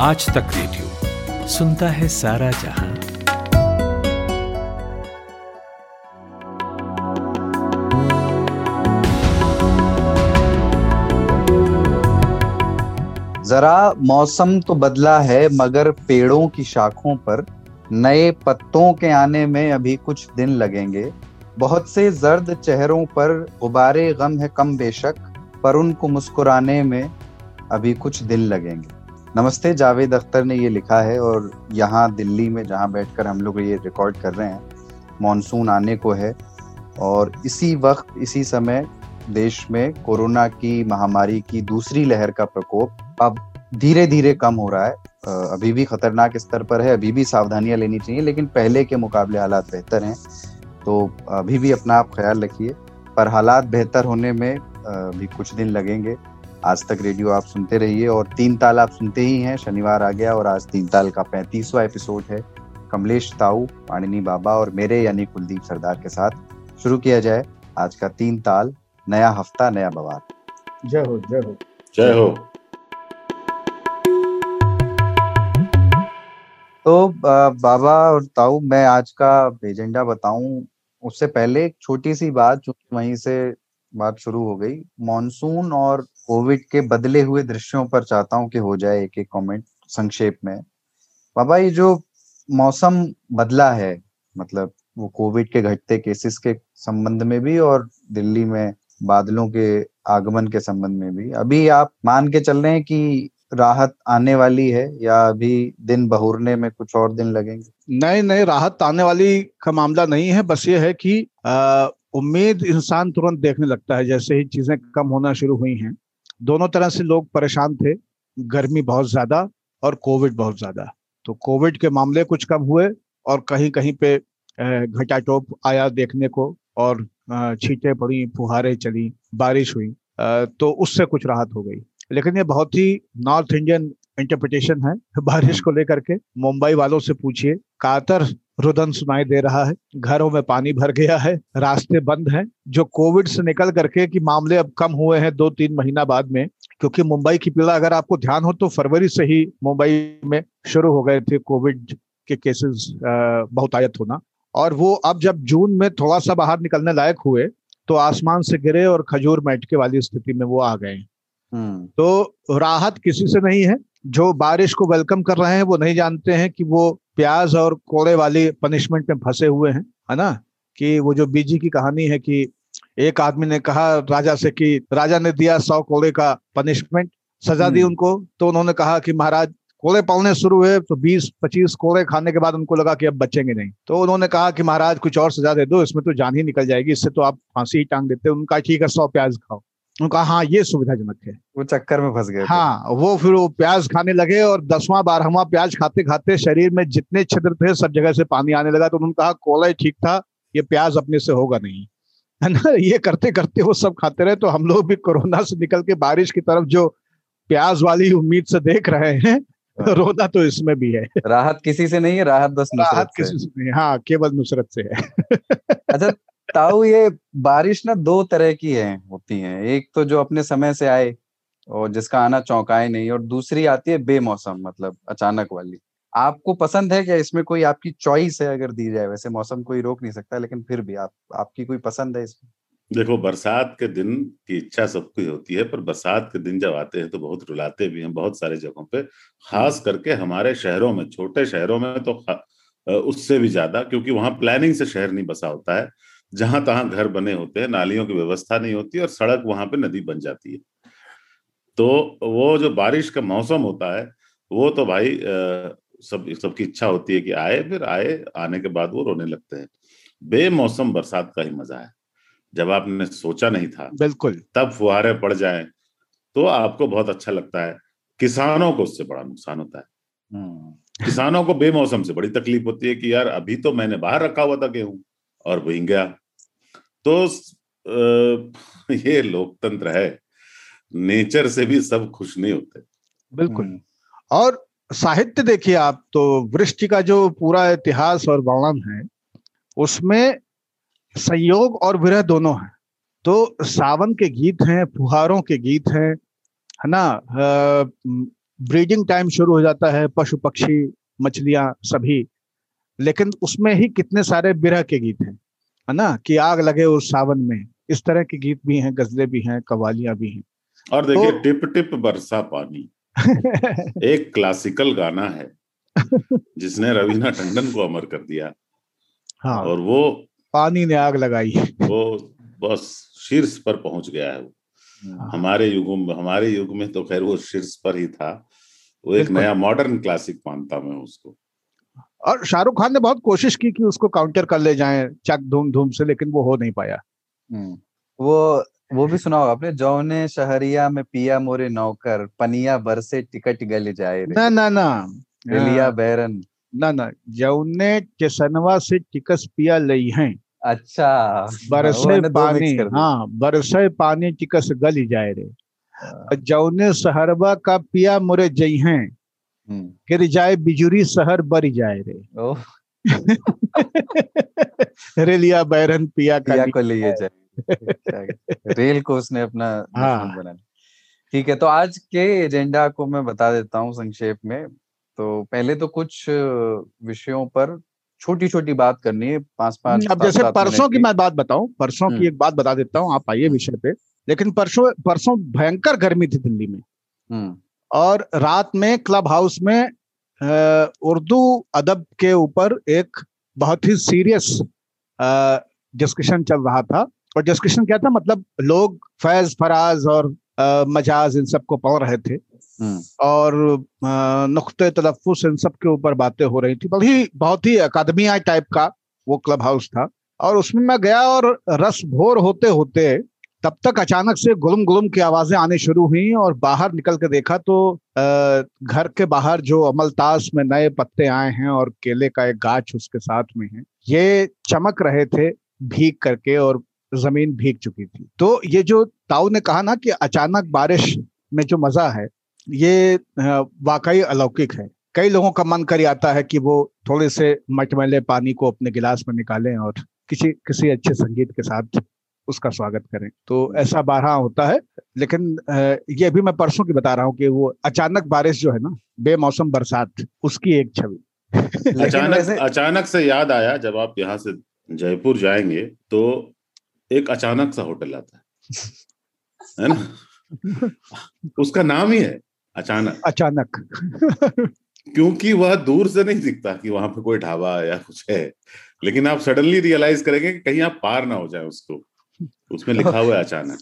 आज तक रेडियो सुनता है सारा जहाँ। जरा मौसम तो बदला है, मगर पेड़ों की शाखों पर नए पत्तों के आने में अभी कुछ दिन लगेंगे। बहुत से जर्द चेहरों पर गुबारे गम है कम बेशक, पर उनको मुस्कुराने में अभी कुछ दिन लगेंगे। नमस्ते, जावेद अख्तर ने ये लिखा है और यहाँ दिल्ली में जहाँ बैठकर हम लोग ये रिकॉर्ड कर रहे हैं मानसून आने को है और इसी वक्त, इसी समय देश में कोरोना की महामारी की दूसरी लहर का प्रकोप अब धीरे धीरे कम हो रहा है। अभी भी खतरनाक स्तर पर है, अभी भी सावधानियाँ लेनी चाहिए, लेकिन पहले के मुकाबले हालात बेहतर हैं। तो अभी भी अपना आप ख्याल रखिए, पर हालात बेहतर होने में भी कुछ दिन लगेंगे। आज तक रेडियो आप सुनते रहिए और तीन ताल आप सुनते ही हैं। शनिवार आ गया और आज तीन ताल का पैंतीसवा एपिसोड है। कमलेश ताऊ पाणिनी बाबा और मेरे यानी कुलदीप सरदार के साथ शुरू किया जाए आज का तीन ताल नया हफ़्ता नया बवाल। जय हो जय हो। जय हो। तो बाबा और ताऊ मैं आज का एजेंडा बताऊँ उससे पहले एक छोटी सी बात जो वहीं से बात शुरू हो गई। मॉनसून और कोविड के बदले हुए दृश्यों पर चाहता हूँ कि हो जाए एक एक कमेंट संक्षेप में। बाबा, ये जो मौसम बदला है मतलब वो कोविड के घटते केसेस के संबंध में भी और दिल्ली में बादलों के आगमन के संबंध में भी, अभी आप मान के चल रहे हैं कि राहत आने वाली है या अभी दिन बहुरने में कुछ और दिन लगेंगे? नहीं नहीं, राहत आने वाली का मामला नहीं है, बस ये है कि उम्मीद इंसान तुरंत देखने लगता है, जैसे ही चीज़ें कम होना शुरू हुई हैं। दोनों तरह से लोग परेशान थे। गर्मी बहुत ज़्यादा और कोविड बहुत ज़्यादा। तो कोविड के मामले कुछ कम हुए और कहीं कहीं पे घटा टोप आया देखने को और छींटे पड़ी, फुहारे चली, बारिश हुई तो उससे कुछ राहत हो गई। लेकिन ये बहुत ही नॉर्थ इंडियन इंटरप्रिटेशन है बारिश को लेकर के। मुंबई वालों से पूछिए, कातर रुदन सुनाई दे रहा है। घरों में पानी भर गया है। रास्ते बंद हैं। जो कोविड से निकल करके कि मामले अब कम हुए हैं दो तीन महीना बाद में क्योंकि मुंबई की पीड़ा अगर आपको ध्यान हो तो फरवरी से ही मुंबई में शुरू हो गए थे कोविड के केसेस बहुत आयत होना। और वो अब जब जून में थोड़ा सा बाहर निकलने लायक हुए तो आसमान से गिरे और खजूर मैटके वाली स्थिति में वो आ गए हम्म। तो राहत किसी से नहीं है। जो बारिश को वेलकम कर रहे हैं वो नहीं जानते हैं कि वो प्याज और कोड़े वाली पनिशमेंट में फंसे हुए हैं है ना? कि वो जो बीजी की कहानी है कि एक आदमी ने कहा राजा से कि राजा ने दिया सौ कोड़े का पनिशमेंट सजा दी हम्म। उनको तो उन्होंने कहा कि महाराज कोड़े पलने शुरू हुए तो 20-25 कोड़े खाने के बाद उनको लगा कि अब बचेंगे नहीं। तो उन्होंने कहा कि महाराज कुछ और सजा दे दो इसमें तो जान ही निकल जाएगी इससे तो आप फांसी ही टांग देते उनका ठीक है सौ प्याज खाओ। उनका हाँ ये सुविधाजनक है। वो चक्कर में फंस गए हाँ वो फिर वो प्याज खाने लगे और दसवां बारहवा प्याज खाते खाते शरीर में जितने छिद्र थे सब जगह से पानी आने लगा। तो उन्होंने कहा कोला ठीक था ये प्याज अपने से होगा नहीं। है ना? ये करते करते वो सब खाते रहे। तो हम लोग भी कोरोना से निकल के बारिश की तरफ़ जो प्याज वाली उम्मीद से देख रहे हैं हाँ। रोना तो इसमें भी है। राहत किसी से नहीं है राहत बस राहत किसी से नहीं हाँ केवल नुसरत से है। अच्छा ताऊ ये बारिश ना दो तरह की है होती है। एक तो जो अपने समय से आए और जिसका आना चौंकाए नहीं और दूसरी आती है बेमौसम मतलब अचानक वाली। आपको पसंद है क्या? इसमें कोई आपकी चॉइस है अगर दी जाए? वैसे मौसम कोई रोक नहीं सकता लेकिन फिर भी आप आपकी कोई पसंद है इसमें? देखो बरसात के दिन की इच्छा सबकी होती है पर बरसात के दिन जब आते हैं तो बहुत रुलाते भी हैं बहुत सारे जगहों पे। खास करके हमारे शहरों में छोटे शहरों में तो उससे भी ज़्यादा क्योंकि वहाँ प्लानिंग से शहर नहीं बसा होता है। जहाँ तहां घर बने होते हैं नालियों की व्यवस्था नहीं होती और सड़क वहाँ पे नदी बन जाती है। तो वो जो बारिश का मौसम होता है वो तो भाई सब सबकी इच्छा होती है कि आए फिर आए आने के बाद वो रोने लगते हैं। बेमौसम बरसात का ही मज़ा है। जब आपने सोचा नहीं था बिल्कुल। तब फुहारे पड़ जाए तो आपको बहुत अच्छा लगता है। किसानों को उससे बड़ा नुकसान होता है। हम्म। किसानों को बेमौसम से बड़ी तकलीफ़ होती है कि यार अभी तो मैंने बाहर रखा हुआ था गेहूँ। और वही गया तो ये लोकतंत्र है। नेचर से भी सब खुश नहीं होते। बिल्कुल। हम्म। और साहित्य देखिए आप तो वृष्टि का जो पूरा इतिहास और वर्णन है उसमें संयोग और विरह दोनों हैं। तो सावन के गीत हैं फुहारों के गीत हैं है ना? ब्रीडिंग टाइम शुरू हो जाता है पशु पक्षी मछलियाँ सभी। लेकिन उसमें ही कितने सारे बिरह के गीत हैं है ना? कि आग लगे उस सावन में। इस तरह के गीत भी हैं गजले भी हैं कवालियाँ भी हैं। और देखिए तो, टिप टिप बरसा पानी। एक क्लासिकल गाना है जिसने रवीना टंडन को अमर कर दिया। हाँ। और वो पानी ने आग लगाई। वो बस शीर्ष पर पहुँच गया है वो। हाँ। हमारे युग में हमारे युग में तो खैर वो शीर्ष पर ही था। वो एक नया मॉडर्न क्लासिक मानता मैं उसको। और शाहरुख खान ने बहुत कोशिश की कि उसको काउंटर कर ले जाएँ चक धूम धूम से लेकिन वो हो नहीं पाया। हम्म। वो वो भी सुना होगा आपने जौने शहरिया में पिया मोरे नौकर पनिया बरसे टिकट गले जाए रे। ना ना ना। लिया बैरन। ना ना जौने चसनवा से टिकस पिया लई हैं। अच्छा। बरसे पानी हाँ बरसे पानी टिकस गल जाए रे। हाँ। जौने सहरबा का पिया मोरे जई हैं। गिर जाए बिजुरी शहर बर जाए रे। रेलिया बैरन पिया पिया को लिए जाए। रेल को उसने अपना हाँ। बना ठीक है तो आज के एजेंडा को मैं बता देता हूँ संक्षेप में। तो पहले तो कुछ विषयों पर छोटी छोटी बात करनी है पाँच पाँच अब जैसे परसों की। मैं बात बताऊँ परसों की हम्म। एक बात बता देता हूँ आप आइए विषय पे। लेकिन परसों परसों भयंकर गर्मी थी दिल्ली में। हम्म। और रात में क्लब हाउस में उर्दू अदब के ऊपर एक बहुत ही सीरियस डिस्कशन चल रहा था। और डिस्कशन क्या था? मतलब लोग फैज फराज और मजाज इन सबको पढ़ रहे थे। हम्म। और नुख्ते तलफ़ुस इन सब के ऊपर बातें हो रही थी। बड़ी बहुत ही अकादमिया टाइप का वो क्लब हाउस था। और उसमें मैं गया और रस भोर होते होते तब तक अचानक से गुलम गुलम की आवाज़ें आने शुरू हुई और बाहर निकल के देखा तो घर के बाहर जो अमलतास में नए पत्ते आए हैं और केले का एक गाछ उसके साथ में है, ये चमक रहे थे, भीग करके और ज़मीन भीग चुकी थी। तो ये जो ताऊ ने कहा ना कि अचानक बारिश में जो मज़ा है, ये वाकई अलौकिक है। कई लोगों का मन कर आता है कि वो थोड़े से मटमैले पानी को अपने गिलास में निकालें और किसी किसी अच्छे संगीत के साथ उसका स्वागत करें। तो ऐसा बारह होता है लेकिन ये अभी मैं परसों की बता रहा हूँ कि वो अचानक बारिश जो है ना बेमौसम बरसात उसकी एक छवि। अचानक अचानक से याद आया जब आप यहाँ से जयपुर जाएँगे तो एक अचानक सा होटल आता है। है ना? उसका नाम ही है अचानक। अचानक। क्योंकि वह दूर से नहीं दिखता कि वहाँ पे कोई ढाबा या कुछ है लेकिन आप सडनली रियलाइज़ करेंगे कि कहीं आप पार ना हो जाए उसको। उसमें लिखा हुआ है अचानक।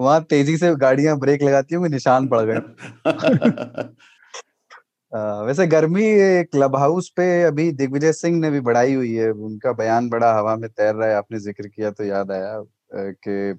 वहाँ तेज़ी से गाड़ियाँ ब्रेक लगाती होंगी निशान पड़ गए। वैसे गर्मी क्लब हाउस पे अभी दिग्विजय सिंह ने भी बढ़ाई हुई है। उनका बयान बड़ा हवा में तैर रहा है आपने ज़िक्र किया तो याद आया कि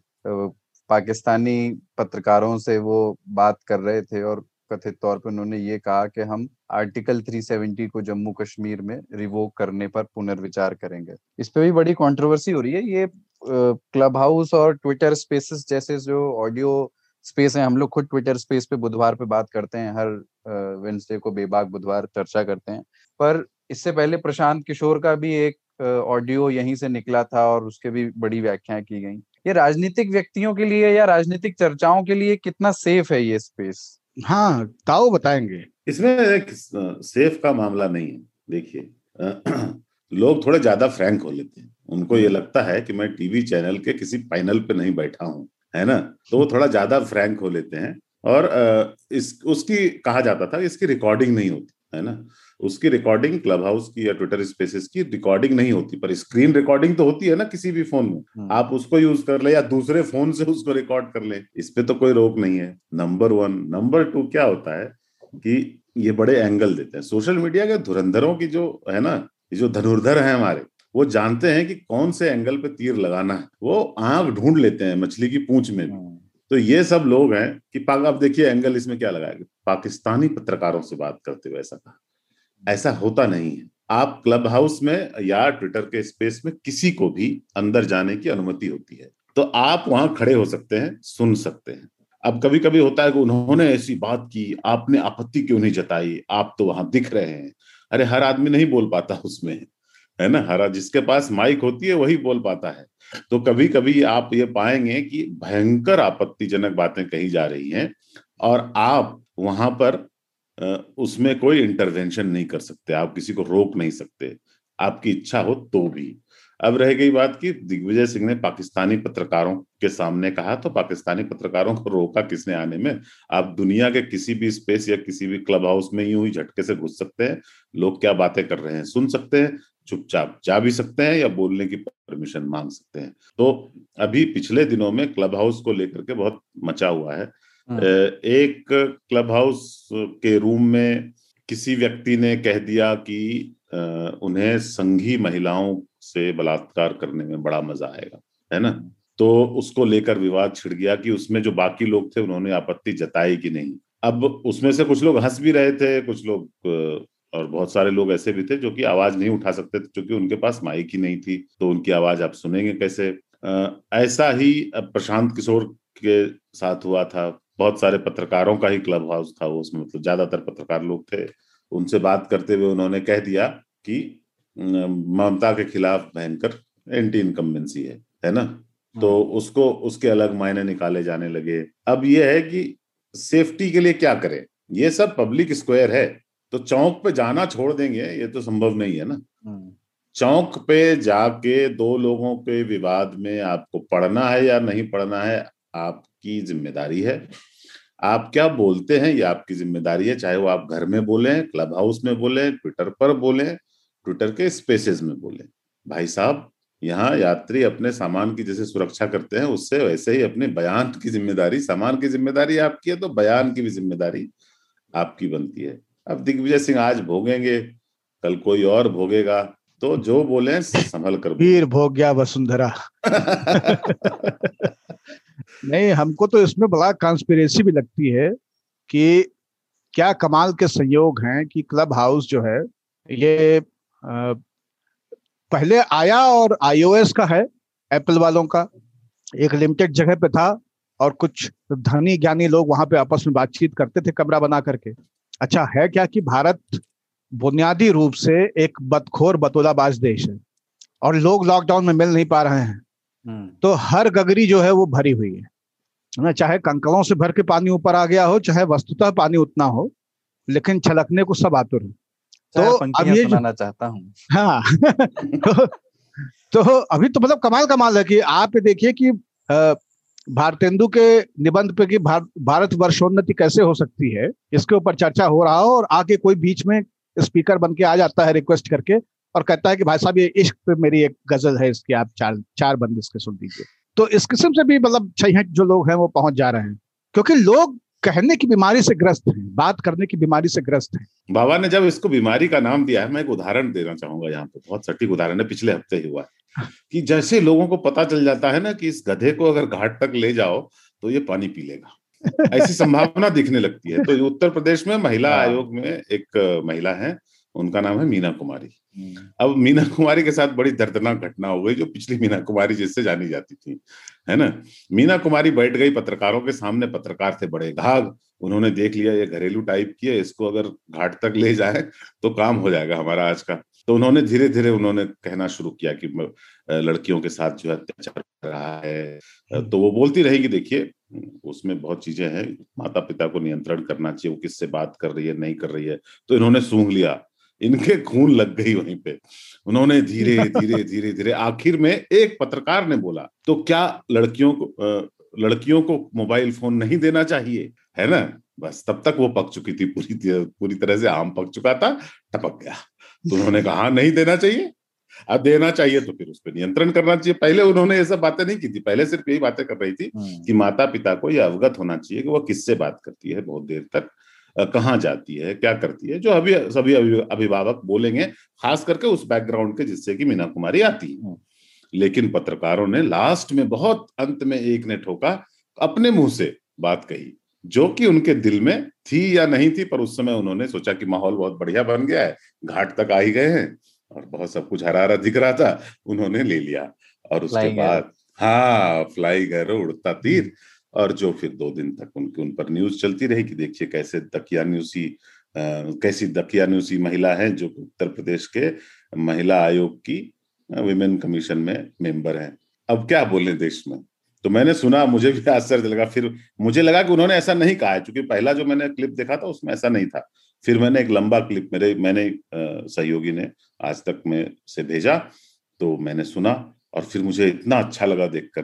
पाकिस्तानी पत्रकारों से वो बात कर रहे थे और कथित तौर पर उन्होंने ये कहा कि हम आर्टिकल 370 को जम्मू कश्मीर में रिवोक करने पर पुनर्विचार करेंगे। इस पे भी बड़ी कंट्रोवर्सी हो रही है। ये क्लब हाउस और ट्विटर स्पेसेस जैसे जो ऑडियो स्पेस है हम लोग खुद ट्विटर स्पेस पे बुधवार पे बात करते हैं हर वेंसडे को बेबाक बुधवार चर्चा करते हैं। पर इससे पहले प्रशांत किशोर का भी एक ऑडियो यहीं से निकला था और उसके भी बड़ी व्याख्याएँ की गई। ये राजनीतिक व्यक्तियों के लिए या राजनीतिक चर्चाओं के लिए कितना सेफ़ है ये स्पेस? हाँ ताओ बताएँगे। इसमें एक सेफ़ का मामला नहीं है देखिए। लोग थोड़े ज़्यादा फ्रैंक हो लेते हैं। उनको ये लगता है कि मैं टीवी चैनल के किसी पैनल पे नहीं बैठा हूँ है ना? तो वो थोड़ा ज़्यादा फ्रैंक हो लेते हैं और इस उसकी कहा जाता था इसकी रिकॉर्डिंग नहीं होती है ना? उसकी रिकॉर्डिंग क्लब हाउस की या ट्विटर स्पेसिस की रिकॉर्डिंग नहीं होती पर स्क्रीन रिकॉर्डिंग तो होती है ना किसी भी फ़ोन में। हम्म। आप उसको यूज़ कर ले या दूसरे फ़ोन से उसको रिकॉर्ड कर ले इस पे तो कोई रोक नहीं है। नंबर वन नंबर टू क्या होता है कि ये बड़े एंगल देते हैं। सोशल मीडिया के धुरंधरों की जो है ना जो धनुर्धर है हमारे वो जानते हैं कि कौन से एंगल पे तीर लगाना है। वो आँख ढूंढ लेते हैं मछली की पूंछ में भी। हम्म। तो ये सब लोग हैं कि पाक अब देखिए एंगल इसमें क्या लगाएगा पाकिस्तानी पत्रकारों से बात करते हुए ऐसा कहा। ऐसा होता नहीं है। आप क्लब हाउस में या ट्विटर के स्पेस में किसी को भी अंदर जाने की अनुमति होती है। तो आप वहाँ खड़े हो सकते हैं सुन सकते हैं। अब कभी कभी होता है कि उन्होंने ऐसी बात की आपने आपत्ति क्यों नहीं जताई? आप तो वहाँ दिख रहे हैं। अरे हर आदमी नहीं बोल पाता उसमें, है ना? हरा जिसके पास माइक होती है, वही बोल पाता है। तो कभी कभी आप ये पाएँगे कि भयंकर आपत्तिजनक बातें कही जा रही हैं और आप वहाँ पर उसमें कोई इंटरवेंशन नहीं कर सकते, आप किसी को रोक नहीं सकते। आपकी इच्छा हो तो भी। अब रह गई बात कि दिग्विजय सिंह ने पाकिस्तानी पत्रकारों के सामने कहा तो पाकिस्तानी पत्रकारों को रोका किसने आने में? आप दुनिया के किसी भी स्पेस या किसी भी क्लब हाउस में यूँ ही झटके से घुस सकते हैं। लोग क्या बातें कर रहे हैं? सुन सकते हैं चुपचाप जा भी सकते हैं या बोलने की परमिशन मांग सकते हैं। तो अभी पिछले दिनों में क्लब हाउस को लेकर के बहुत मचा हुआ है। हाँ। एक क्लब हाउस के रूम में किसी व्यक्ति ने कह दिया कि उन्हें संघी महिलाओं से बलात्कार करने में बड़ा मज़ा आएगा, है ना? तो उसको लेकर विवाद छिड़ गया कि उसमें जो बाकी लोग थे उन्होंने आपत्ति जताई कि नहीं। अब उसमें से कुछ लोग हंस भी रहे थे, कुछ लोग और बहुत सारे लोग ऐसे भी थे जो कि आवाज़ नहीं उठा सकते थे क्योंकि उनके पास माइक ही नहीं थी तो उनकी आवाज़ आप सुनेंगे कैसे? ऐसा ही प्रशांत किशोर के साथ हुआ था। बहुत सारे पत्रकारों का ही क्लब हाउस था वो उसमें मतलब ज़्यादातर पत्रकार लोग थे। उनसे बात करते हुए उन्होंने कह दिया कि ममता के खिलाफ भयंकर एंटी इनकम्बेंसी है है ना? तो हाँ। उसको उसके अलग मायने निकाले जाने लगे। अब ये है कि सेफ्टी के लिए क्या करें? ये सब पब्लिक स्क्वायर है तो चौक पे जाना छोड़ देंगे ये तो संभव नहीं है ना? हाँ। चौक पे जाके दो लोगों के विवाद में आपको पढ़ना है या नहीं पढ़ना है आपकी ज़िम्मेदारी है। आप क्या बोलते हैं ये आपकी ज़िम्मेदारी है चाहे वो आप घर में बोले क्लब हाउस में बोले ट्विटर पर बोले ट्विटर के स्पेसेस में बोले, भाई साहब, यहाँ यात्री अपने सामान की जैसे सुरक्षा करते हैं, उससे वैसे ही अपने बयान की ज़िम्मेदारी, सामान की ज़िम्मेदारी आपकी है तो बयान की भी ज़िम्मेदारी आपकी बनती है। अब दिग्विजय सिंह आज भोगेंगे, कल कोई और भोगेगा तो जो बोले संभल कर वीर भोग गया वसुंधरा। नहीं, हमको तो इसमें बड़ा कॉन्स्पिरेसी भी लगती है कि क्या कमाल के संयोग हैं कि क्लब हाउस जो है, ये पहले आया और आईओएस का है एप्पल वालों का एक लिमिटेड जगह पे था और कुछ धनी ज्ञानी लोग वहाँ पे आपस में बातचीत करते थे कमरा बना करके। अच्छा है क्या कि भारत बुनियादी रूप से एक बदखोर बतौलाबाज देश है और लोग लॉकडाउन में मिल नहीं पा रहे हैं? हम्म। तो हर गगरी जो है वो भरी हुई है। ना चाहे कंकड़ों से भर के पानी ऊपर आ गया हो चाहे वस्तुतः पानी उतना हो लेकिन छलकने को सब आतुर है। तो अब ये सुनाना चाहता हूँ। हाँ। तो, तो अभी तो मतलब कमाल कमाल है कि आप देखिए कि भारतेंदु के निबंध पे कि भार, भारत वर्षोन्नति कैसे हो सकती है इसके ऊपर चर्चा हो रहा हो और आके कोई बीच में स्पीकर बन के आ जाता है रिक्वेस्ट करके और कहता है कि भाई साहब ये इश्क पे मेरी एक गज़ल है इसकी आप चार चार बंद इसके सुन दीजिए। तो इस किस्म से भी मतलब छह जो लोग हैं वो पहुँच जा रहे हैं। क्योंकि लोग कहने की बीमारी से ग्रस्त हैं बात करने की बीमारी से ग्रस्त हैं। बाबा ने जब इसको बीमारी का नाम दिया है मैं एक उदाहरण देना चाहूँगा यहाँ पे बहुत सटीक उदाहरण है पिछले हफ़्ते ही हुआ है। कि जैसे लोगों को पता चल जाता है ना कि इस गधे को अगर घाट तक ले जाओ तो ये पानी पी लेगा। ऐसी संभावना दिखने लगती है। तो उत्तर प्रदेश में महिला हाँ। आयोग में एक महिला है उनका नाम है मीना कुमारी। हम्म। अब मीना कुमारी के साथ बड़ी दर्दनाक घटना हो गई जो पिछली मीना कुमारी जिससे जानी जाती थी है ना? मीना कुमारी बैठ गई पत्रकारों के सामने पत्रकार थे बड़े घाघ उन्होंने देख लिया ये घरेलू टाइप की है इसको अगर घाट तक ले जाए तो काम हो जाएगा हमारा आज का। तो उन्होंने धीरे धीरे उन्होंने कहना शुरू किया कि लड़कियों के साथ जो है अत्याचार कर रहा है हम्म। तो वो बोलती रहेगी देखिए उसमें बहुत चीज़ें हैं माता पिता को नियंत्रण करना चाहिए वो किससे बात कर रही है नहीं कर रही है? तो इन्होंने सूंघ लिया। इनके खून लग गई वहीं पे। उन्होंने धीरे धीरे धीरे धीरे आखिर में एक पत्रकार ने बोला तो क्या लड़कियों को लड़कियों को मोबाइल फ़ोन नहीं देना चाहिए? है ना? बस तब तक वो पक चुकी थी पूरी पूरी तरह से आम पक चुका था टपक गया। तो उन्होंने कहा नहीं देना चाहिए। अब देना चाहिए तो फिर उस पर नियंत्रण करना चाहिए। पहले उन्होंने ये सब बातें नहीं की थी पहले सिर्फ़ यही बातें कर रही थी हम्म। कि माता पिता को यह अवगत होना चाहिए कि वो किससे बात करती है बहुत देर तक। कहाँ जाती है क्या करती है जो अभी सभी अभिभावक बोलेंगे खास करके उस बैकग्राउंड के जिससे कि मीना कुमारी आती है। हम्म। लेकिन पत्रकारों ने लास्ट में बहुत अंत में एक ने ठोका अपने मुँह से बात कही जो कि उनके दिल में थी या नहीं थी पर उस समय उन्होंने सोचा कि माहौल बहुत बढ़िया बन गया है घाट तक आ ही गए हैं और बहुत सब कुछ हरा हरा दिख रहा था उन्होंने ले लिया और उसके बाद हाँ फ्लाई गैरो उड़ता तीर और जो फिर दो दिन तक उनके, उन पर न्यूज़ चलती रही कि देखिए कैसे दकियानुसी कैसी दकियानुसी महिला है जो उत्तर प्रदेश के महिला आयोग की विमेन कमीशन में मेंबर हैं। अब क्या बोले देश में? तो मैंने सुना, मुझे भी आश्चर्य लगा। फिर मुझे लगा कि उन्होंने ऐसा नहीं कहा है, क्योंकि पहला जो मैंने क्लिप देखा था उसमें ऐसा नहीं था। फिर मैंने एक लंबा क्लिप मेरे, मैंने सहयोगी ने आज तक में से भेजा तो मैंने सुना और फिर मुझे इतना अच्छा लगा देखकर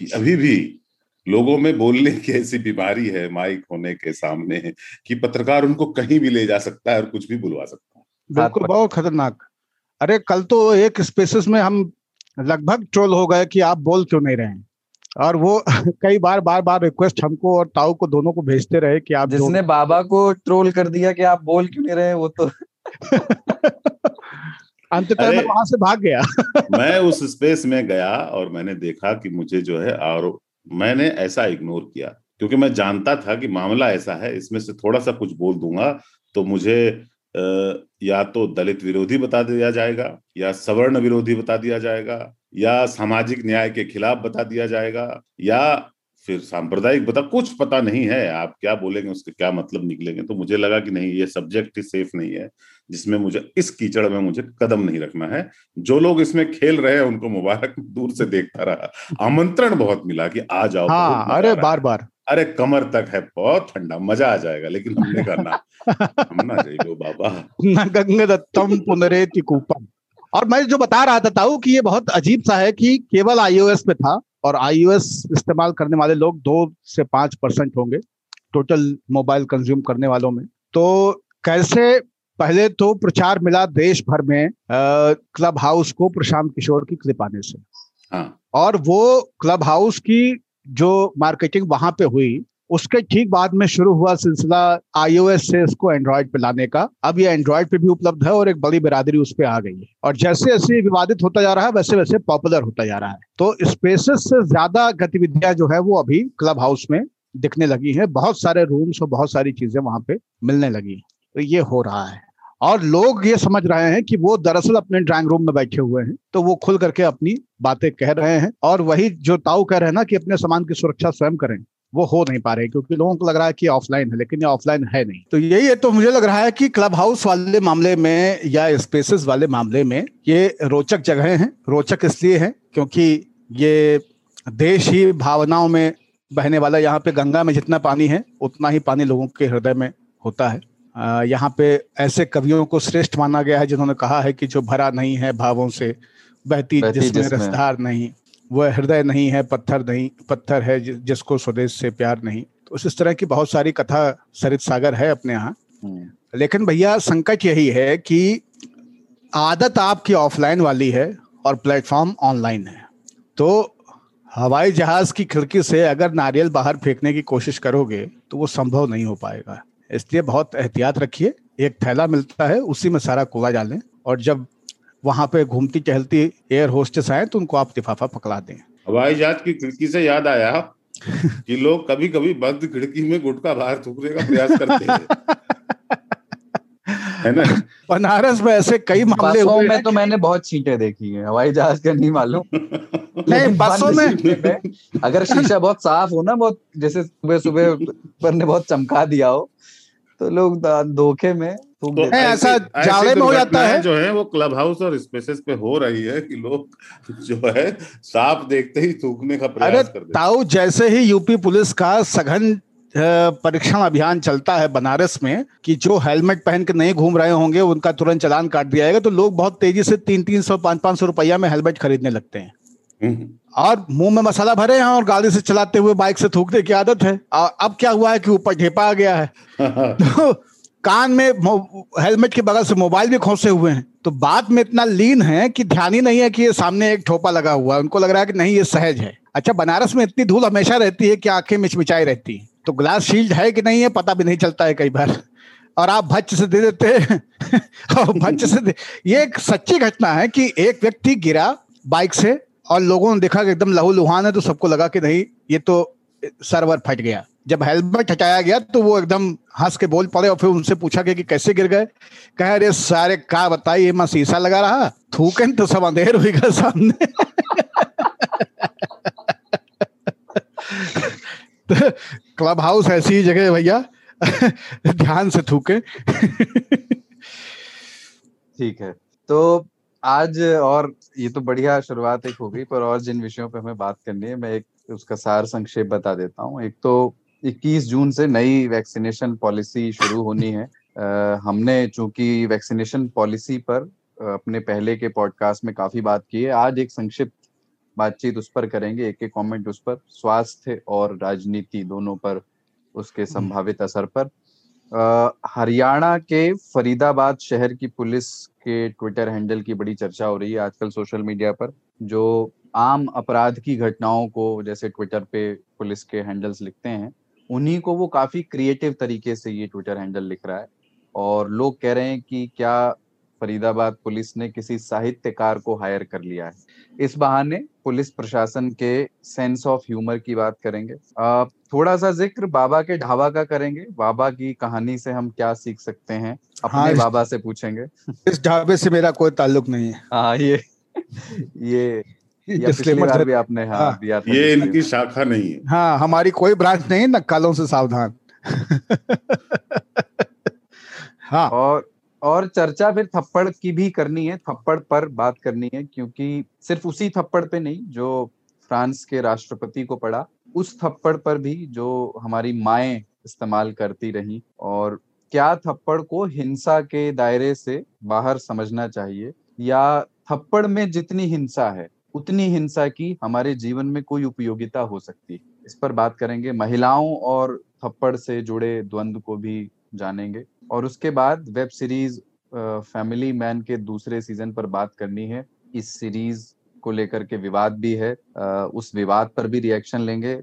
कि अभी भी लोगों में बोलने की ऐसी बीमारी है माइक होने के सामने कि पत्रकार उनको कहीं भी ले जा सकता है और कुछ भी बुलवा सकता है। बिल्कुल बहुत खतरनाक। अरे कल तो एक स्पेसिस में हम लगभग ट्रोल हो गए कि आप बोल क्यों नहीं रहे हैं? और वो कई बार बार बार रिक्वेस्ट हमको और ताऊ को दोनों को भेजते रहे कि आप जिसने बाबा को ट्रोल कर दिया कि आप बोल क्यों नहीं रहे वो तो अंततः मैं वहाँ से भाग गया। मैं उस स्पेस में गया और मैंने देखा कि मुझे जो है और मैंने ऐसा इग्नोर किया। क्योंकि मैं जानता था कि मामला ऐसा है, इसमें से थोड़ा सा कुछ बोल दूँगा तो मुझे या तो दलित विरोधी बता दिया जाएगा, या सवर्ण विरोधी बता दिया जाएगा, या सामाजिक न्याय के खिलाफ बता दिया जाएगा, या फिर सांप्रदायिक बता कुछ पता नहीं है। आप क्या बोलेंगे उसके क्या मतलब निकलेंगे? तो मुझे लगा कि नहीं ये सब्जेक्ट ही सेफ़ नहीं है जिसमें मुझे इस कीचड़ में मुझे कदम नहीं रखना है। जो लोग इसमें खेल रहे हैं उनको मुबारक दूर से देखता रहा। आमंत्रण बहुत मिला कि आ जाओ हाँ, अरे बार बार अरे कमर तक है बहुत ठंडा मज़ा आ जाएगा लेकिन हमने करना हम ना जाइए बाबा। न गंग दत्तम पुनरेति कूपम। और मैं जो बता रहा था ताऊ कि ये बहुत अजीब सा है कि केवल आईओएस में था और आईओएस इस्तेमाल करने वाले लोग दो से पाँच परसेंट होंगे टोटल मोबाइल कंज्यूम करने वालों में तो कैसे पहले तो प्रचार मिला देश भर में क्लब हाउस को प्रशांत किशोर की क्लिप आने से हाँ। और वो क्लब हाउस की जो मार्केटिंग वहाँ पे हुई उसके ठीक बाद में शुरू हुआ सिलसिला आईओएस से इसको एंड्रॉयड पे लाने का। अब ये एंड्रॉयड पे भी उपलब्ध है और एक बड़ी बिरादरी उस पर आ गई है। और जैसे जैसे विवादित होता जा रहा है, वैसे वैसे पॉपुलर होता जा रहा है। तो स्पेसेस से ज़्यादा गतिविधियाँ जो है वो अभी क्लब हाउस में दिखने लगी है। बहुत सारे रूम्स और बहुत सारी चीज़ें वहाँ पे मिलने लगी तो ये हो रहा है। और लोग ये समझ रहे हैं कि वो दरअसल अपने ड्राइंग रूम में बैठे हुए हैं। तो वो खुल करके अपनी बातें कह रहे हैं। और वही जो ताऊ कह रहे हैं ना कि अपने सामान की सुरक्षा स्वयं करें। वो हो नहीं पा रहे क्योंकि लोगों को लग रहा है कि ऑफलाइन है लेकिन ये ऑफलाइन है नहीं। तो यही है तो मुझे लग रहा है कि क्लब हाउस वाले मामले में या स्पेसेस वाले मामले में ये रोचक जगह हैं रोचक इसलिए है क्योंकि ये देश ही भावनाओं में बहने वाला यहाँ पे गंगा में जितना पानी है उतना ही पानी लोगों के हृदय में होता है। यहाँ पे ऐसे कवियों को श्रेष्ठ माना गया है जिन्होंने कहा है कि जो भरा नहीं है भावों से बहती, बहती जिसमें रसदार नहीं। वह हृदय नहीं है पत्थर नहीं पत्थर है जिसको स्वदेश से प्यार नहीं। तो इस तरह की बहुत सारी कथा सरित सागर है अपने यहाँ। हम्म। लेकिन भैया संकट यही है कि आदत आपकी ऑफलाइन वाली है और प्लेटफॉर्म ऑनलाइन है। तो हवाई जहाज़ की खिड़की से अगर नारियल बाहर फेंकने की कोशिश करोगे तो वो संभव नहीं हो पाएगा। इसलिए बहुत एहतियात रखिए। एक थैला मिलता है उसी में सारा कूड़ा डालें और जब वहाँ पे घूमती टहलती एयर होस्टेस आए तो उनको आप लिफाफा पकड़ा दें। हवाई जहाज़ की खिड़की से याद आया कि लोग कभी कभी बंद खिड़की में गुटका बाहर थूकने का प्रयास करते हैं। है ना? बनारस में ऐसे कई मामले हुए में तो मैंने बहुत सीटें देखी हैं हवाई जहाज़ का नहीं मालूम। नहीं बसों में अगर शीशा बहुत साफ़ हो ना बहुत जैसे सुबह सुबह पर ने बहुत चमका दिया हो तो लोग धोखे में तो ऐसा जाले में हो जाता है? जो है वो क्लब हाउस और स्पेसेस पे हो रही है कि लोग जो है साफ़ देखते ही थूकने का प्रयास कर ताऊ जैसे ही यूपी पुलिस का सघन परीक्षण अभियान चलता है बनारस में कि जो हेलमेट पहन के नहीं घूम रहे होंगे उनका तुरंत चलान काट दिया जाएगा तो लोग बहुत तेज़ी से तीन तीन सौ पाँच पाँच सौ रुपया में हेलमेट खरीदने लगते हैं। हम्म। और मुँह में मसाला भरे हैं और गाड़ी से चलाते हुए बाइक से थूकने की आदत है। अब क्या हुआ है कि ऊपर ढेपा आ गया है? तो कान में हेलमेट के बगल से मोबाइल भी खोसे हुए हैं। तो बात में इतना लीन है कि ध्यान ही नहीं है कि ये सामने एक ठोपा लगा हुआ है। उनको लग रहा है कि नहीं, ये सहज है। अच्छा बनारस में इतनी धूल हमेशा रहती है कि आँखें मिचमिचाई रहती है। तो ग्लास शील्ड है कि नहीं है, पता भी नहीं चलता है कई बार। और आप भच्च से दे देते हैं। और भच्च से दे, ये एक सच्ची घटना है कि एक व्यक्ति गिरा बाइक से और लोगों ने देखा कि एकदम लहू लुहान है तो सबको लगा कि नहीं, ये तो सर्वर फट गया। जब हेलमेट हटाया गया तो वो एकदम हंस के बोल पड़े और फिर उनसे पूछा गया कि कैसे गिर गए। कह अरे सारे का बताइए मैं शीशा लगा रहा थूकन तो सब अंधेर हुई गया सामने. तो क्लब हाउस ऐसी जगह भैया। ध्यान से थूके। ठीक है। तो आज और ये तो बढ़िया शुरुआत एक हो गई, पर और जिन विषयों पे हमें बात करनी है, मैं एक उसका सार संक्षेप बता देता हूँ। एक तो 21 जून से नई वैक्सीनेशन पॉलिसी शुरू होनी है आ, हमने चूँकि वैक्सीनेशन पॉलिसी पर अपने पहले के पॉडकास्ट में काफ़ी बात की है आज एक संक्षिप्त बातचीत उस पर करेंगे एक एक कमेंट उस पर स्वास्थ्य और राजनीति दोनों पर उसके हम्म। संभावित असर पर हरियाणा के फरीदाबाद शहर की पुलिस के ट्विटर हैंडल की बड़ी चर्चा हो रही है आजकल सोशल मीडिया पर जो आम अपराध की घटनाओं को जैसे ट्विटर पे पुलिस के हैंडल्स लिखते हैं उन्हीं को वो काफ़ी क्रिएटिव तरीके से ये ट्विटर हैंडल लिख रहा है। और लोग कह रहे हैं कि क्या फरीदाबाद पुलिस ने किसी साहित्यकार को हायर कर लिया है? इस बहाने पुलिस प्रशासन के सेंस ऑफ़ ह्यूमर की बात करेंगे। आ, थोड़ा सा ज़िक्र बाबा के ढाबा का करेंगे। बाबा की कहानी से हम क्या सीख सकते हैं अपने हाँ, बाबा से पूछेंगे। इस ढाबे से मेरा कोई ताल्लुक नहीं है। हाँ ये ये बार भी आपने हाँ, हाँ दिया था ये इनकी शाखा नहीं है। हाँ हमारी कोई ब्रांच नहीं है नक्कालों से सावधान। हाँ। और और चर्चा फिर थप्पड़ की भी करनी है थप्पड़ पर बात करनी है क्योंकि सिर्फ़ उसी थप्पड़ पे नहीं जो फ्रांस के राष्ट्रपति को पड़ा उस थप्पड़ पर भी जो हमारी माएँ इस्तेमाल करती रही और क्या थप्पड़ को हिंसा के दायरे से बाहर समझना चाहिए या थप्पड़ में जितनी हिंसा है उतनी हिंसा की हमारे जीवन में कोई उपयोगिता हो सकती। है इस पर बात करेंगे। महिलाओं और थप्पड़ से जुड़े द्वंद्व को भी जानेंगे। और उसके बाद वेब सीरीज़ फैमिली मैन के दूसरे सीज़न पर बात करनी है। इस सीरीज़ को लेकर के विवाद भी है। उस विवाद पर भी रिएक्शन लेंगे।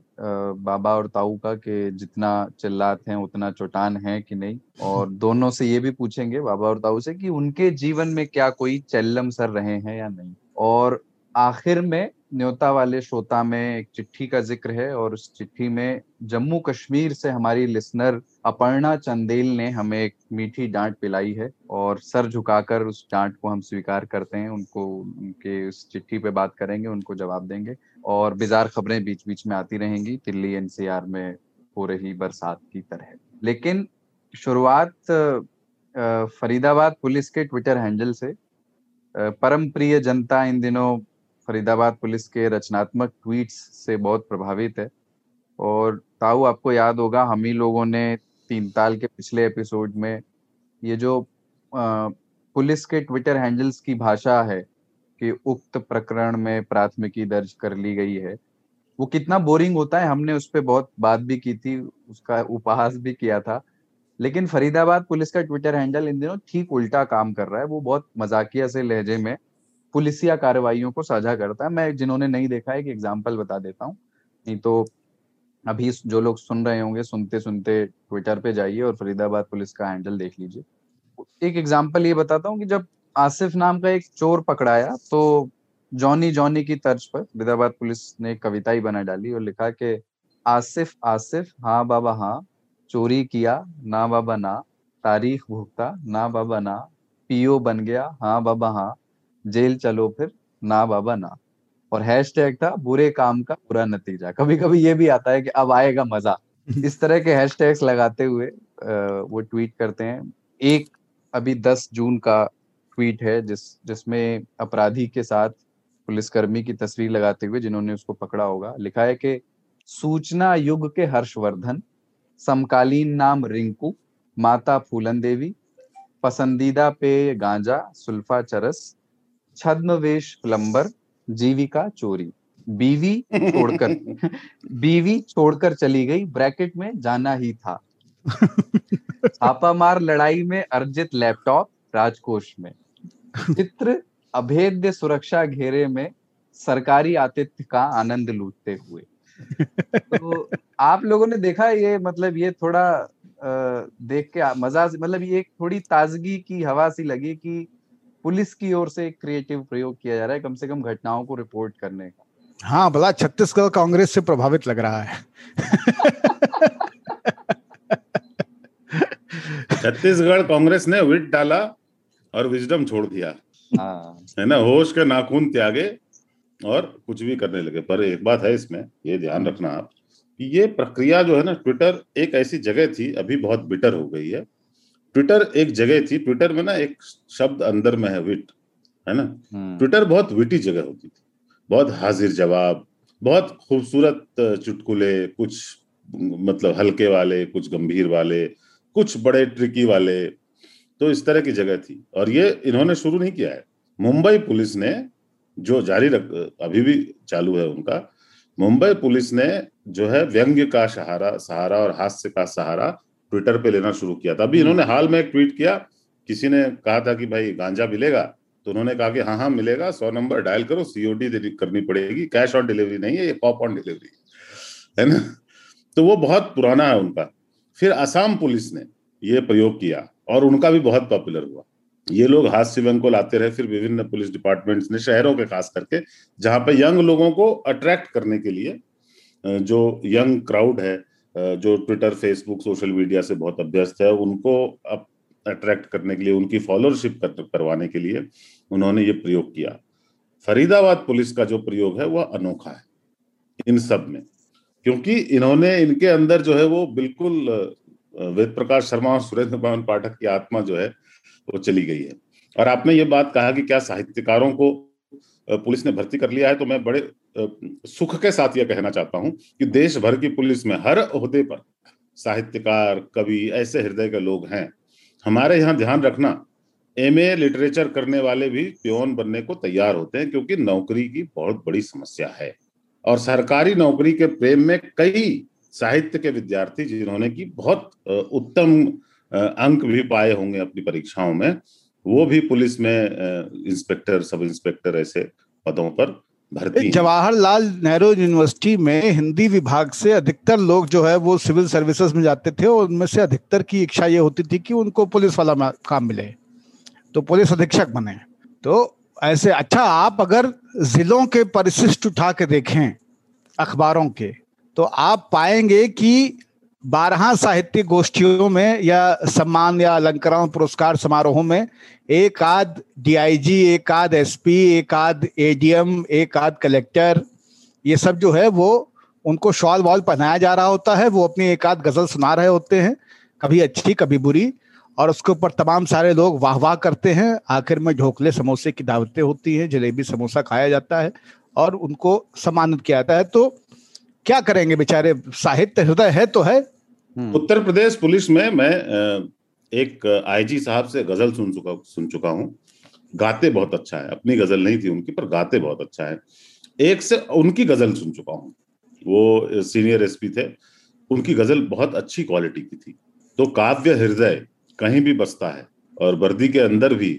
बाबा और ताऊ का कि जितना चिल्लात हैं, उतना चौटान है कि नहीं। और दोनों से ये भी पूछेंगे, बाबा और ताऊ से कि उनके जीवन में क्या कोई चेल्लम सर रहे हैं या नहीं? और आखिर में न्योता वाले श्रोता में एक चिट्ठी का ज़िक्र है और उस चिट्ठी में जम्मू कश्मीर से हमारी लिसनर अपर्णा चंदेल ने हमें एक मीठी डांट पिलाई है और सर झुकाकर उस डांट को हम स्वीकार करते हैं। उनको, उनके उस चिट्ठी पे बात करेंगे, उनको जवाब देंगे और बिजार खबरें बीच बीच में आती रहेंगी। दिल्ली एनसीआर में हो रही बरसात की तरह। लेकिन शुरुआत फरीदाबाद पुलिस के ट्विटर हैंडल से परम प्रिय जनता इन दिनों फरीदाबाद पुलिस के रचनात्मक ट्वीट्स से बहुत प्रभावित है। और ताऊ आपको याद होगा हम ही लोगों ने तीन ताल के पिछले एपिसोड में ये जो आ, पुलिस के ट्विटर हैंडल्स की भाषा है कि उक्त प्रकरण में प्राथमिकी दर्ज कर ली गई है वो कितना बोरिंग होता है। हमने उस पर बहुत बात भी की थी उसका उपहास भी किया था। लेकिन फरीदाबाद पुलिस का ट्विटर हैंडल इन दिनों ठीक उल्टा काम कर रहा है। वो बहुत मजाकिया से लहजे में पुलिसिया कार्रवाइयों को साझा करता है। मैं, जिन्होंने नहीं देखा है, एक एग्ज़ाम्पल बता देता हूँ। नहीं तो अभी जो लोग सुन रहे होंगे सुनते सुनते ट्विटर पे जाइए और फरीदाबाद पुलिस का हैंडल देख लीजिए। एक एग्ज़ाम्पल ये बताता हूँ कि जब आसिफ नाम का एक चोर पकड़ाया तो जॉनी जॉनी की तर्ज पर फरीदाबाद पुलिस ने कविता ही बना डाली और लिखा कि, आसिफ आसिफ हाँ बाबा हाँ चोरी किया, ना बाबा ना, तारीख भुगता, ना बाबा ना, पीओ बन गया हाँ बाबा हाँ जेल चलो फिर ना बाबा ना। और हैश टैग था बुरे काम का बुरा नतीजा। कभी कभी ये भी आता है कि अब आएगा मज़ा। इस तरह के हैश टैग्स लगाते हुए वो ट्वीट करते हैं। एक अभी दस जून का ट्वीट है जिस जिसमें अपराधी के साथ पुलिसकर्मी की तस्वीर लगाते हुए जिन्होंने उसको पकड़ा होगा लिखा है कि सूचना युग के हर्षवर्धन समकालीन नाम रिंकू माता फूलन देवी पसंदीदा पे गांजा सुल्फा चरस छद्मवेश प्लम्बर जीविका चोरी। बीवी छोड़कर बीवी छोड़कर चली गई ब्रैकेट में जाना ही था। छापामार लड़ाई में अर्जित लैपटॉप राजकोष में। चित्र अभेद्य सुरक्षा घेरे में सरकारी आतिथ्य का आनंद लूटते हुए। तो आप लोगों ने देखा ये मतलब ये थोड़ा देख के मज़ा मतलब ये एक थोड़ी ताजगी की हवा सी लगी कि पुलिस की ओर से एक क्रिएटिव प्रयोग किया जा रहा है कम से कम घटनाओं को रिपोर्ट करने का। हाँ भला छत्तीसगढ़ कांग्रेस से प्रभावित लग रहा है। छत्तीसगढ़ कांग्रेस ने विट डाला और विजडम छोड़ दिया। हाँ। है ना होश के नाखून त्यागे और कुछ भी करने लगे। पर एक बात है इसमें ये ध्यान रखना आप कि ये प्रक्रिया जो है ना ट्विटर एक ऐसी जगह थी अभी बहुत बिटर हो गई है। ट्विटर एक जगह थी। ट्विटर में ना एक शब्द अंदर में है विट है ना? हम्म। ट्विटर बहुत विटी जगह होती थी। बहुत हाजिर जवाब बहुत खूबसूरत चुटकुले कुछ मतलब हल्के वाले कुछ गंभीर वाले कुछ बड़े ट्रिकी वाले तो इस तरह की जगह थी। और ये इन्होंने शुरू नहीं किया है। मुंबई पुलिस ने जो जारी रख अभी भी चालू है उनका मुंबई पुलिस ने जो है व्यंग्य का सहारा सहारा और हास्य का सहारा ट्विटर पे लेना शुरू किया था। अभी इन्होंने हाल में एक ट्वीट किया किसी ने कहा था कि भाई गांजा मिलेगा तो उन्होंने कहा कि हाँ हाँ मिलेगा सौ नंबर डायल करो सीओडी करनी पड़ेगी कैश ऑन डिलीवरी नहीं है ये पॉप ऑन डिलीवरी है। ना? तो वो बहुत पुराना है उनका। फिर असम पुलिस ने ये प्रयोग किया और उनका भी बहुत पॉपुलर हुआ। ये लोग हाथ व्यंग को लाते रहे फिर विभिन्न पुलिस डिपार्टमेंट्स ने शहरों के खास करके जहाँ पे यंग लोगों को अट्रैक्ट करने के लिए जो यंग क्राउड है जो ट्विटर फेसबुक सोशल मीडिया से बहुत अभ्यस्त है, उनको अब अट्रैक्ट करने के लिए, उनकी फॉलोअरशिप करवाने के लिए उन्होंने ये प्रयोग किया। फरीदाबाद पुलिस का जो प्रयोग है, वह अनोखा है, इन सब में। क्योंकि इन्होंने, इनके अंदर जो है, वो बिल्कुल वेद प्रकाश शर्मा और सुरेंद्र भवन पाठक की आत्मा जो है, वो चली गई है। और आपने ये बात कहा कि क्या साहित्यकारों को पुलिस ने भर्ती कर लिया है तो मैं बड़े सुख के साथ यह कहना चाहता हूँ कि देश भर की पुलिस में हर ओहदे पर साहित्यकार, कवि, ऐसे हृदय के लोग हैं। हमारे यहाँ ध्यान रखना एमए लिटरेचर करने वाले भी प्योन बनने को तैयार होते हैं, क्योंकि नौकरी की बहुत बड़ी समस्या है। और सरकारी नौकरी के प्रेम में कई साहित्य के विद्यार्थी, जिन्होंने की बहुत उत्तम अंक भी पाए होंगे अपनी परीक्षाओं में वो भी पुलिस में इंस्पेक्टर, सब इंस्पेक्टर ऐसे पदों पर भर्ती जवाहरलाल नेहरू यूनिवर्सिटी में हिंदी विभाग से अधिकतर लोग जो है वो सिविल सर्विसेज़ में जाते थे और उनमें से अधिकतर की इच्छा ये होती थी कि उनको पुलिस वाला काम मिले तो पुलिस अधीक्षक बने। तो ऐसे अच्छा आप अगर जिलों के परिशिष्ट उठा के देखें अखबारों के तो आप पाएँगे कि बारह साहित्यिक गोष्ठियों में या सम्मान या अलंकरण पुरस्कार समारोहों में एक आध डीआईजी एक आध एसपी एक आध एडीएम एक आध कलेक्टर ये सब जो है वो उनको शॉल वॉल पहनाया जा रहा होता है, वो अपनी एक आध गज़ल सुना रहे होते हैं, कभी अच्छी, कभी बुरी, और उसके ऊपर तमाम सारे लोग वाह वाह करते हैं आखिर में ढोकले समोसे की दावतें होती हैं, जलेबी समोसा खाया जाता है और उनको सम्मानित किया जाता है तो क्या करेंगे बेचारे साहित्य हृदय है तो है। उत्तर प्रदेश पुलिस में मैं एक आईजी साहब से गज़ल सुन चुका सुन चुका हूँ। गाते बहुत अच्छा है। अपनी गज़ल नहीं थी उनकी पर गाते बहुत अच्छा है। एक से उनकी गज़ल सुन चुका हूँ। वो सीनियर एसपी थे। उनकी गज़ल बहुत अच्छी क्वालिटी की थी। तो काव्य हृदय कहीं भी बसता है और वर्दी के अंदर भी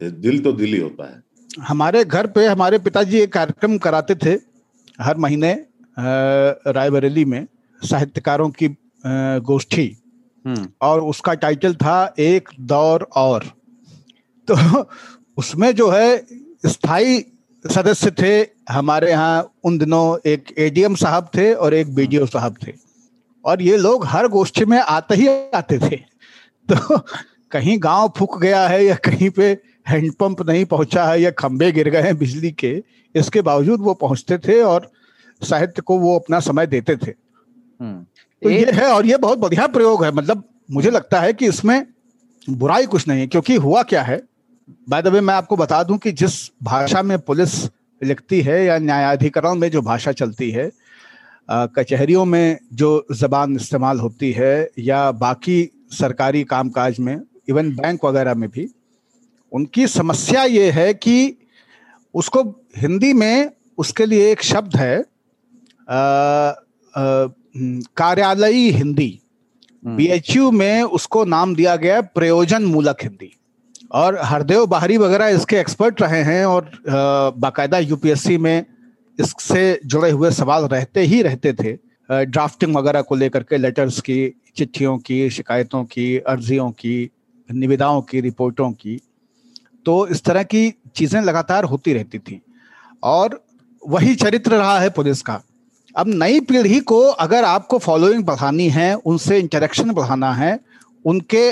दिल तो दिल ही होता है। हमारे घर पे हमारे पिताजी एक कार्यक्रम कराते थे हर महीने रायबरेली में साहित्यकारों की गोष्ठी। हम्म। और उसका टाइटल था एक दौर और। तो उसमें जो है स्थायी सदस्य थे हमारे यहाँ उन दिनों एक एडीएम साहब थे और एक बीडीओ साहब थे। और ये लोग हर गोष्ठी में आते ही आते थे। तो कहीं गाँव फूक गया है या कहीं पे हैंडपंप नहीं पहुँचा है या खंबे गिर गए हैं बिजली के इसके बावजूद वो पहुँचते थे और साहित्य को वो अपना समय देते थे। हम्म। तो ये है और ये बहुत बढ़िया प्रयोग है। मतलब मुझे लगता है कि इसमें बुराई कुछ नहीं है क्योंकि हुआ क्या है? बाय द वे मैं आपको बता दूँ कि जिस भाषा में पुलिस लिखती है या न्यायाधिकरण में जो भाषा चलती है कचहरियों में जो जबान इस्तेमाल होती है या बाकी सरकारी कामकाज में इवन बैंक वगैरह में भी उनकी समस्या ये है कि उसको हिंदी में उसके लिए एक शब्द है कार्यालयी हिंदी बीएचयू हम्म। में उसको नाम दिया गया प्रयोजन मूलक हिंदी। और हरदेव बाहरी वगैरह इसके एक्सपर्ट रहे हैं और बाकायदा यूपीएससी में इससे जुड़े हुए सवाल रहते ही रहते थे। ड्राफ्टिंग वगैरह को लेकर के लेटर्स की चिट्ठियों की शिकायतों की अर्जियों की निविदाओं की रिपोर्टों की तो इस तरह की चीज़ें लगातार होती रहती थी। और वही चरित्र रहा है पुलिस का। अब नई पीढ़ी को अगर आपको फॉलोइंग बढ़ानी है, उनसे इंटरेक्शन बढ़ाना है, उनके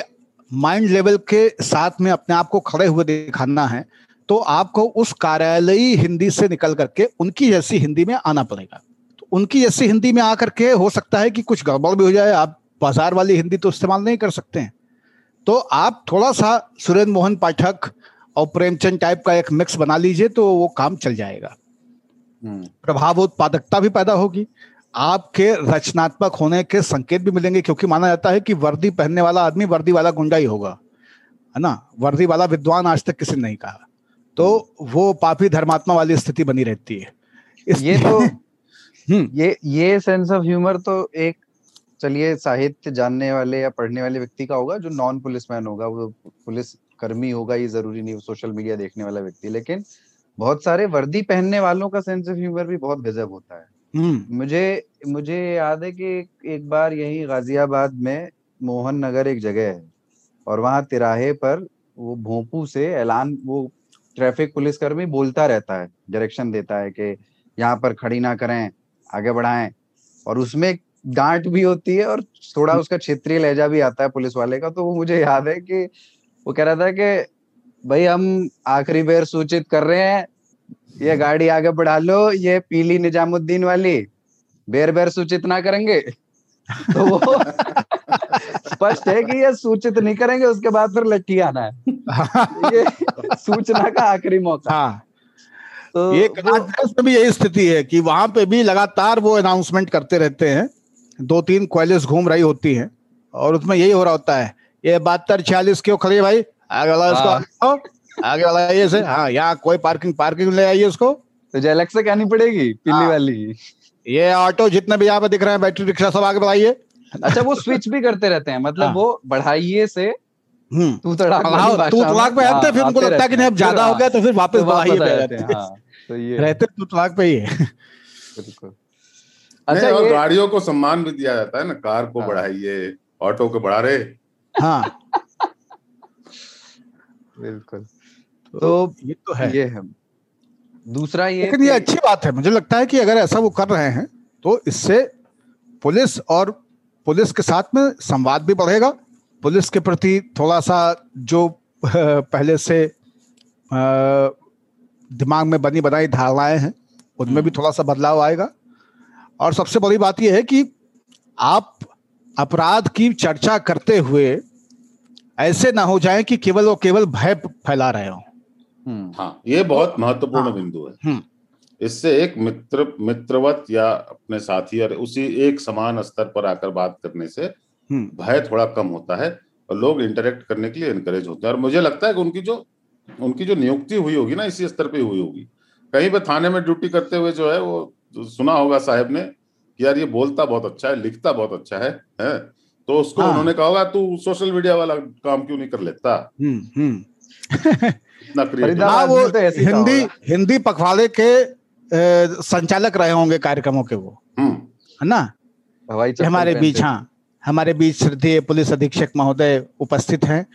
माइंड लेवल के साथ में अपने आप को खड़े हुए दिखाना है तो आपको उस कार्यालयी हिंदी से निकल करके उनकी जैसी हिंदी में आना पड़ेगा। तो उनकी जैसी हिंदी में आकर के हो सकता है कि कुछ गड़बड़ भी हो जाए, आप बाज़ार वाली हिंदी तो इस्तेमाल नहीं कर सकते हैं। तो आप थोड़ा सा सुरेंद्र मोहन पाठक और प्रेमचंद टाइप का एक मिक्स बना लीजिए तो वो काम चल जाएगा। प्रभाव उत्पादकता भी पैदा होगी। आपके रचनात्मक होने के संकेत भी मिलेंगे क्योंकि माना जाता है कि वर्दी पहनने वाला आदमी वर्दी वाला गुंडा ही होगा है ना? वर्दी वाला विद्वान आज तक किसी ने नहीं कहा। तो वो पापी धर्मात्मा वाली स्थिति बनी रहती है। ये तो हम्म। ये ये सेंस ऑफ़ ह्यूमर तो एक चलिए साहित्य जानने वाले या पढ़ने वाले व्यक्ति का होगा जो नॉन पुलिसमैन होगा वो पुलिस कर्मी होगा ये ज़रूरी नहीं सोशल मीडिया देखने वाला व्यक्ति। लेकिन बहुत सारे वर्दी पहनने वालों का सेंस ऑफ़ ह्यूमर भी बहुत गजब होता है। हम्म। मुझे मुझे याद है कि एक, एक बार यही गाजियाबाद में मोहन नगर एक जगह है और वहाँ तिराहे पर वो भोंपू से ऐलान वो ट्रैफ़िक पुलिसकर्मी बोलता रहता है डायरेक्शन देता है कि यहाँ पर खड़ी ना करें आगे बढ़ाएँ। और उसमें डांट भी होती है और थोड़ा उसका क्षेत्रीय लहजा भी आता है पुलिस वाले का तो वो मुझे याद है कि वो कह रहा था कि भाई हम आखिरी बार सूचित कर रहे हैं ये गाड़ी आगे बढ़ा लो ये पीली निजामुद्दीन वाली बेर बेर सूचित ना करेंगे। तो वो स्पष्ट है कि ये सूचित नहीं करेंगे उसके बाद फिर लट्ठी आना है। ये सूचना का आखिरी मौका। हाँ। तो ये कर्नाटक में भी यही स्थिति है कि वहाँ पे भी लगातार वो अनाउंसमेंट करते रहते हैं। दो तीन क्वालिस घूम रही होती हैं और उसमें यही हो रहा होता है। ये बहत्तर छियालीस क्यों खड़ी भाई? आगे वाला इसको हाँ। आगे वाला ये से हाँ यहाँ कोई पार्किंग पार्किंग ले आइए उसको। तो जेलक से कहनी पड़ेगी पीली हाँ। वाली। ये ऑटो जितने भी यहाँ पे दिख रहे हैं बैटरी रिक्शा सब आगे बढ़ाइए। अच्छा वो स्विच भी करते रहते हैं मतलब हाँ। वो बढ़ाइए से हम्म। तू तड़ाक हाँ, तू तलाक पे आते फिर हाँ, उनको लगता है कि नहीं अब ज़्यादा हो गया तो फिर वापस तो बढ़ाइए पे जाते रहते हैं, हाँ, तो ये रहते तू तलाक पे ही। है बिल्कुल अच्छा ये गाड़ियों को सम्मान भी दिया जाता है ना कार को हाँ। बढ़ाइए ऑटो को बढ़ा रहे। हाँ। बिल्कुल। तो तो ये तो है। ये है। दूसरा ये लेकिन ये अच्छी बात है। मुझे लगता है कि अगर ऐसा वो कर रहे हैं तो इससे पुलिस और पुलिस के साथ में संवाद भी बढ़ेगा। पुलिस के प्रति थोड़ा सा जो पहले से दिमाग में बनी बनाई धारणाएँ हैं उनमें भी थोड़ा सा बदलाव आएगा। और सबसे बड़ी बात यह है कि आप अपराध की चर्चा करते हुए ऐसे ना हो जाए कि केवल वो केवल भय फैला रहे हो हम्म, हाँ ये बहुत महत्वपूर्ण हाँ। बिंदु है हम्म। इससे एक मित्र मित्रवत या अपने साथी और उसी एक समान स्तर पर आकर बात करने से हम्म भय थोड़ा कम होता है और लोग इंटरेक्ट करने के लिए इनकरेज होते हैं और मुझे लगता है कि उनकी जो उनकी जो नियुक्ति हुई होगी ना इसी स्तर पे हुई होगी कहीं पे थाने में ड्यूटी करते हुए जो है वो सुना होगा साहब ने कि यार ये बोलता बहुत अच्छा है लिखता बहुत अच्छा है, है? तो उसको हाँ। उन्होंने कहा होगा तू सोशल मीडिया वाला काम क्यों नहीं कर लेता? हम्म हम्म। हाँ वो तो हिंदी हिंदी पखवाड़े के संचालक रहे होंगे कार्यक्रमों के वो। हम्म। है ना? हमारे बीच हाँ। हमारे बीच श्रद्धेय पुलिस अधीक्षक महोदय उपस्थित हैं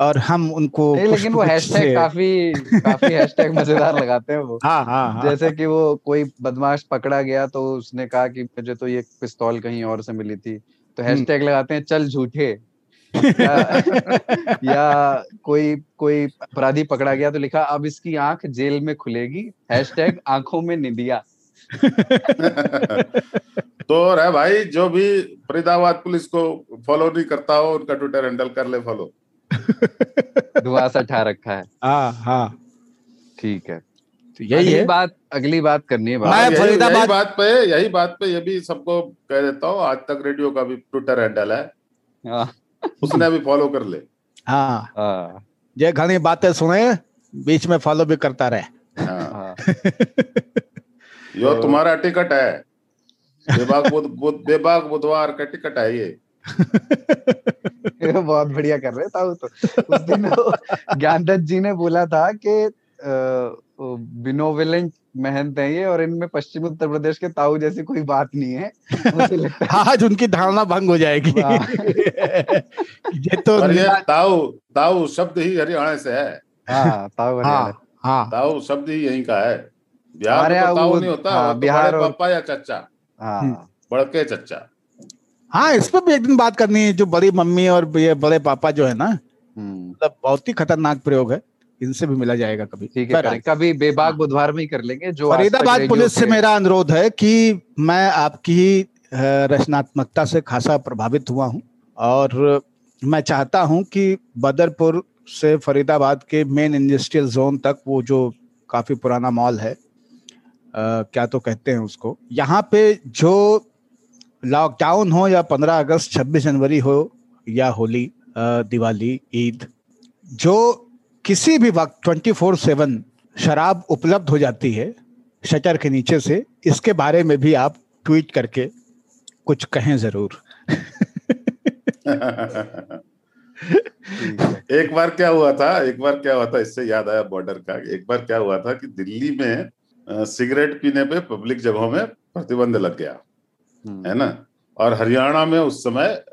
और हम उनको लेकिन वो हैशटैग काफ़ी काफ़ी हैशटैग मज़ेदार लगाते हैं वो। हाँ हाँ हाँ। जैसे कि वो कोई बदमाश पकड़ा गया तो उसने कहा कि मुझे तो ये पिस्तौल कहीं और से मिली थी। तो हम्म। हैशटैग लगाते हैं चल झूठे. या, या कोई कोई अपराधी पकड़ा गया तो लिखा अब इसकी आँख जेल में खुलेगी। हैशटैग आँखों में निदिया। तो है भाई जो भी फरीदाबाद पुलिस को फॉलो नहीं करता हो उनका ट्विटर हैंडल कर ले फॉलो धुआँ सा ठा रखा है। हाँ हाँ। ठीक है। तो यही है। बात अगली बात करनी है मैं यही, फरीदाबाद- यही बात पे यही बात पे ये भी सबको कह देता हूँ आज तक रेडियो का भी ट्विटर हैंडल है। हाँ, उसने भी फॉलो कर ले। हाँ। हाँ, ये घनी बातें सुने बीच में फॉलो भी करता रहे। हाँ। हाँ। यो तुम्हारा टिकट है। बेबाक बुध, बुध, बेबाक बुधवार का टिकट है ये। ये बहुत बढ़िया कर रहे था तो। उस दिन ज्ञानदत्त जी ने बोला था कि बिनोविलेंट महंत है ये और इनमें पश्चिम उत्तर प्रदेश के ताऊ जैसी कोई बात नहीं है मुझे आज उनकी धारणा भंग हो जाएगी। ये तो ये ताऊ ताऊ शब्द ही हरियाणा से है। हाँ ताऊ हाँ हाँ। ताऊ शब्द ही यहीं का है। बिहार में तो ताऊ नहीं होता हाँ, तो बिहार पापा या चचा। हाँ। बड़के चचा। हाँ इस पर भी एक दिन बात करनी है जो बड़ी मम्मी और ये बड़े पापा जो है ना हम्म, मतलब बहुत ही खतरनाक प्रयोग है। इनसे भी मिला जाएगा कभी। ठीक है कभी बेबाक बुधवार में ही कर लेंगे जो फरीदाबाद पुलिस से मेरा अनुरोध है कि मैं आपकी रचनात्मकता से खासा प्रभावित हुआ हूँ और मैं चाहता हूँ कि बदरपुर से फरीदाबाद के मेन इंडस्ट्रियल जोन तक वो जो काफ़ी पुराना मॉल है आ, क्या तो कहते हैं उसको यहाँ पे जो लॉकडाउन हो या पंद्रह अगस्त छब्बीस जनवरी हो या होली दिवाली ईद जो किसी भी वक्त ट्वेंटी फोर सेवन शराब उपलब्ध हो जाती है शटर के नीचे से इसके बारे में भी आप ट्वीट करके कुछ कहें ज़रूर। एक बार क्या हुआ था एक बार क्या हुआ था इससे याद आया बॉर्डर का एक बार क्या हुआ था कि दिल्ली में सिगरेट पीने पे पब्लिक जगहों में प्रतिबंध लग गया हम्म। है ना? और हरियाणा में उस समय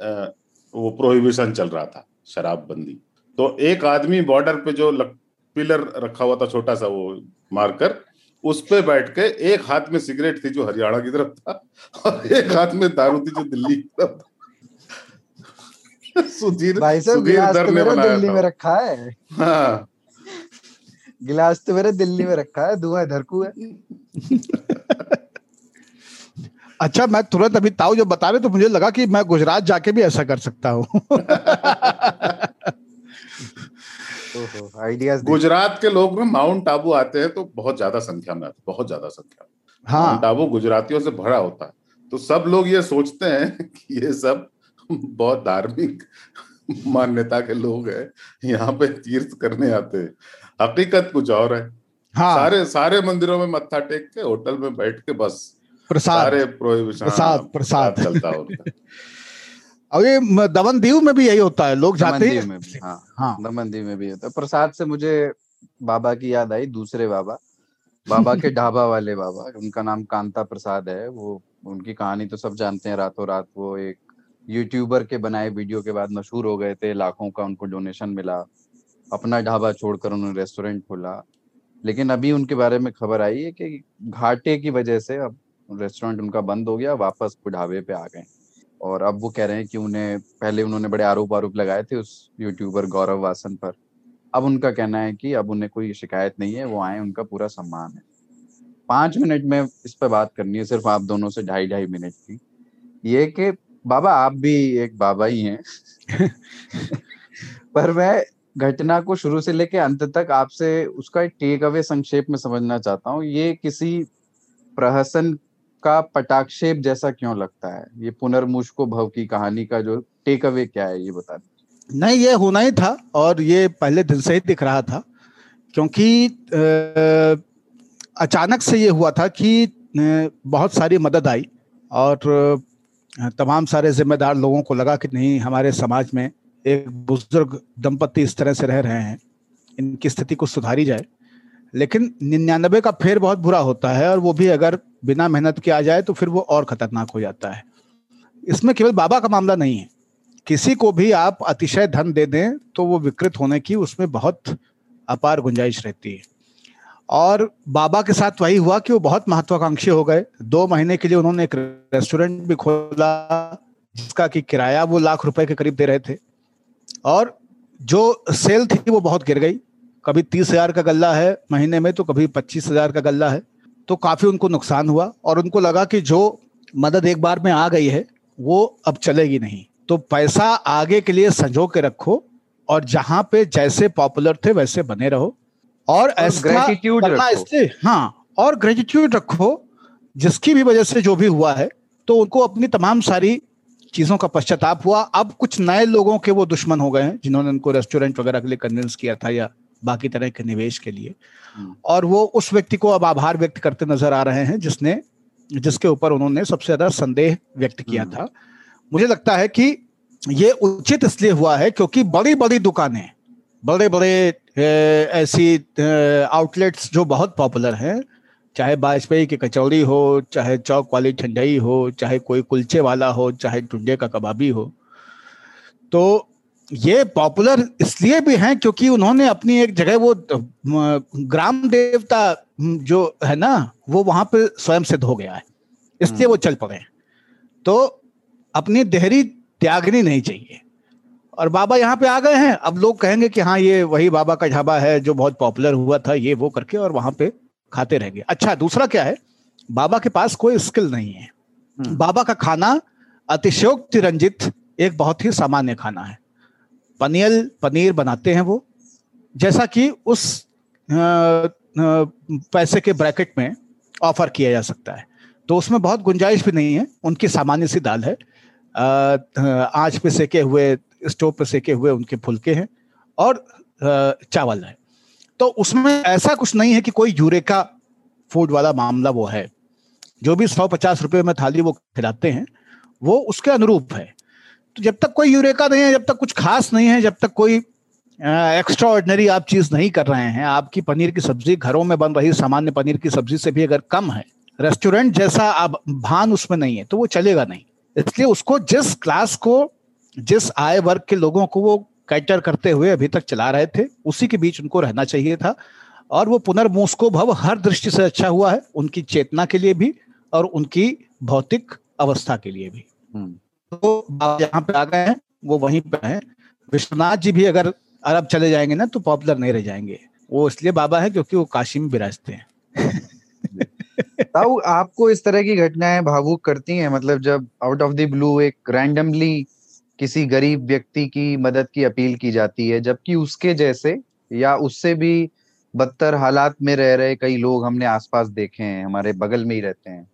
वो प्रोहिबिशन चल रहा था शराब बंदी तो एक आदमी बॉर्डर पे जो पिलर रखा हुआ था छोटा सा वो मारकर उस पे बैठ के एक हाथ में सिगरेट थी जो हरियाणा की तरफ़ था और एक हाथ में दारू थी जो दिल्ली की तरफ़ था। सुधीर भाई साहब गिलास तो मेरे दिल्ली में रखा है। हाँ। गिलास तो मेरे दिल्ली में रखा है दुआ धरकू है। अच्छा मैं तुरंत अभी ताऊ जो बता रहे तो मुझे लगा कि मैं गुजरात जाके भी ऐसा कर सकता हूँ। आइडियाज़ गुजरात के लोग ना माउंट आबू आते हैं तो बहुत ज़्यादा संख्या में आते बहुत ज़्यादा संख्या में। हाँ। माउंट आबू गुजरातियों से भरा होता है। तो सब लोग ये सोचते हैं कि ये सब बहुत धार्मिक मान्यता के लोग हैं यहाँ पे तीर्थ करने आते हैं। हकीकत कुछ और है। हाँ। सारे सारे मंदिरों में मत्था टेक के होटल में बैठ के बस। प्रसाद। सारे प्रसाद हाँ, प्रसाद। चलता होता अब ये दमन दीव में भी यही होता है लोग जाते हैं में भी हाँ, हाँ दमन दीव में भी होता है। प्रसाद से मुझे बाबा की याद आई दूसरे बाबा। बाबा के ढाबा वाले बाबा उनका नाम कांता प्रसाद है। वो उनकी कहानी तो सब जानते हैं रातों रात वो एक यूट्यूबर के बनाए वीडियो के बाद मशहूर हो गए थे लाखों का उनको डोनेशन मिला। अपना ढाबा छोड़कर उन्होंने रेस्टोरेंट खोला। लेकिन अभी उनके बारे में खबर आई है कि घाटे की वजह से अब रेस्टोरेंट उनका बंद हो गया वापस ढाबे पे आ गए। और अब वो कह रहे हैं कि उन्हें, पहले उन्होंने बड़े आरोप आरोप लगाए थे उस यूट्यूबर गौरव वासन पर। अब उनका कहना है कि अब उन्हें कोई शिकायत नहीं है, वो आए, उनका पूरा सम्मान है। पाँच मिनट में इस पर बात करनी है, सिर्फ़ आप दोनों से ढाई ढाई मिनट की। ये कि बाबा, आप भी एक बाबा ही हैं। पर मैं घटना को शुरू से लेके अंत तक आपसे उसका टेक अवे संक्षेप में समझना चाहता हूँ। ये किसी प्रहसन का पटाक्षेप जैसा क्यों लगता है? ये पुनर्मुष्को भव की कहानी का जो टेक अवे क्या है, ये बता दें नहीं, ये होना ही था और ये पहले दिन से ही दिख रहा था, क्योंकि अचानक से ये हुआ था कि बहुत सारी मदद आई और तमाम सारे जिम्मेदार लोगों को लगा कि नहीं, हमारे समाज में एक बुज़ुर्ग दंपत्ति इस तरह से रह रहे हैं, इनकी स्थिति को सुधारी जाए। लेकिन निन्यानबे का फेर बहुत बुरा होता है और वो भी अगर बिना मेहनत के आ जाए तो फिर वो और खतरनाक हो जाता है। इसमें केवल बाबा का मामला नहीं है। किसी को भी आप अतिशय धन दे दें तो वो विकृत होने की उसमें बहुत अपार गुंजाइश रहती है। और बाबा के साथ वही हुआ कि वो बहुत महत्वाकांक्षी हो गए। दो महीने के लिए उन्होंने एक रेस्टोरेंट भी खोला, जिसका कि किराया वो लाख रुपए के करीब दे रहे थे। और जो सेल थी वो बहुत गिर गई। कभी तीस हज़ार का गल्ला है महीने में तो कभी पच्चीस हज़ार का गल्ला है। तो काफ़ी उनको नुकसान हुआ और उनको लगा कि जो मदद एक बार में आ गई है वो अब चलेगी नहीं। तो पैसा आगे के लिए संजो के रखो और जहाँ पे जैसे पॉपुलर थे वैसे बने रहो। और ग्रेटिट्यूड इसलिए हाँ और ग्रेटिट्यूड रखो जिसकी भी वजह से जो भी हुआ है तो उनको अपनी तमाम सारी चीज़ों का पश्चाताप हुआ। अब कुछ नए लोगों के वो दुश्मन हो गए हैं जिन्होंने उनको रेस्टोरेंट वगैरह के लिए कन्विंस किया था या बाकी तरह के निवेश के लिए हम्म। और वो उस व्यक्ति को अब आभार व्यक्त करते नज़र आ रहे हैं जिसने जिसके ऊपर उन्होंने सबसे ज़्यादा संदेह व्यक्त किया हम्म। था मुझे लगता है कि ये उचित इसलिए हुआ है क्योंकि बड़ी बड़ी दुकानें बड़े बड़े ऐसी आउटलेट्स जो बहुत पॉपुलर हैं चाहे वाजपेयी की कचौड़ी हो चाहे चौक वाली ठंडई हो चाहे कोई कुलचे वाला हो चाहे टुंडे का कबाबी हो तो ये पॉपुलर इसलिए भी हैं क्योंकि उन्होंने अपनी एक जगह वो ग्राम देवता जो है ना वो वहाँ पे स्वयं सिद्ध हो गया है। इसलिए वो चल पड़े तो अपनी देहरी त्यागनी नहीं चाहिए। और बाबा यहाँ पे आ गए हैं। अब लोग कहेंगे कि हाँ ये वही बाबा का ढाबा है जो बहुत पॉपुलर हुआ था ये वो करके और वहाँ पे खाते रहेंगे अच्छा दूसरा क्या है? बाबा के पास कोई स्किल नहीं है। हम्म। बाबा का खाना अतिशयोक्ति रंजित एक बहुत ही सामान्य खाना है। पनीर पनीर बनाते हैं वो। जैसा कि उस पैसे के ब्रैकेट में ऑफ़र किया जा सकता है। तो उसमें बहुत गुंजाइश भी नहीं है, उनकी सामान्य सी दाल है। आँच पे सेके हुए, स्टोव पे सेके हुए उनके फुलके हैं और चावल है। तो उसमें ऐसा कुछ नहीं है कि कोई यूरेका फ़ूड वाला मामला वो है। जो भी सौ पचास रुपये में थाली वो खिलाते हैं, वो उसके अनुरूप है। तो जब तक कोई यूरेका नहीं है, जब तक कुछ खास नहीं है, जब तक कोई एक्स्ट्रा ऑर्डनरी आप चीज़ नहीं कर रहे हैं, आपकी पनीर की सब्ज़ी घरों में बन रही सामान्य पनीर की सब्ज़ी से भी अगर कम है, रेस्टोरेंट जैसा आप भान उसमें नहीं है तो वो चलेगा नहीं। इसलिए उसको जिस क्लास को, जिस आय वर्ग के लोगों को वो कैटर करते हुए अभी तक चला रहे थे, उसी के बीच उनको रहना चाहिए था। और वो पुनर्मोस्को भव हर दृष्टि से अच्छा हुआ है, उनकी चेतना के लिए भी और उनकी भौतिक अवस्था के लिए भी। हम्म। तो आप जहाँ पे आ गए हैं, वो वहीं पे हैं। विश्वनाथ जी भी अगर अरब चले जाएँगे ना तो पॉपुलर नहीं रह जाएँगे। वो इसलिए बाबा है क्योंकि वो काशी में विराजते हैं। आपको इस तरह की घटनाएँ भावुक करती हैं? मतलब जब आउट ऑफ़ द ब्लू एक रैंडमली किसी गरीब व्यक्ति की मदद की अपील की जाती है, जबकि उसके जैसे या उससे भी बदतर हालात में रह रहे कई लोग हमने आसपास देखे हैं, हमारे बगल में ही रहते हैं।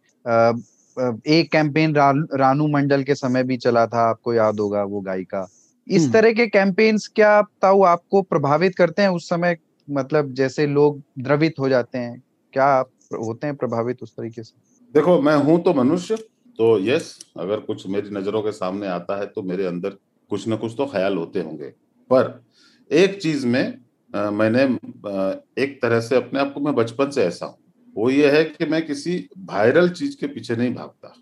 एक कैंपेन रा, रानू मंडल के समय भी चला था आपको याद होगा वो गायिका। इस हम्म। तरह के कैंपेन्स क्या ताऊ आपको प्रभावित करते हैं उस समय? मतलब जैसे लोग द्रवित हो जाते हैं क्या आप होते हैं प्रभावित उस तरीके से? देखो मैं हूँ तो मनुष्य तो यस अगर कुछ मेरी नज़रों के सामने आता है तो मेरे अंदर कुछ ना कुछ तो ख्याल होते होंगे। पर एक चीज़ में आ, मैंने आ, एक तरह से अपने आप को मैं बचपन से ऐसा हूँ। वो ये है कि मैं किसी वायरल चीज़ के पीछे नहीं भागता।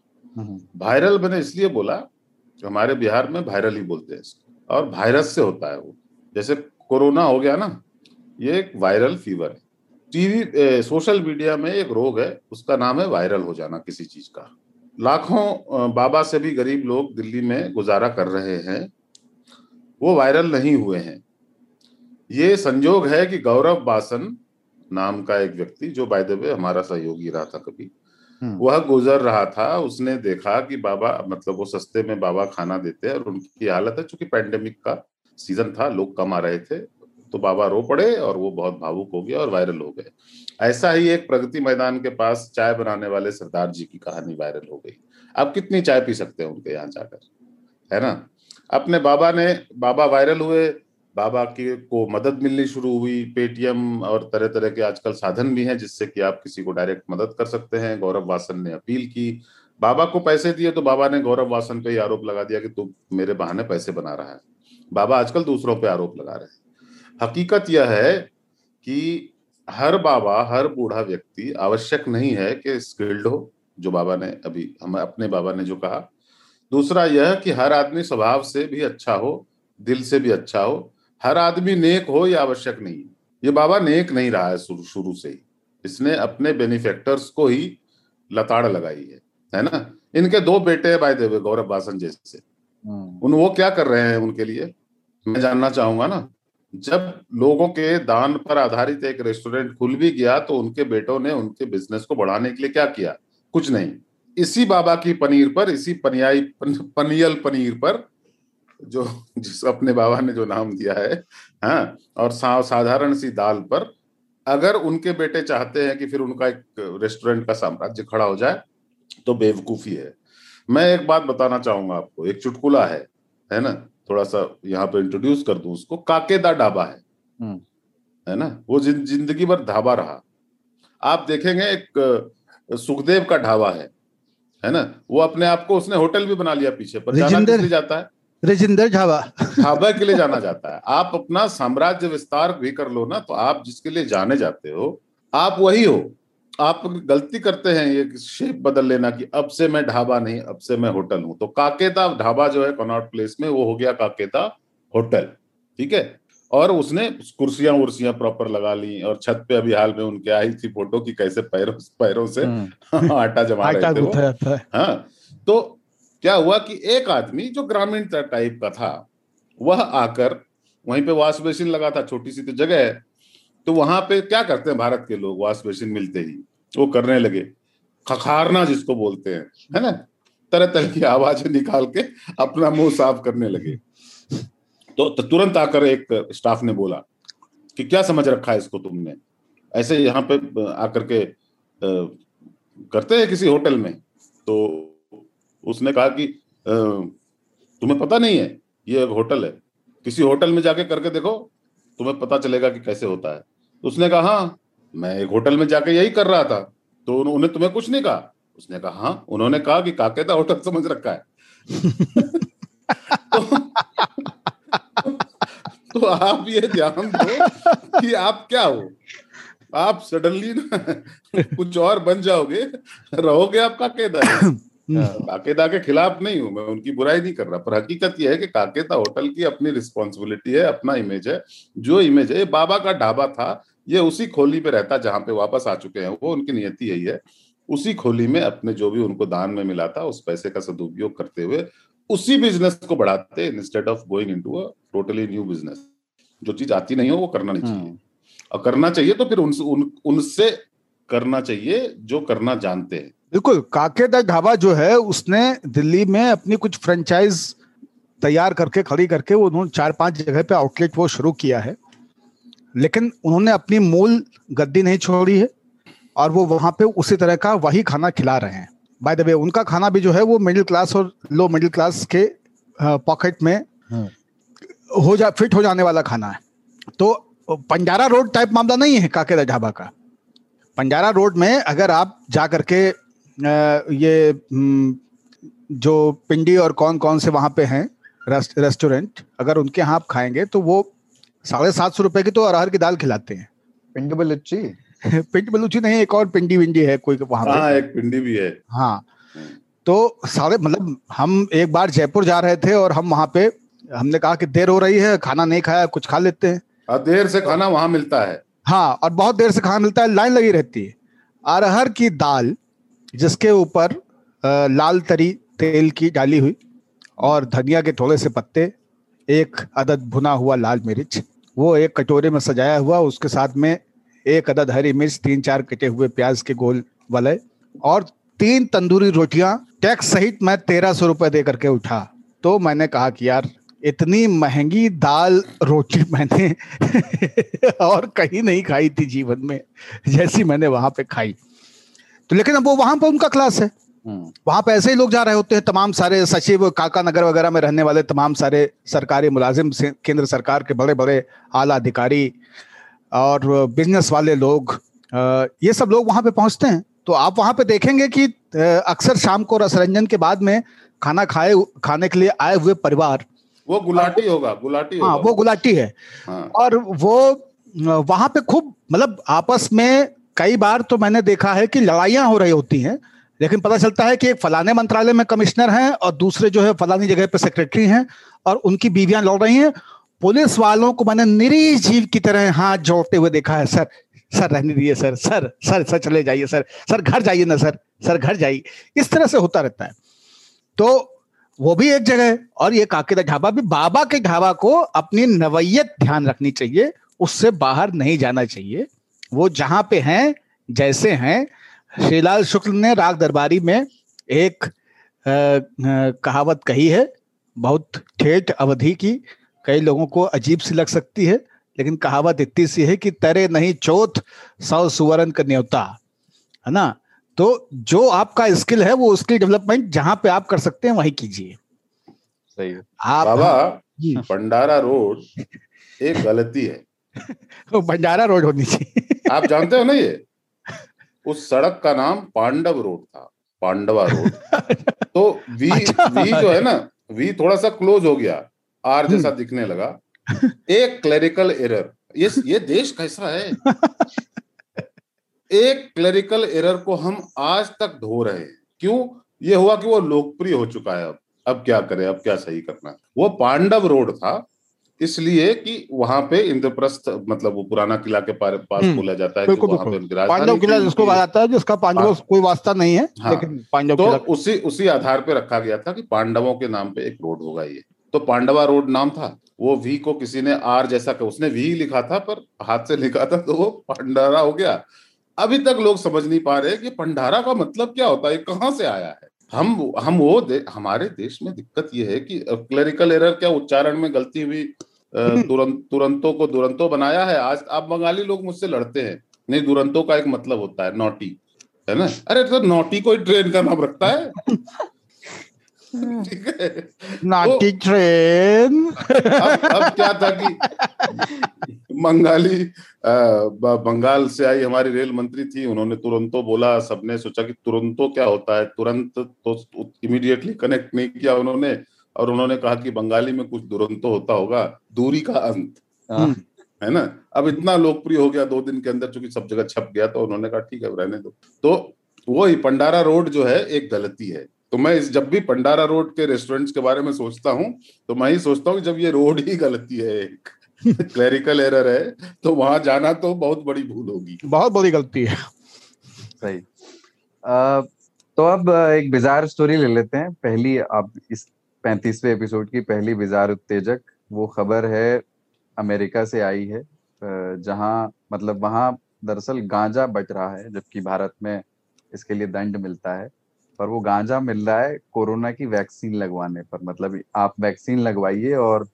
वायरल मैंने इसलिए बोला कि हमारे बिहार में वायरल ही बोलते हैं और वायरस से होता है वो। जैसे कोरोना हो गया ना ये एक वायरल फीवर है। टीवी सोशल मीडिया में एक रोग है उसका नाम है वायरल हो जाना किसी चीज़ का। लाखों बाबा से भी गरीब लोग दिल्ली में गुजारा कर रहे हैं वो वायरल नहीं हुए हैं। ये संजोग है कि गौरव बासन नाम का एक व्यक्ति जो बाय द वे हमारा सहयोगी रहा था कभी हम्म। वह गुजर रहा था उसने देखा कि बाबा मतलब वो सस्ते में बाबा खाना देते हैं और उनकी हालत है चूँकि पैंडेमिक का सीज़न था लोग कम आ रहे थे तो बाबा रो पड़े और वो बहुत भावुक हो गया और वायरल हो गए। ऐसा ही एक प्रगति मैदान के पास चाय बनाने वाले सरदार जी की कहानी वायरल हो गई। आप कितनी चाय पी सकते हैं उनके यहाँ जाकर? है ना? अपने बाबा ने बाबा वायरल हुए बाबा के को मदद मिलनी शुरू हुई। पेटीएम और तरह तरह के आजकल साधन भी हैं जिससे कि आप किसी को डायरेक्ट मदद कर सकते हैं। गौरव वासन ने अपील की। बाबा को पैसे दिए तो बाबा ने गौरव वासन पे आरोप लगा दिया कि तू मेरे बहाने पैसे बना रहा है। बाबा आजकल दूसरों पे आरोप लगा रहे हैं। हकीकत यह है कि हर बाबा, हर बूढ़ा व्यक्ति आवश्यक नहीं है कि स्किल्ड हो, जो बाबा ने अभी, हम अपने बाबा ने जो कहा। दूसरा यह कि हर आदमी स्वभाव से भी अच्छा हो, दिल से भी अच्छा हो हर आदमी नेक हो यह आवश्यक नहीं ये बाबा नेक नहीं रहा है शुरू शुरू से ही। इसने अपने बेनिफेक्टर्स को ही लताड़ लगाई है है ना? इनके दो बेटे हैं बाय देवे गौरव बासन जैसे। हम्म। उन वो क्या कर रहे हैं उनके लिए? मैं जानना चाहूँगा ना जब लोगों के दान पर आधारित एक रेस्टोरेंट खुल भी गया तो उनके बेटों ने उनके बिज़नेस को बढ़ाने के लिए क्या किया? कुछ नहीं। इसी बाबा की पनीर पर इसी पनियाई पन, पनियल पनीर पर जो जिस अपने बाबा ने जो नाम दिया है हाँ और सा, साधारण सी दाल पर अगर उनके बेटे चाहते हैं कि फिर उनका एक रेस्टोरेंट का साम्राज्य खड़ा हो जाए तो बेवकूफ़ी है। मैं एक बात बताना चाहूँगा आपको एक चुटकुला है है ना? थोड़ा सा यहाँ पे इंट्रोड्यूस कर दू उसको। काकेदा ढाबा है। हम्म। है ना? वो जिन, ज़िंदगी भर ढाबा रहा। आप देखेंगे एक सुखदेव का ढाबा है है ना? वो अपने आप को उसने होटल भी बना लिया पीछे पर जाना जाता है? रजिंदर ढाबा ढाबा के लिए जाना जाता है। आप अपना साम्राज्य विस्तार भी कर लो ना तो आप जिसके लिए जाने जाते हो आप वही हो। आप गलती करते हैं ये शेप बदल लेना कि अब से मैं ढाबा नहीं अब से मैं होटल हूँ। तो काकेता ढाबा जो है कनॉट प्लेस में वो हो गया काकेता होटल ठीक है? और उसने कुर्सियाँ उर्सियाँ प्रॉपर लगा ली और छत पे अभी हाल में उनके आई थी फ़ोटो की कैसे पैरों पैरों से हम्म। आटा जमा रहे थे हाँ तो क्या हुआ कि एक आदमी जो ग्रामीण टाइप का था वह आकर वहीं पे वॉश बेसिन लगा था छोटी सी तो जगह है तो वहाँ पे क्या करते हैं भारत के लोग वॉश बेसिन मिलते ही? वो करने लगे। खखारना जिसको बोलते हैं है ना? तरह तरह की आवाज़ें निकाल के अपना मुँह साफ़ करने लगे। तो, तो तुरंत आकर एक स्टाफ ने बोला कि क्या समझ रखा है इसको तुमने? ऐसे यहाँ पे आकर के करते हैं किसी होटल में? तो उसने कहा कि तुम्हें पता नहीं है ये एक होटल है। किसी होटल में जाके करके देखो तुम्हें पता चलेगा कि कैसे होता है। उसने कहा हाँ मैं एक होटल में जाके यही कर रहा था तो उन्होंने तुम्हें कुछ नहीं कहा? उसने कहा हाँ उन्होंने कहा कि काकेदा होटल समझ रखा है। तो, तो आप ये ध्यान दो कि आप क्या हो। आप सडनली ना कुछ और बन जाओगे रहोगे आप काकेदा काकेदा के खिलाफ नहीं हूँ मैं उनकी बुराई नहीं कर रहा पर हकीकत यह है कि काकेदा होटल की अपनी रिस्पॉन्सिबिलिटी है अपना इमेज है जो इमेज है ये बाबा का ढाबा था ये उसी खोली पे रहता जहाँ पे वापस आ चुके हैं वो उनकी नियति यही है उसी खोली में अपने जो भी उनको दान में मिला था उस पैसे का सदुपयोग करते हुए उसी बिज़नेस को बढ़ाते instead of going into a totally new business जो चीज़ आती नहीं हो वो करना नहीं चाहिए। हम्म। और करना चाहिए तो फिर उनसे उन, उनसे करना चाहिए जो करना जानते हैं। बिल्कुल काकेदा ढाबा जो है उसने दिल्ली में अपनी कुछ फ्रेंचाइज तैयार करके खड़ी करके वो उन्होंने चार पाँच जगह पे आउटलेट वो शुरू किया है। लेकिन उन्होंने अपनी मूल गद्दी नहीं छोड़ी है और वो वहाँ पे उसी तरह का वही खाना खिला रहे हैं। बाय द वे उनका खाना भी जो है वो मिडिल क्लास और लो मिडिल क्लास के पॉकेट में हम्म। हो जा फिट हो जाने वाला खाना है। तो पंजारा रोड टाइप मामला नहीं है काकेदा ढाबा का। पंजारा रोड में अगर आप जा करके ये हम्म, जो पिंडी और कौन कौन से वहाँ पे हैं रेस्टोरेंट अगर उनके यहाँ आप खाएँगे तो वो साढ़े सात सौ रुपए की तो अरहर की दाल खिलाते हैं। पिंडी बलुच्ची पिंडी बलुच्ची नहीं एक और पिंडी विंडी है कोई वहाँ हाँ एक पिंडी भी है। हाँ तो साढ़े मतलब हम एक बार जयपुर जा रहे थे और हम वहाँ पे हमने कहा कि देर हो रही है खाना नहीं खाया कुछ खा लेते हैं। और देर से खाना वहाँ मिलता है। हाँ और बहुत देर से खाना मिलता है लाइन लगी रहती है। अरहर की दाल जिसके ऊपर लाल तरी तेल की डाली हुई और धनिया के थोड़े से पत्ते, एक अदद भुना हुआ लाल मिर्च, वो एक कटोरे में सजाया हुआ, उसके साथ में एक अदद हरी मिर्च, तीन चार कटे हुए प्याज के गोल वाले और तीन तंदूरी रोटियाँ, टैक्स सहित मैं तेरह सौ रुपये दे करके उठा। तो मैंने कहा कि यार, इतनी महँगी दाल रोटी मैंने और कहीं नहीं खाई थी जीवन में, जैसी मैंने वहाँ पे खाई। तो लेकिन अब वो वहाँ पर उनका क्लास है। हम्म। वहाँ पर ऐसे ही लोग जा रहे होते हैं तमाम सारे सचिव काका नगर वगैरह में रहने वाले तमाम सारे सरकारी मुलाजिम केंद्र सरकार के बड़े बड़े आला अधिकारी और बिज़नेस वाले लोग ये सब लोग वहाँ पे पहुँचते हैं। तो आप वहाँ पे देखेंगे कि अक्सर शाम को रसरंजन के बाद में खाना खाए खाने के लिए आए हुए परिवार। वो गुलाटी होगा गुलाटी हाँ वो गुलाटी है। हाँ। और वो वहाँ पे खूब मतलब आपस में कई बार तो मैंने देखा है कि लड़ाइयाँ हो रही होती हैं, लेकिन पता चलता है कि एक फलाने मंत्रालय में कमिश्नर हैं और दूसरे जो है फलानी जगह पे सेक्रेटरी हैं और उनकी बीवियाँ लड़ रही हैं। पुलिस वालों को मैंने निरी जीव की तरह हाथ जोड़ते हुए देखा है, सर सर, रहने दिए सर सर सर सर, चले जाइए, सर सर, घर जाइए ना, सर सर, घर जाइए। इस तरह से होता रहता है। तो वो भी एक जगह और ये काकेदा ढाबा भी, बाबा के ढाबा को अपनी नवैयत ध्यान रखनी चाहिए, उससे बाहर नहीं जाना चाहिए। वो जहाँ पे हैं जैसे हैं श्रीलाल शुक्ल ने राग दरबारी में एक आ, आ, कहावत कही है बहुत ठेठ अवधि की कई लोगों को अजीब सी लग सकती है लेकिन कहावत इतनी सी है कि तरे नहीं चौथ सौ सुवर्ण का न्योता है ना? तो जो आपका स्किल है वो स्किल डेवलपमेंट जहाँ पे आप कर सकते हैं वही कीजिए। सही आप बाबा भंडारा रोड एक गलती है। तो भंडारा रोड होनी चाहिए। आप जानते हो ना ये? उस सड़क का नाम पांडव रोड था पांडवा रोड। तो वी अच्छा। वी जो है ना वी थोड़ा सा क्लोज हो गया आर जैसा हम्म। दिखने लगा। एक क्लरिकल एरर ये ये देश कैसा है? एक क्लरिकल एरर को हम आज तक ढो रहे हैं। क्यों? ये हुआ कि वो लोकप्रिय हो चुका है अब। अब क्या करें? अब क्या सही करना है? वो पांडव रोड था इसलिए कि वहाँ पे इंद्रप्रस्थ मतलब वो पुराना किला के पास हम्म, बोला जाता है कि वहाँ पे पांडव किला जिसको कहा जाता है जिसका पांडव कोई वास्ता नहीं है हाँ, लेकिन पांडव तो उसी उसी आधार पे रखा गया था कि पांडवों के नाम पे एक रोड होगा ये। तो पांडवा रोड नाम था वो वी को किसी ने आर जैसा कर, उसने वी लिखा था पर हाथ से लिखा था तो वो पांडारा हो गया। अभी तक लोग समझ नहीं पा रहे कि पंडारा का मतलब क्या होता है कहाँ से आया है? हम हम वो दे, हमारे देश में दिक्कत ये है कि क्लरिकल एरर क्या उच्चारण में गलती हुई तुरंत तुरंतों को दुरंतो बनाया है? आज आप बंगाली लोग मुझसे लड़ते हैं। नहीं दुरंतों का एक मतलब होता है नोटी है ना? अरे तो नोटी को ही ट्रेन का नाम रखता है। ठीक है। नाटी ट्रेन अब अब क्या था कि बंगाली बंगाल से आई हमारी रेल मंत्री थी उन्होंने तुरंतो बोला सबने सोचा कि तुरंतो क्या होता है तुरंत तो इमीडिएटली कनेक्ट नहीं किया उन्होंने और उन्होंने कहा कि बंगाली में कुछ दुरंतो होता होगा दूरी का अंत। हाँ, है ना? अब इतना लोकप्रिय हो गया दो दिन के अंदर चूँकि सब जगह छप गया तो उन्होंने कहा ठीक है रहने दो। तो वही पंडारा रोड जो है एक गलती है। तो मैं इस जब भी पंडारा रोड के रेस्टोरेंट्स के बारे में सोचता हूँ तो मैं ही सोचता हूँ जब ये रोड ही गलती है एक क्लरिकल एरर है तो वहाँ जाना तो बहुत बड़ी भूल होगी। बहुत बड़ी गलती है। सही। तो अब एक बिजार स्टोरी ले लेते हैं। पहली आप इस पैंतीसवें एपिसोड की पहली बिजार उत्तेजक वो खबर है अमेरिका से आई है जहाँ मतलब वहाँ दरअसल गांजा बच रहा है जबकि भारत में इसके लिए दंड मिलता है। पर वो गांजा मिल रहा है कोरोना की वैक्सीन लगवाने पर। मतलब आप वैक्सीन लगवाइए और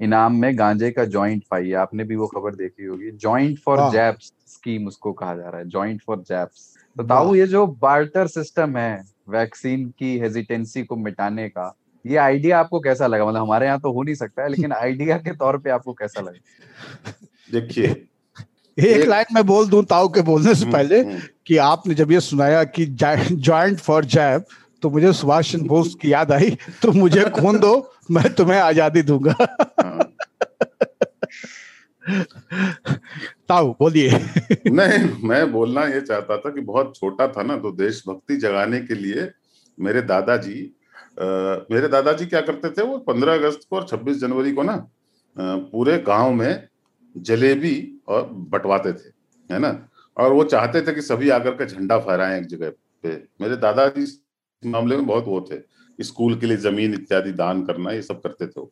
इनाम में गांजे का जॉइंट पाइए। आपने भी वो खबर देखी होगी। Joint for. जैप्स स्कीम उसको कहा जा रहा है। जॉइंट फॉर जैप्स तो ताऊ ये जो बार्टर सिस्टम है वैक्सीन की हेजिटेंसी को मिटाने का ये आइडिया आपको कैसा लगा? मतलब हमारे यहाँ तो हो नहीं सकता है लेकिन आइडिया के तौर पे आपको कैसा लगा? देखिए एक एक- लाइन में बोल दूँ ताऊ के बोलने से हम्म, पहले हम्म, कि आपने जब ये सुनाया कि जॉइंट फॉर जैब तो मुझे सुभाष चंद्र बोस की याद आई तो मुझे खून दो मैं तुम्हें आज़ादी दूँगा। हाँ। ताऊ बोलिए। नहीं मैं बोलना ये चाहता था कि बहुत छोटा था ना तो देशभक्ति जगाने के लिए मेरे दादाजी मेरे दादाजी क्या करते थे वो पंद्रह अगस्त को और छब्बीस जनवरी को ना पूरे गाँव में जलेबी और बंटवाते थे है ना? और वो चाहते थे कि सभी आकर के झंडा फहराएँ एक जगह पे। मेरे दादाजी इस मामले में बहुत वो थे स्कूल के लिए ज़मीन इत्यादि दान करना ये सब करते थे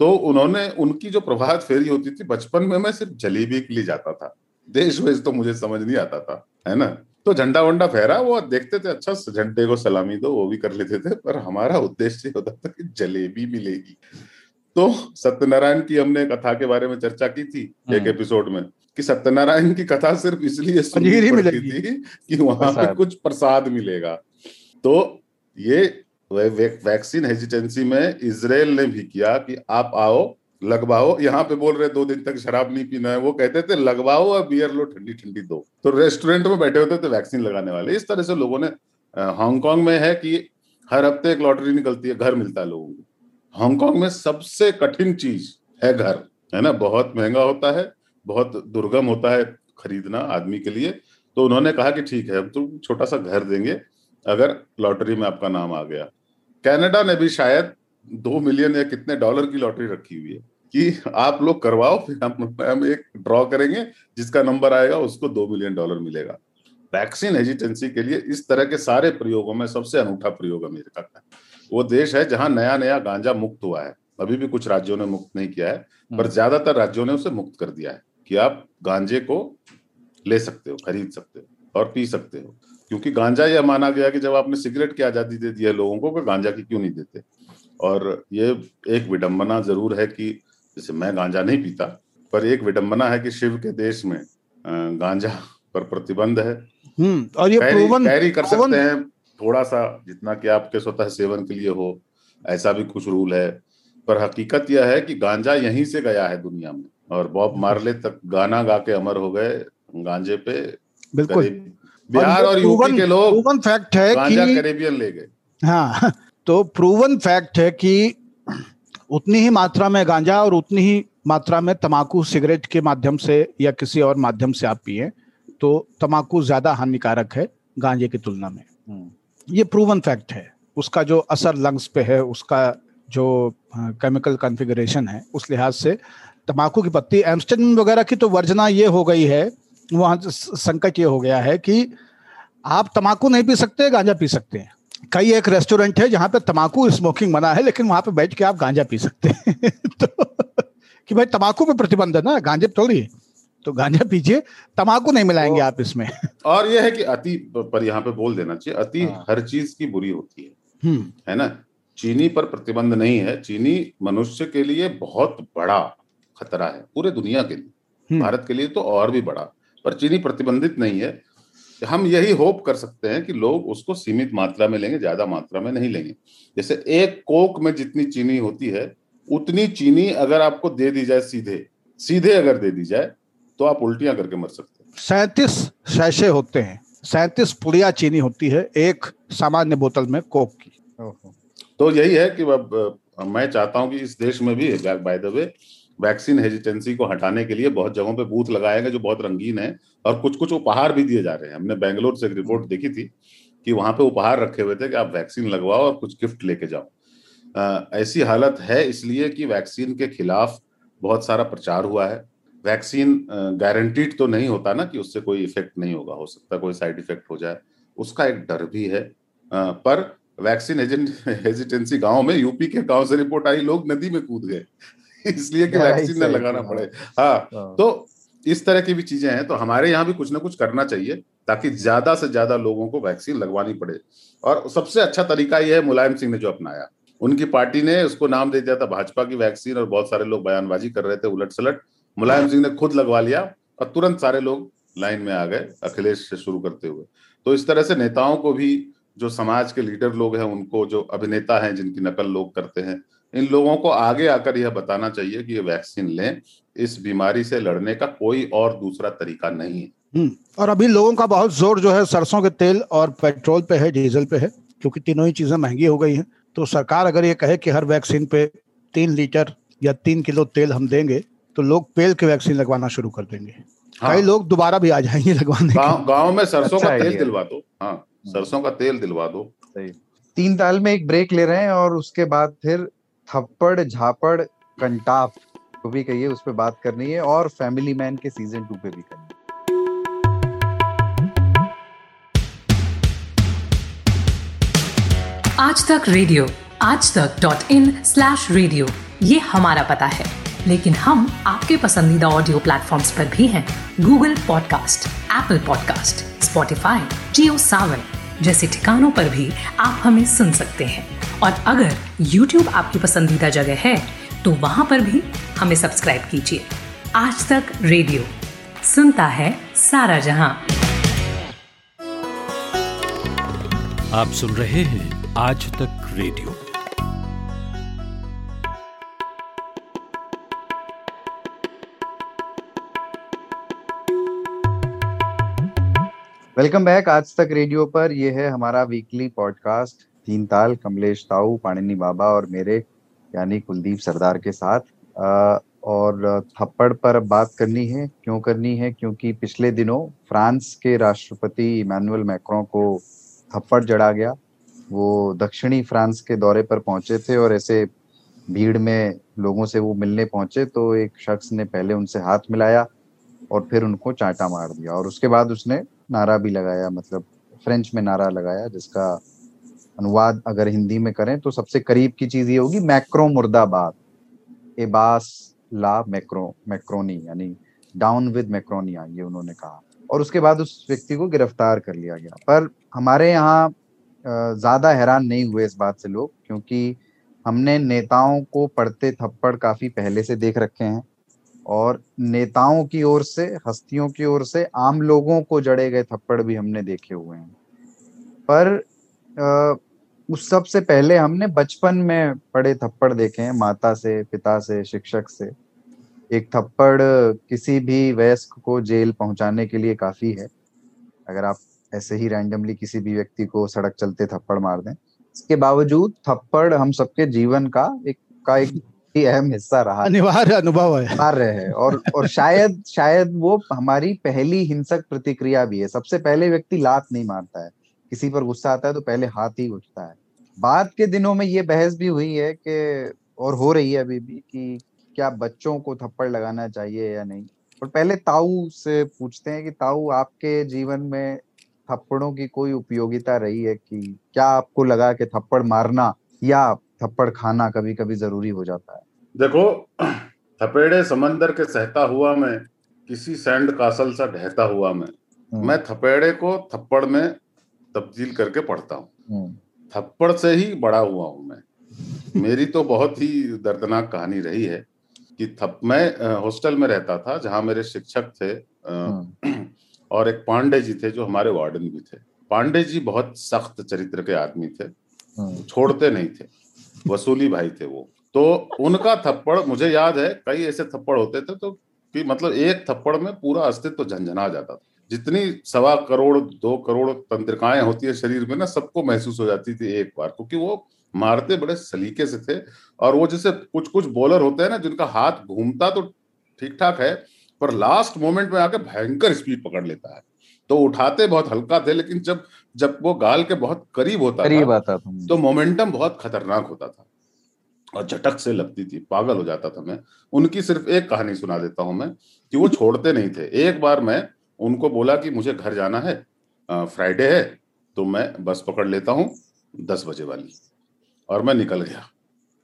तो उन्होंने उनकी जो प्रभात फेरी होती थी बचपन में मैं सिर्फ़ जलेबी के लिए जाता था। देश वेश तो मुझे समझ नहीं आता था है ना? तो झंडा वंडा फहरा वो देखते थे अच्छा झंडे को सलामी दो वो भी कर लेते थे पर हमारा उद्देश्य होता था कि जलेबी मिलेगी। तो सत्यनारायण की हमने कथा के बारे में चर्चा की थी एक हम्म। एपिसोड में। कि सत्यनारायण की कथा सिर्फ़ इसलिए सुननी मिलेगी। थी कि वहाँ पे कुछ प्रसाद मिलेगा। तो ये वे- वे- वैक्सीन हेजिटेंसी में इसराइल ने भी किया कि आप आओ लगवाओ। यहाँ पे बोल रहे दो दिन तक शराब नहीं पीना है। वो कहते थे लगवाओ और बियर लो ठंडी ठंडी दो। तो रेस्टोरेंट में बैठे होते थे वैक्सीन लगाने वाले। इस तरह से लोगों ने हांगकांग में है कि हर हफ़्ते एक लॉटरी निकलती है घर मिलता है लोगों को। हांगकांग में सबसे कठिन चीज़ है घर है ना? बहुत महँगा होता है बहुत दुर्गम होता है खरीदना आदमी के लिए। तो उन्होंने कहा कि ठीक है हम तुम छोटा सा घर देंगे अगर लॉटरी में आपका नाम आ गया। कनाडा ने भी शायद दो मिलियन या कितने डॉलर की लॉटरी रखी हुई है कि आप लोग करवाओ फिर हम हम एक ड्रॉ करेंगे जिसका नंबर आएगा उसको दो मिलियन डॉलर मिलेगा। वैक्सीन हेजिटेंसी के लिए इस तरह के सारे प्रयोगों में सबसे अनूठा प्रयोग अमेरिका का वो देश है जहाँ नया नया गांजा मुक्त हुआ है। अभी भी कुछ राज्यों ने मुक्त नहीं किया है पर हम्म। ज़्यादातर राज्यों ने उसे मुक्त कर दिया है। कि आप गांजे को ले सकते हो खरीद सकते हो और पी सकते हो। क्योंकि गांजा यह माना गया कि जब आपने सिगरेट की आज़ादी दे दी है लोगों को तो गांजा की क्यों नहीं देते? और ये एक विडंबना ज़रूर है कि जैसे मैं गांजा नहीं पीता पर एक विडंबना है कि शिव के देश में गांजा पर प्रतिबंध है। हम्म और ये कैरी प्रूवन कैरी कर proven- सकते हैं थोड़ा सा जितना कि आपके स्वतः सेवन के लिए हो ऐसा भी कुछ रूल है। पर हकीकत यह है कि गांजा यहीं से गया है दुनिया में। और बॉब मार्ले तक गाना गा के अमर हो गए गांजे पे। बिल्कुल। बिहार और यूपी के लोग प्रूवन फैक्ट है गांजा कि कैरेबियन ले गए। हाँ तो प्रूवन फैक्ट है कि उतनी ही मात्रा में गांजा और उतनी ही मात्रा में तमाकू सिगरेट के माध्यम से या किसी और माध्यम से आप पिए तो तमाकू ज़्यादा हानिकारक है गांजे की तुलना में। हम्म, ये प्रूवन फैक्ट है। उसका जो असर लंग्स पे है उसका जो केमिकल कॉन्फ़िगरेशन है उस लिहाज से तंबाकू की पत्ती एम्स्टर्डम वगैरह की तो वर्जना ये हो गई है वहाँ संकट ये हो गया है कि आप तंबाकू नहीं पी सकते गांजा पी सकते हैं। कई एक रेस्टोरेंट है जहाँ पे तंबाकू स्मोकिंग मना है लेकिन वहाँ पे बैठ के आप गांजा पी सकते हैं। तो कि भाई तंबाकू पे प्रतिबंध है ना गांजे थोड़ी है। तो गांजा पीजिए तंबाकू नहीं मिलाएँगे आप इसमें। और यह है कि अति पर यहाँ पे बोल देना चाहिए अति हाँ। हर चीज़ की बुरी होती है। हम्म। है ना? चीनी पर प्रतिबंध नहीं है। चीनी मनुष्य के लिए बहुत बड़ा खतरा है पूरे दुनिया के लिए। हम्म। भारत के लिए तो और भी बड़ा। पर चीनी प्रतिबंधित नहीं है। हम यही होप कर सकते हैं कि लोग उसको सीमित मात्रा में लेंगे ज़्यादा मात्रा में नहीं लेंगे। जैसे एक कोक में जितनी चीनी होती है उतनी चीनी अगर आपको दे दी जाए सीधे सीधे अगर दे दी जाए तो आप उल्टियाँ करके मर सकते हैं। सैतीस शैशे होते हैं। सैतीस पुड़िया चीनी होती है एक सामान्य बोतल में कोक की। तो यही है कि अब मैं चाहता हूँ कि इस देश में भी by the way vaccine hesitancy को हटाने के लिए बहुत जगहों पे बूथ लगाए गए जो बहुत रंगीन है और कुछ कुछ उपहार भी दिए जा रहे हैं। हमने बैंगलोर से एक रिपोर्ट देखी थी कि वहाँ पे उपहार रखे हुए थे कि आप वैक्सीन लगवाओ और कुछ गिफ्ट लेके जाओ। आ, ऐसी हालत है इसलिए कि वैक्सीन के खिलाफ बहुत सारा प्रचार हुआ है। वैक्सीन गारंटीड तो नहीं होता ना कि उससे कोई इफ़ेक्ट नहीं होगा हो सकता कोई साइड इफ़ेक्ट हो जाए। उसका एक डर भी है। आ, पर वैक्सीन हेजिटेंसी गाँव में यूपी के गाँव से रिपोर्ट आई लोग नदी में कूद गए। इसलिए कि वैक्सीन न लगाना। पड़े। हाँ, हाँ। तो इस तरह की भी चीज़ें हैं तो हमारे यहाँ भी कुछ ना कुछ करना चाहिए ताकि ज़्यादा से ज़्यादा लोगों को वैक्सीन लगवानी पड़े। और सबसे अच्छा तरीका यह है मुलायम सिंह ने जो अपनाया। उनकी पार्टी ने उसको नाम दे दिया था भाजपा की वैक्सीन और बहुत सारे लोग बयानबाजी कर रहे थे उलट सलट मुलायम सिंह ने खुद लगवा लिया और तुरंत सारे लोग लाइन में आ गए अखिलेश से शुरू करते हुए। तो इस तरह से नेताओं को भी जो समाज के लीडर लोग हैं उनको जो अभिनेता हैं जिनकी नकल लोग करते हैं इन लोगों को आगे आकर यह बताना चाहिए कि ये वैक्सीन लें इस बीमारी से लड़ने का कोई और दूसरा तरीका नहीं है। हम्म, और अभी लोगों का बहुत ज़ोर जो है सरसों के तेल और पेट्रोल पे है डीजल पे है क्योंकि तीनों ही चीज़ें महँगी हो गई हैं। तो सरकार अगर ये कहे कि हर वैक्सीन पे तीन लीटर या तीन किलो तेल हम देंगे तो लोग पेल के वैक्सीन लगवाना शुरू कर देंगे। हाँ। कई लोग दोबारा भी आ जाएँगे लगवाने गाँव में सरसों अच्छा का तेल दिलवा दो। हाँ सरसों का तेल दिलवा दो। सही। तीन ताल में एक ब्रेक ले रहे हैं और उसके बाद फिर थप्पड़, झापड़ कंटाप को भी कहिए, उस पर बात करनी है और फैमिली मैन के सीज़न टू पे भी करनी आज तक रेडियो, आज तक डॉट इन स्लैश रेडियो ये हमारा पता है। लेकिन हम आपके पसंदीदा ऑडियो प्लेटफॉर्म्स पर भी हैं। Google podcast Apple podcast Spotify Jio Saavn जैसे ठिकानों पर भी आप हमें सुन सकते हैं। और अगर YouTube आपकी पसंदीदा जगह है तो वहाँ पर भी हमें सब्सक्राइब कीजिए। आज तक रेडियो। सुनता है सारा जहाँ। आप सुन रहे हैं आज तक रेडियो। Welcome back. आज तक रेडियो पर यह है हमारा वीकली पॉडकास्ट। तीन ताल कमलेश ताऊ पाणिनी बाबा और मेरे यानी कुलदीप सरदार के साथ। आ, और थप्पड़ पर बात करनी है क्यों करनी है? क्योंकि पिछले दिनों फ्रांस के राष्ट्रपति इमानुअल मैक्रो को थप्पड़ जड़ा गया। वो दक्षिणी फ्रांस के दौरे पर पहुँचे थे और ऐसे भीड़ में लोगों से वो मिलने पहुँचे तो एक शख्स ने पहले उनसे हाथ मिलाया और फिर उनको चांटा मार दिया। और उसके बाद उसने नारा भी लगाया मतलब फ्रेंच में नारा लगाया जिसका अनुवाद अगर हिंदी में करें तो सबसे करीब की चीज़ ये होगी, मैक्रो मुर्दाबाद। एबास ला मैक्रो, मैक्रोनी, यानी डाउन विद मैक्रोनिया, ये उन्होंने कहा। और उसके बाद उस व्यक्ति को गिरफ़्तार कर लिया गया। पर हमारे यहाँ ज़्यादा हैरान नहीं हुए इस बात से लोग, क्योंकि हमने नेताओं को पढ़ते थप्पड़ काफ़ी पहले से देख रखे हैं और नेताओं की ओर से, हस्तियों की ओर से आम लोगों को जड़े गए थप्पड़ भी हमने देखे हुए हैं। पर उस सबसे पहले हमने बचपन में पड़े थप्पड़ देखे हैं माता से पिता से शिक्षक से। एक थप्पड़ किसी भी वयस्क को जेल पहुँचाने के लिए काफ़ी है। अगर आप ऐसे ही रैंडमली किसी भी व्यक्ति को सड़क चलते थप्पड़ मार दें। इसके बावजूद थप्पड़ हम सबके जीवन का एक का एक ही अहम हिस्सा रहा अनिवार्य अनुभव है। कार्य है। और और शायद शायद वो हमारी पहली हिंसक प्रतिक्रिया भी है। सबसे पहले व्यक्ति लात नहीं मारता है। किसी पर गुस्सा आता है तो पहले हाथ ही उठता है। बाद के दिनों में ये बहस भी हुई है कि और हो रही है अभी भी कि क्या बच्चों को थप्पड़ लगाना चाहिए या नहीं? और पहले ताऊ से पूछते हैं कि ताऊ आपके जीवन में थप्पड़ों की कोई उपयोगिता रही है कि क्या आपको लगा कि थप्पड़ मारना या थप्पड़ खाना कभी कभी ज़रूरी हो जाता है? देखो थपेड़े समंदर के सहता हुआ में किसी सैंड कासल सा ढहता हुआ में। हम्म। मैं थपेड़े को थप्पड़ में तब्दील करके पढ़ता हूँ हम्म। थप्पड़ से ही बड़ा हुआ हूँ मैं मेरी तो बहुत ही दर्दनाक कहानी रही है कि थप मैं हॉस्टल में रहता था जहाँ मेरे शिक्षक थे हम्म। और एक पांडे जी थे जो हमारे वार्डन भी थे पांडे जी बहुत सख्त चरित्र के आदमी थे हम्म। छोड़ते नहीं थे वसूली भाई थे वो तो उनका थप्पड़ मुझे याद है कई ऐसे थप्पड़ होते थे तो कि मतलब एक थप्पड़ में पूरा अस्तित्व झंझना जाता था जितनी सवा करोड़ दो करोड़ तंत्रिकाएँ होती है शरीर में ना सबको महसूस हो जाती थी एक बार क्योंकि वो मारते बड़े सलीके से थे। और वो जैसे कुछ कुछ बॉलर होते हैं ना जिनका हाथ घूमता तो ठीक ठाक है पर लास्ट मोमेंट में आके भयंकर स्पीड पकड़ लेता है। तो उठाते बहुत हल्का थे लेकिन जब जब वो गाल के बहुत करीब होता करीब था आता था। तो मोमेंटम बहुत खतरनाक होता था। और झटक से लगती थी पागल हो जाता था मैं। उनकी सिर्फ़ एक कहानी सुना देता हूँ मैं कि वो छोड़ते नहीं थे। एक बार मैं उनको बोला कि मुझे घर जाना है फ्राइडे है तो मैं बस पकड़ लेता हूँ दस बजे वाली। और मैं निकल गया,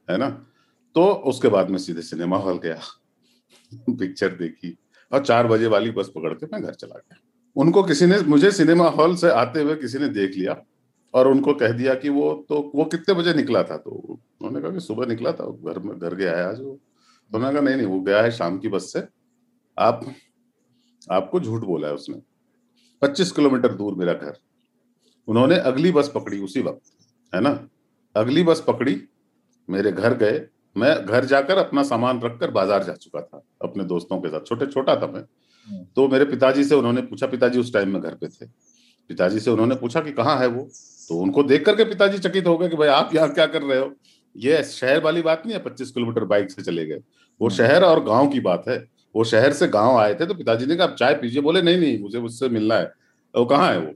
है ना? तो उसके बाद मैं सीधे सिनेमा हॉल गया, पिक्चर देखी और चार बजे वाली बस पकड़ के मैं घर चला गया। उनको किसी ने, मुझे सिनेमा हॉल से आते हुए किसी ने देख लिया और उनको कह दिया कि वो तो वो कितने बजे निकला था? तो उन्होंने कहा कि सुबह निकला था, घर में, घर गया है आज वो। तो उन्होंने कहा, नहीं नहीं, वो गया है शाम की बस से। आप आपको झूठ बोला है उसने। पच्चीस किलोमीटर दूर मेरा घर। उन्होंने अगली बस पकड़ी उसी वक्त है ना? अगली बस पकड़ी मेरे घर गए। मैं घर जाकर अपना सामान रखकर बाज़ार जा चुका था अपने दोस्तों के साथ। छोटे छोटा था मैं। तो मेरे पिताजी से उन्होंने पूछा पिताजी उस टाइम में घर पे थे। पिताजी से उन्होंने पूछा कि कहाँ है वो? तो उनको देख करके पिताजी चकित हो गए कि भाई आप यहाँ क्या कर रहे हो? ये शहर वाली बात नहीं है पच्चीस किलोमीटर बाइक से चले गए। वो शहर और गाँव की बात है। वो शहर से गाँव आए थे तो पिताजी ने कहा, आप चाय पीजिए। बोले, नहीं नहीं, मुझे उससे मिलना है। वो कहाँ है वो?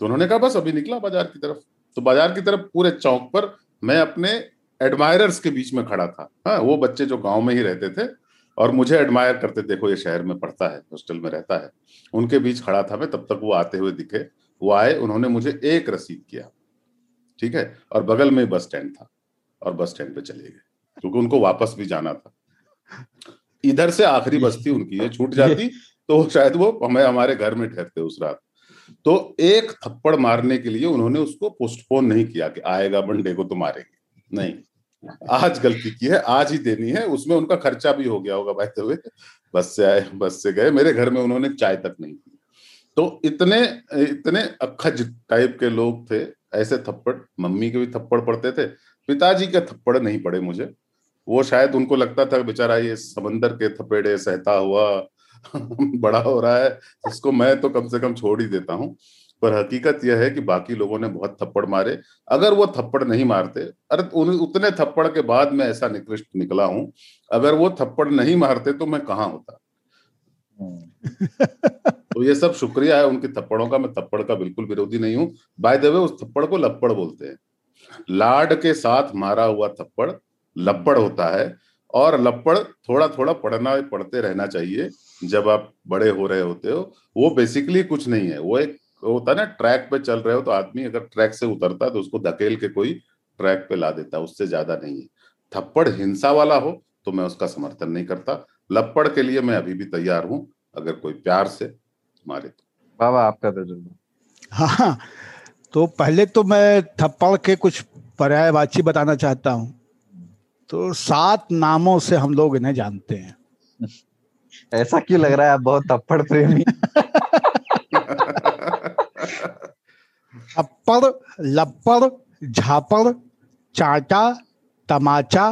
तो उन्होंने कहा, बस अभी निकला बाज़ार की तरफ़। तो बाज़ार की तरफ़ पूरे चौक पर मैं अपने एडमायरर्स के बीच में खड़ा था। हाँ वो बच्चे जो गाँव में ही रहते थे और मुझे एडमायर करते देखो, ये शहर में पढ़ता है हॉस्टल में रहता है। उनके बीच खड़ा था मैं, तब तक वो आते हुए दिखे, वो आए, उन्होंने मुझे एक रसीद किया, ठीक है, और बगल में बस स्टैंड था और बस स्टैंड पे चले गए, क्योंकि उनको वापस भी जाना था। इधर से आखिरी बस्ती उनकी ये छूट जाती तो शायद वो हमें हमारे घर में ठहरते उस रात। तो एक थप्पड़ मारने के लिए उन्होंने उसको पोस्टपोन नहीं किया कि आएगा मंडे को तो मारेंगे। नहीं। आज गलती की है आज ही देनी है उसमें उनका खर्चा भी हो गया होगा बहते हुए बस से आए बस से गए मेरे घर में उन्होंने चाय तक नहीं पी। तो इतने इतने अखज टाइप के लोग थे ऐसे थप्पड़ मम्मी के भी थप्पड़ पड़ते थे पिताजी के थप्पड़ नहीं पड़े मुझे। वो शायद उनको लगता था, बेचारा ये समंदर के थपेड़े, सहता हुआ बड़ा हो रहा है, इसको मैं तो कम से कम छोड़ ही देता हूँ। पर हकीकत यह है कि बाकी लोगों ने बहुत थप्पड़ मारे। अगर वो थप्पड़ नहीं मारते, अरे उतने थप्पड़ के बाद मैं ऐसा निकृष्ट निकला हूँ, अगर वो थप्पड़ नहीं मारते तो मैं कहाँ होता? तो ये सब शुक्रिया है उनके थप्पड़ों का, मैं थप्पड़ का बिल्कुल विरोधी नहीं हूँ। बाय द वे उस थप्पड़ को लप्पड़ बोलते हैं। लाड के साथ मारा हुआ थप्पड़ लप्पड़ होता है और लप्पड़ थोड़ा थोड़ा पढ़ना पढ़ते रहना चाहिए। जब आप बड़े हो रहे होते हो वो बेसिकली कुछ नहीं है। वो एक होता है ना ट्रैक पे चल रहे हो तो आदमी अगर ट्रैक से उतरता है तो उसको धकेल के कोई ट्रैक पे ला देता है उससे ज़्यादा नहीं है। थप्पड़ हिंसा वाला हो तो मैं उसका समर्थन नहीं करता। लप्पड़ के लिए मैं अभी भी तैयार हूँ अगर कोई प्यार से मारे तो। बाबा आपका तजुर्बा हाँ। तो पहले तो मैं थप्पड़ के कुछ पर्यायवाची बताना चाहता हूँ। तो सात नामों से हम लोग इन्हें जानते हैं। ऐसा क्यों लग रहा है आप बहुत थप्पड़ प्रेमी? थप्पड़ लप्पड़ झापड़ चाटा तमाचा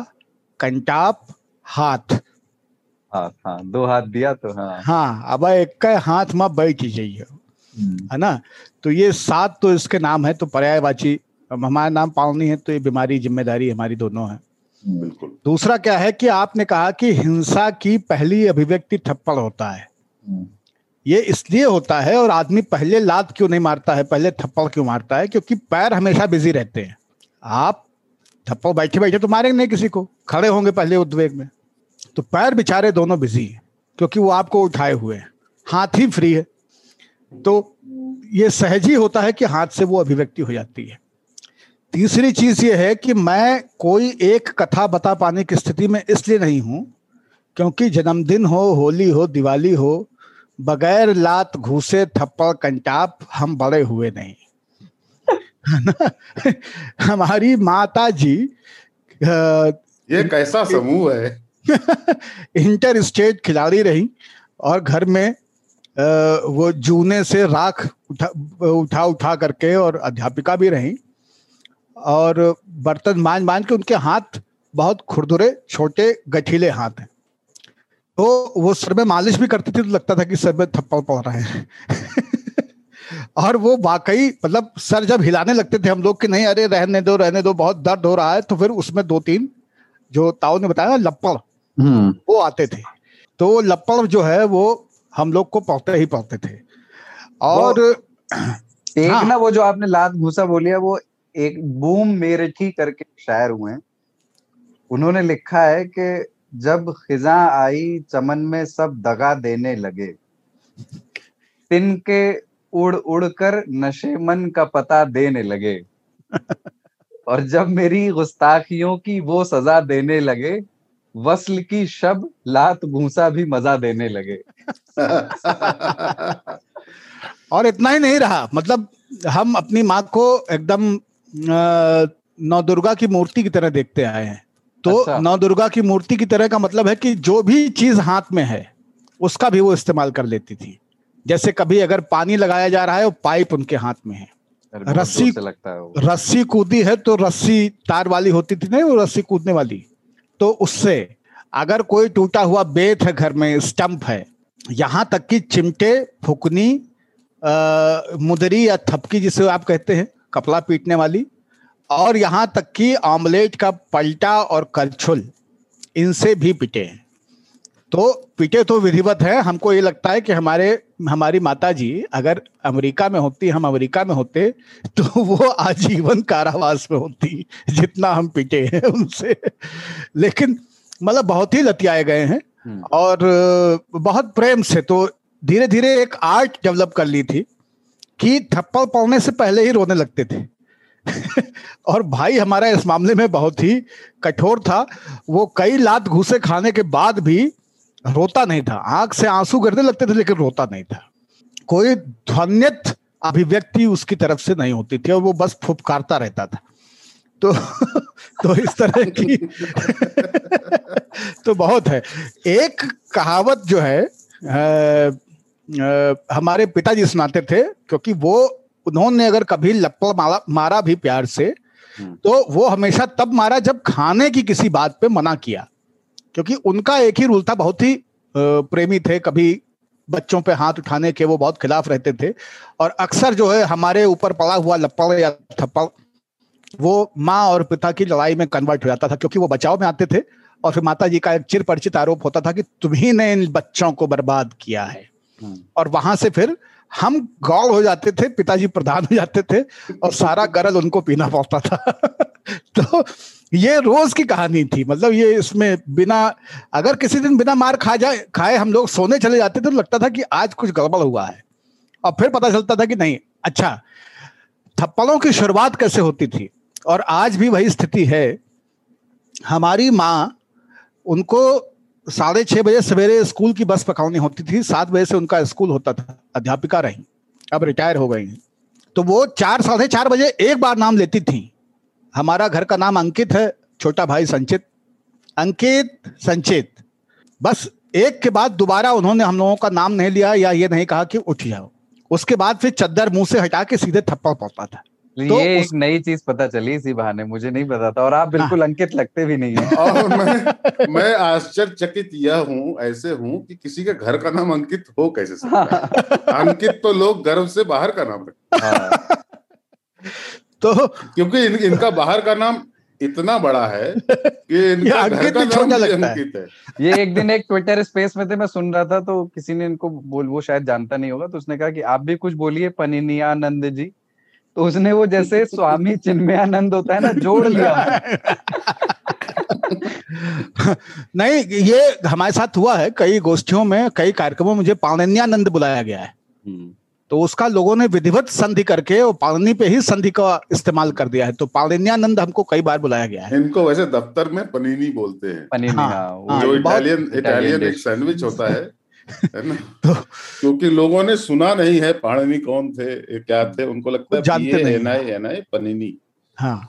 कंटाप हाथ। हाथ हाँ दो हाथ दिया तो हाँ। हाँ अब एक हाथ में बैठ जाइए है ना? तो ये सात तो इसके नाम है तो पर्यायवाची हमारा नाम पावनी है तो ये बीमारी ज़िम्मेदारी हमारी दोनों है। बिल्कुल। दूसरा क्या है कि आपने कहा कि हिंसा की पहली अभिव्यक्ति थप्पड़ होता है। ये इसलिए होता है और आदमी पहले लात क्यों नहीं मारता है पहले थप्पड़ क्यों मारता है? क्योंकि पैर हमेशा बिज़ी रहते हैं। आप थप्पड़ बैठे बैठे तो मारेंगे नहीं किसी को। खड़े होंगे पहले उद्वेग में। तो पैर बेचारे दोनों बिज़ी हैं क्योंकि वो आपको उठाए हुए हैं। हाथ ही फ्री है। तो ये सहज ही होता है कि हाथ से वो अभिव्यक्ति हो जाती है। तीसरी चीज़ ये है कि मैं कोई एक कथा बता पाने की स्थिति में इसलिए नहीं हूँ क्योंकि जन्मदिन हो होली हो दिवाली हो बगैर लात घूसे थप्पड़ कंटाप हम बड़े हुए नहीं। ना? हमारी माता जी ये कैसा समूह है? इंटर स्टेट खिलाड़ी रही और घर में वो जूने से राख उठा उठा उठा करके और अध्यापिका भी रही। और बर्तन मान मान के उनके हाथ बहुत खुरदुरे छोटे गठीले हाथ हैं। तो वो सर में मालिश भी करती थी तो लगता था कि सर में थप्पड़ पड़ रहे हैं। और वो वाकई मतलब सर जब हिलाने लगते थे हम लोग कि नहीं अरे रहने दो रहने दो बहुत दर्द हो रहा है तो फिर उसमें दो तीन जो ताऊ ने बताया लप्पड़ हम्म। वो आते थे। तो लप्पड़ जो है वो हम लोग को पढ़ते ही पढ़ते थे। और एक हाँ, ना वो जो आपने लात घूसा बोलिया वो एक बूम मेरठी करके शायर हुए उन्होंने लिखा है कि जब खिजा आई, चमन में सब दगा देने लगे। तिनके उड़ उड़ कर नशे मन का पता देने लगे। और जब मेरी गुस्ताखियों की वो सजा देने लगे, वसल की शब लात घूसा भी मज़ा देने लगे। और इतना ही नहीं रहा। मतलब हम अपनी माँ को एकदम नौ दुर्गा की मूर्ति की तरह देखते आए हैं। तो अच्छा। नौ दुर्गा की मूर्ति की तरह का मतलब है कि जो भी चीज़ हाथ में है उसका भी वो इस्तेमाल कर लेती थी। जैसे कभी अगर पानी लगाया जा रहा है वो पाइप उनके हाथ में है। रस्सी लगता है रस्सी कूदी है तो रस्सी तार वाली होती थी नहीं वो रस्सी कूदने वाली। तो उससे अगर कोई टूटा हुआ बेत है घर में स्टंप है यहाँ तक कि चिमटे फुकनी मुदरी या थपकी जिसे आप कहते हैं कपड़ा पीटने वाली और यहाँ तक कि ऑमलेट का पलटा और करछुल इनसे भी पिटे हैं। तो पिटे तो विधिवत है। हमको ये लगता है कि हमारे हमारी माता जी अगर अमेरिका में होती हम अमेरिका में होते तो वो आजीवन कारावास में होती जितना हम पिटे हैं उनसे। लेकिन मतलब बहुत ही लतियाए गए हैं हम्म। और बहुत प्रेम से तो धीरे धीरे एक आर्ट डेवलप कर ली थी। कि थप्पड़ पड़ने से पहले ही रोने लगते थे। और भाई हमारा इस मामले में बहुत ही कठोर था। वो कई लात घूसे खाने के बाद भी रोता नहीं था। आँख से आँसू गिरने लगते थे, लेकिन रोता नहीं था। कोई ध्वनित अभिव्यक्ति उसकी तरफ़ से नहीं होती थी और वो बस फुपकारता रहता था। तो तो इस तरह की तो बहुत है। एक कहावत जो है हमारे पिताजी सुनाते थे क्योंकि वो उन्होंने अगर कभी लप्पड़ मारा मारा भी प्यार से हम्म। तो वो हमेशा तब मारा जब खाने की किसी बात पे मना किया क्योंकि उनका एक ही रूल था बहुत ही प्रेमी थे कभी बच्चों पे हाथ उठाने के वो बहुत खिलाफ रहते थे और अक्सर जो है हमारे ऊपर पड़ा हुआ लप्पड़ या थप्पड़ वो माँ और पिता की लड़ाई में कन्वर्ट हो जाता था क्योंकि वो बचाव में आते थे और फिर माता जी का एक चिर परिचित आरोप होता था कि तुम्ही ने इन बच्चों को बर्बाद किया है। और वहाँ से फिर हम गौड़ हो जाते थे, पिताजी प्रधान हो जाते थे और सारा गरल उनको पीना पड़ता था। तो ये रोज की कहानी थी। मतलब ये इसमें बिना, अगर किसी दिन बिना मार खा जाए, खाए हम लोग सोने चले जाते थे तो लगता था कि आज कुछ गड़बड़ हुआ है। और फिर पता चलता था कि नहीं अच्छा थप्पड़ों की शुरुआत कैसे होती थी? और आज भी वही स्थिति है। हमारी माँ उनको साढ़े छह बजे सवेरे स्कूल की बस पकानी होती थी। सात बजे से उनका स्कूल होता था। अध्यापिका रही, अब रिटायर हो गई। तो वो चार, साढ़े चार बजे एक बार नाम लेती थी। हमारा घर का नाम अंकित है, छोटा भाई संचित। अंकित, संचित, बस एक के बाद दोबारा उन्होंने हम लोगों का नाम नहीं लिया या ये नहीं कहा कि उठ जाओ। उसके बाद फिर चद्दर मुँह से हटा के सीधे थप्पड़ पड़ता था। तो, ये उस... एक नई चीज़ पता चली इसी बहाने मुझे नहीं पता था और आप बिल्कुल हाँ। अंकित लगते भी नहीं है। और मैं मैं आश्चर्यचकित यह हूँ ऐसे हूँ कि किसी के घर का नाम अंकित हो कैसे सकता है? अंकित तो लोग गर्व से बाहर का नाम रखते हाँ। तो क्योंकि इन, इनका बाहर का नाम इतना बड़ा है कि इनका घर का नाम अंकित है। ये एक दिन एक ट्विटर स्पेस में थे मैं सुन रहा था तो किसी ने इनको बोल वो शायद जानता नहीं होगा तो उसने कहा कि आप भी कुछ बोलिए पनिनियानंद जी। तो उसने वो जैसे स्वामी चिन्मयानंद होता है ना जोड़ लिया। नहीं ये हमारे साथ हुआ है कई गोष्ठियों में कई कार्यक्रमों में मुझे पाणन्यानंद बुलाया गया है। हम्म। तो उसका लोगों ने विधिवत संधि करके वो पालनी पे ही संधि का इस्तेमाल कर दिया है। तो पालन्यानंद हमको कई बार बुलाया गया है। इनको वैसे दफ्तर में पनीनी बोलते हैं। पनीनी हाँ, हाँ, जो इटालियन इटालियन एक सैंडविच होता है है ना? तो क्योंकि लोगों ने सुना नहीं है पाणनी कौन थे क्या थे उनको लगता है जानते नहीं एनआई एनआई पनीनी। हाँ।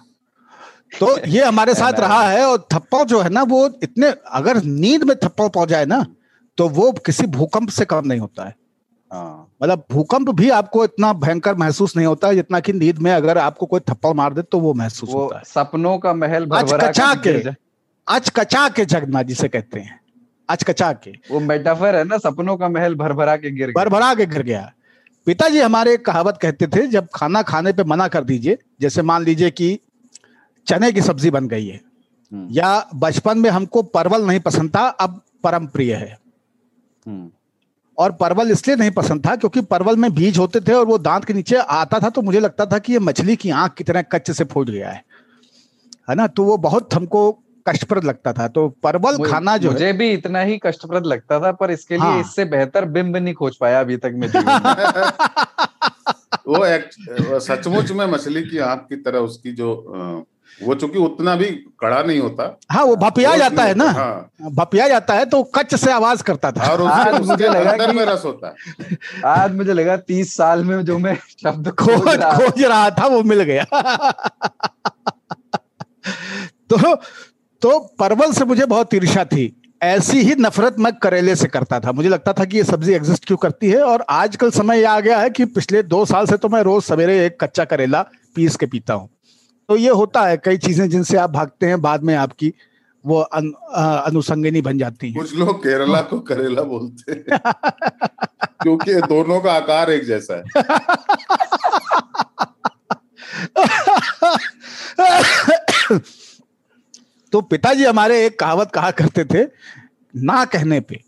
तो ये हमारे साथ रहा है और थप्पड़ जो है ना वो इतने अगर नींद में थप्पड़ पहुँच जाए ना तो वो किसी भूकंप से कम नहीं होता है। हाँ। मतलब भूकंप भी आपको इतना भयंकर महसूस नहीं होता है जितना कि नींद में अगर आपको कोई थप्पड़ मार दे तो वो महसूस वो होता है। सपनों का महल आज कचा के गिर के जाए। अचकचा के जगना जिसे कहते हैं। अचकचा के। वो मेटाफर है ना सपनों का महल भरभरा के गिर गया। भरभरा के गिर गया। पिताजी हमारे एक कहावत कहते थे जब खाना खाने पे मना कर दीजिए जैसे मान लीजिए कि चने की सब्ज़ी बन गई है हम्म, या बचपन में हमको परवल नहीं पसंद था अब परम प्रिय है। हम्म, और परवल इसलिए नहीं पसंद था क्योंकि परवल में बीज होते थे और वो दांत के नीचे आता था तो मुझे लगता था कि ये मछली की आँख की तरह कच्चे से फूट गया है। है ना? तो वो बहुत हमको कष्टप्रद लगता था तो परवल खाना जो है मुझे भी इतना ही कष्टप्रद लगता था पर इसके लिए हाँ। इससे बेहतर बिंब नहीं खोज पाया अभी तक मैं वो एक सचमुच में मछली की आँख की तरह उसकी जो वो चूँकि उतना भी कड़ा नहीं होता। हाँ वो भपिया जाता है ना? हाँ। भपिया जाता है तो कच्च से आवाज़ करता था। और आज उसके, उसके मुझे लगा कि- में रस होता है। आज मुझे लगा तीस साल में जो मैं शब्द खोज खोज रहा था वो मिल गया। तो तो परवल से मुझे बहुत ईर्षा थी। ऐसी ही नफरत मैं करेले से करता था। मुझे लगता था कि ये सब्ज़ी एग्जिस्ट क्यों करती है? और आजकल समय यह आ गया है कि पिछले दो साल से तो मैं रोज सवेरे एक कच्चा करेला पीस के पीता हूँ। तो ये होता है कई चीज़ें जिनसे आप भागते हैं बाद में आपकी वो अन, अनुसंगिनी बन जाती है। कुछ लोग केरला को करेला बोलते हैं। क्योंकि दोनों का आकार एक जैसा है। तो पिताजी हमारे एक कहावत कहा करते थे ना कहने पे।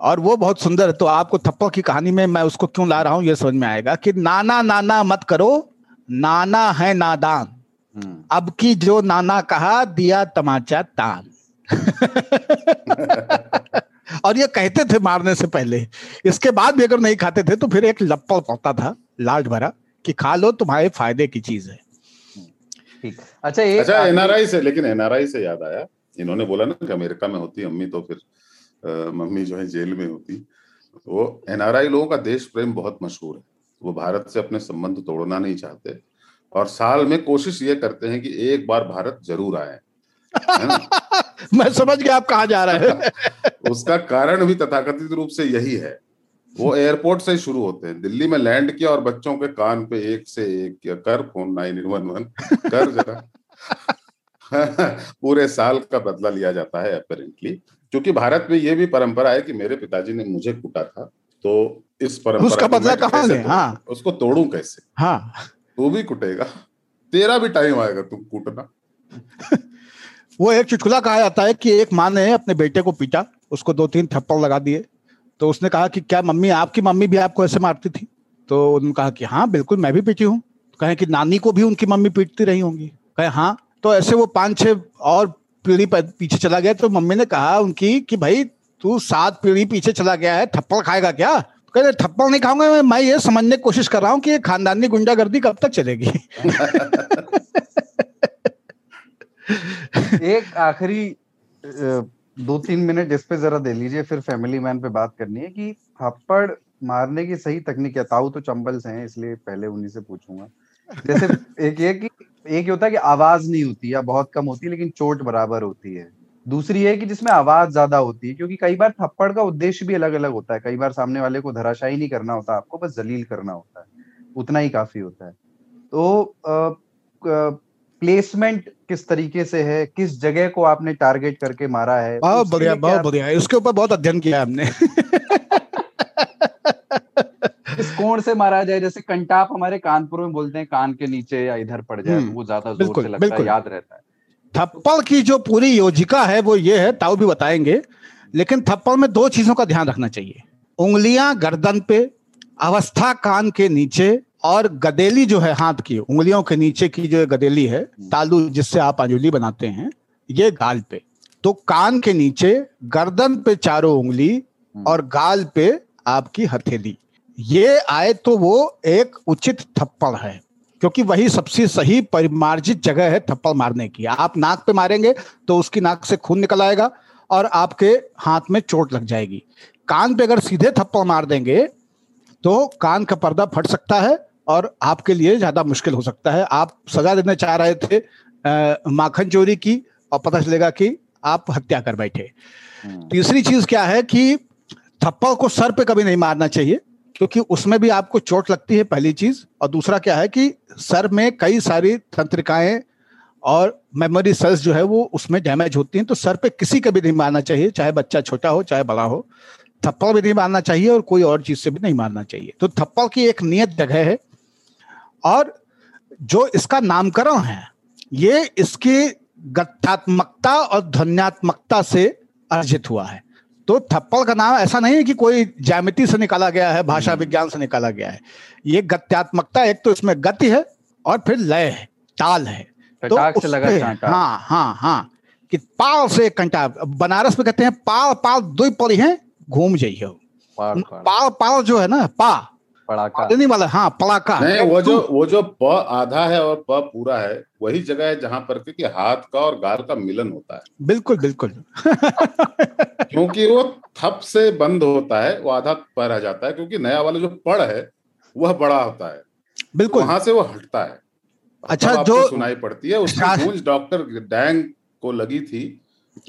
और वो बहुत सुंदर है तो आपको थप्पड़ की कहानी में मैं उसको क्यों ला रहा हूँ ये समझ में आएगा कि नाना नाना मत करो नाना है नादान। हम्म, अब की जो नाना कहा दिया तमाचा तान। और ये कहते थे मारने से पहले। इसके बाद भी अगर नहीं खाते थे तो फिर एक लप्पड़ पड़ता था लाड भरा कि खा लो तुम्हारे फ़ायदे की चीज़ है। ठीक। अच्छा एक अच्छा एनआरआई से लेकिन एनआरआई से याद आया। इन्होंने बोला ना कि अमेरिका में होती अम्मी तो फिर मम्मी जो है जेल में होती। वो एनआरआई लोगों का देश प्रेम बहुत मशहूर है। वो भारत से अपने संबंध तोड़ना नहीं चाहते। और साल में कोशिश ये करते हैं कि एक बार भारत ज़रूर आए। मैं समझ गया आप कहा जा रहे हैं। उसका कारण भी तथाकथित रूप से यही है। वो एयरपोर्ट से शुरू होते हैं। दिल्ली में लैंड किया और बच्चों के कान पे एक से एक किया। कर फ़ोन नाइन वन वन कर जरा। पूरे साल का बदला लिया जाता है अपेरेंटली क्योंकि भारत में ये भी परंपरा है कि मेरे पिताजी ने मुझे कूटा था तो इस परंपरा उसका बदला कहाँ कैसे हाँ। उसको तोड़ू कैसे? हाँ। तू भी कुटेगा। तेरा भी टाइम आएगा तुम कूटना। वो एक चुटकुला कहा जाता है कि एक माँ ने अपने बेटे को पीटा उसको दो तीन थप्पड़ लगा दिए। तो उसने कहा कि क्या मम्मी, आपकी मम्मी भी आपको ऐसे मारती थी? तो उन्होंने कहा कि हाँ बिल्कुल, मैं भी पीटी हूँ। कहे कि नानी को भी उनकी मम्मी पीटती रही होंगी। कहे हाँ तो ऐसे वो पाँच छह और पीढ़ी पीछे चला गया। तो मम्मी ने कहा उनकी कि भाई, तू सात पीढ़ी पीछे चला गया है, थप्पड़ खाएगा क्या? तो कहते थप्पड़ नहीं खाऊँगा मैं मैं ये समझने की कोशिश कर रहा हूँ कि ये खानदानी गुंडागर्दी कब तक चलेगी? एक आखिरी दो तीन मिनट इस पे जरा दे लीजिए, फिर फैमिली मैन पे बात करनी है कि थप्पड़ मारने की सही तकनीक क्या, ताऊ तो चंबल से हैं, इसलिए पहले उन्हीं से पूछूँगा। जैसे एक ये कि, एक ये होता है कि आवाज़ नहीं होती या बहुत कम होती लेकिन चोट बराबर होती है। दूसरी है कि जिसमें आवाज़ ज़्यादा होती है, क्योंकि कई बार थप्पड़ का उद्देश्य भी अलग अलग होता है। कई बार सामने वाले को धराशायी नहीं करना होता आपको, बस जलील करना होता है। उतना ही काफ़ी होता है। तो प्लेसमेंट किस तरीके से है? किस जगह को आपने टारगेट करके मारा है? बहुत उसके बढ़िया बहुत बढ़िया। इसके ऊपर बहुत अध्ययन किया हमने। किस कोण से मारा जाए? जैसे कंटाप हमारे कानपुर में बोलते हैं कान के नीचे या इधर पड़ जाए तो हम्म, वो ज़्यादा ज़ोर से लगता है। याद रहता है। थप्पड़ की जो पूरी योजिका है वो ये है ताऊ भी बताएँगे लेकिन थप्पड़ में दो चीज़ों का ध्यान रखना चाहिए। उंगलियाँ गर्दन पे अवस्था कान के नीचे और गदेली जो है हाथ की उंगलियों के नीचे की जो गदेली है तालू जिससे आप अंजुली बनाते हैं ये गाल पे। तो कान के नीचे गर्दन पे चारों उंगली और गाल पे आपकी हथेली। ये आए तो वो एक उचित थप्पड़ है क्योंकि वही सबसे सही परिमार्जित जगह है थप्पड़ मारने की। आप नाक पे मारेंगे तो उसकी नाक से खून निकल आएगा और आपके हाथ में चोट लग जाएगी। कान पे अगर सीधे थप्पड़ मार देंगे तो कान का पर्दा फट सकता है और आपके लिए ज़्यादा मुश्किल हो सकता है। आप सजा देना चाह रहे थे अ, माखन चोरी की और पता चलेगा कि आप हत्या कर बैठे। तीसरी चीज़ क्या है कि थप्पड़ को सर पे कभी नहीं मारना चाहिए क्योंकि उसमें भी आपको चोट लगती है पहली चीज़। और दूसरा क्या है कि सर में कई सारी तंत्रिकाएँ और मेमोरी सेल्स जो है वो उसमें डैमेज होती हैं तो सर पे किसी का भी नहीं मारना चाहिए चाहे बच्चा छोटा हो चाहे बड़ा हो। थप्पड़ भी नहीं मारना चाहिए और कोई और चीज़ से भी नहीं मारना चाहिए। तो थप्पड़ की एक नियत जगह है और जो इसका नामकरण है ये इसकी गत्यात्मकता और ध्वन्यात्मकता से अर्जित हुआ है। तो थप्पड़ का नाम ऐसा नहीं है कि कोई ज्यामिति से निकाला गया है भाषा हम्म। विज्ञान से निकाला गया है। ये गत्यात्मकता एक तो इसमें गति है और फिर लय है ताल है। तो से लगा हाँ हाँ हाँ कि पाल से कंटा बनारस में कहते हैं पाल पाल दो पड़ी है घूम जाइए पाल पाल जो है ना पा। पड़ाका। नहीं वाला हाँ पड़ाका। नहीं वो जो वो जो प आधा है और प पूरा है वही जगह है जहाँ पर क्योंकि हाथ का और गाल का मिलन होता है। बिल्कुल बिल्कुल। क्योंकि वो थप से बंद होता है वो आधा पर रह जाता है क्योंकि नया वाला जो पड़ है वह बड़ा होता है। बिल्कुल। वहाँ से वो हटता है। अच्छा जो सुनाई पड़ती है उसकी गूंज डॉक्टर डैंग को लगी थी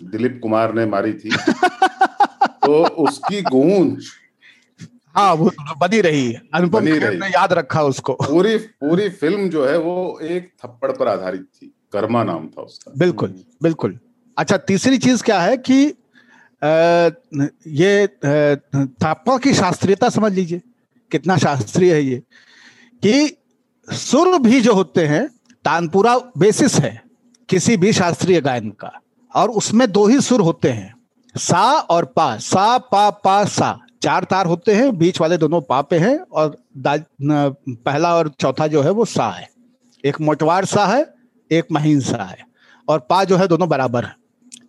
दिलीप कुमार ने मारी थी। तो उसकी गूंज हाँ वो बनी रही अनुपम खेर ने याद रखा उसको। पूरी पूरी फ़िल्म जो है वो एक थप्पड़ पर आधारित थी। कर्मा नाम था उसका। बिल्कुल बिल्कुल। अच्छा तीसरी चीज़ क्या है कि आ, ये थप्पड़ की शास्त्रीयता समझ लीजिए कितना शास्त्रीय है ये कि सुर भी जो होते हैं तानपुरा बेसिस है किसी भी शास्त्रीय गायन का और उसमें दो ही सुर होते हैं सा और पा सा पा पा सा। चार तार होते हैं बीच वाले दोनों पा पे हैं और पहला और चौथा जो है वो सा है। एक मोटवार सा है एक महीन सा है और पा जो है दोनों बराबर है।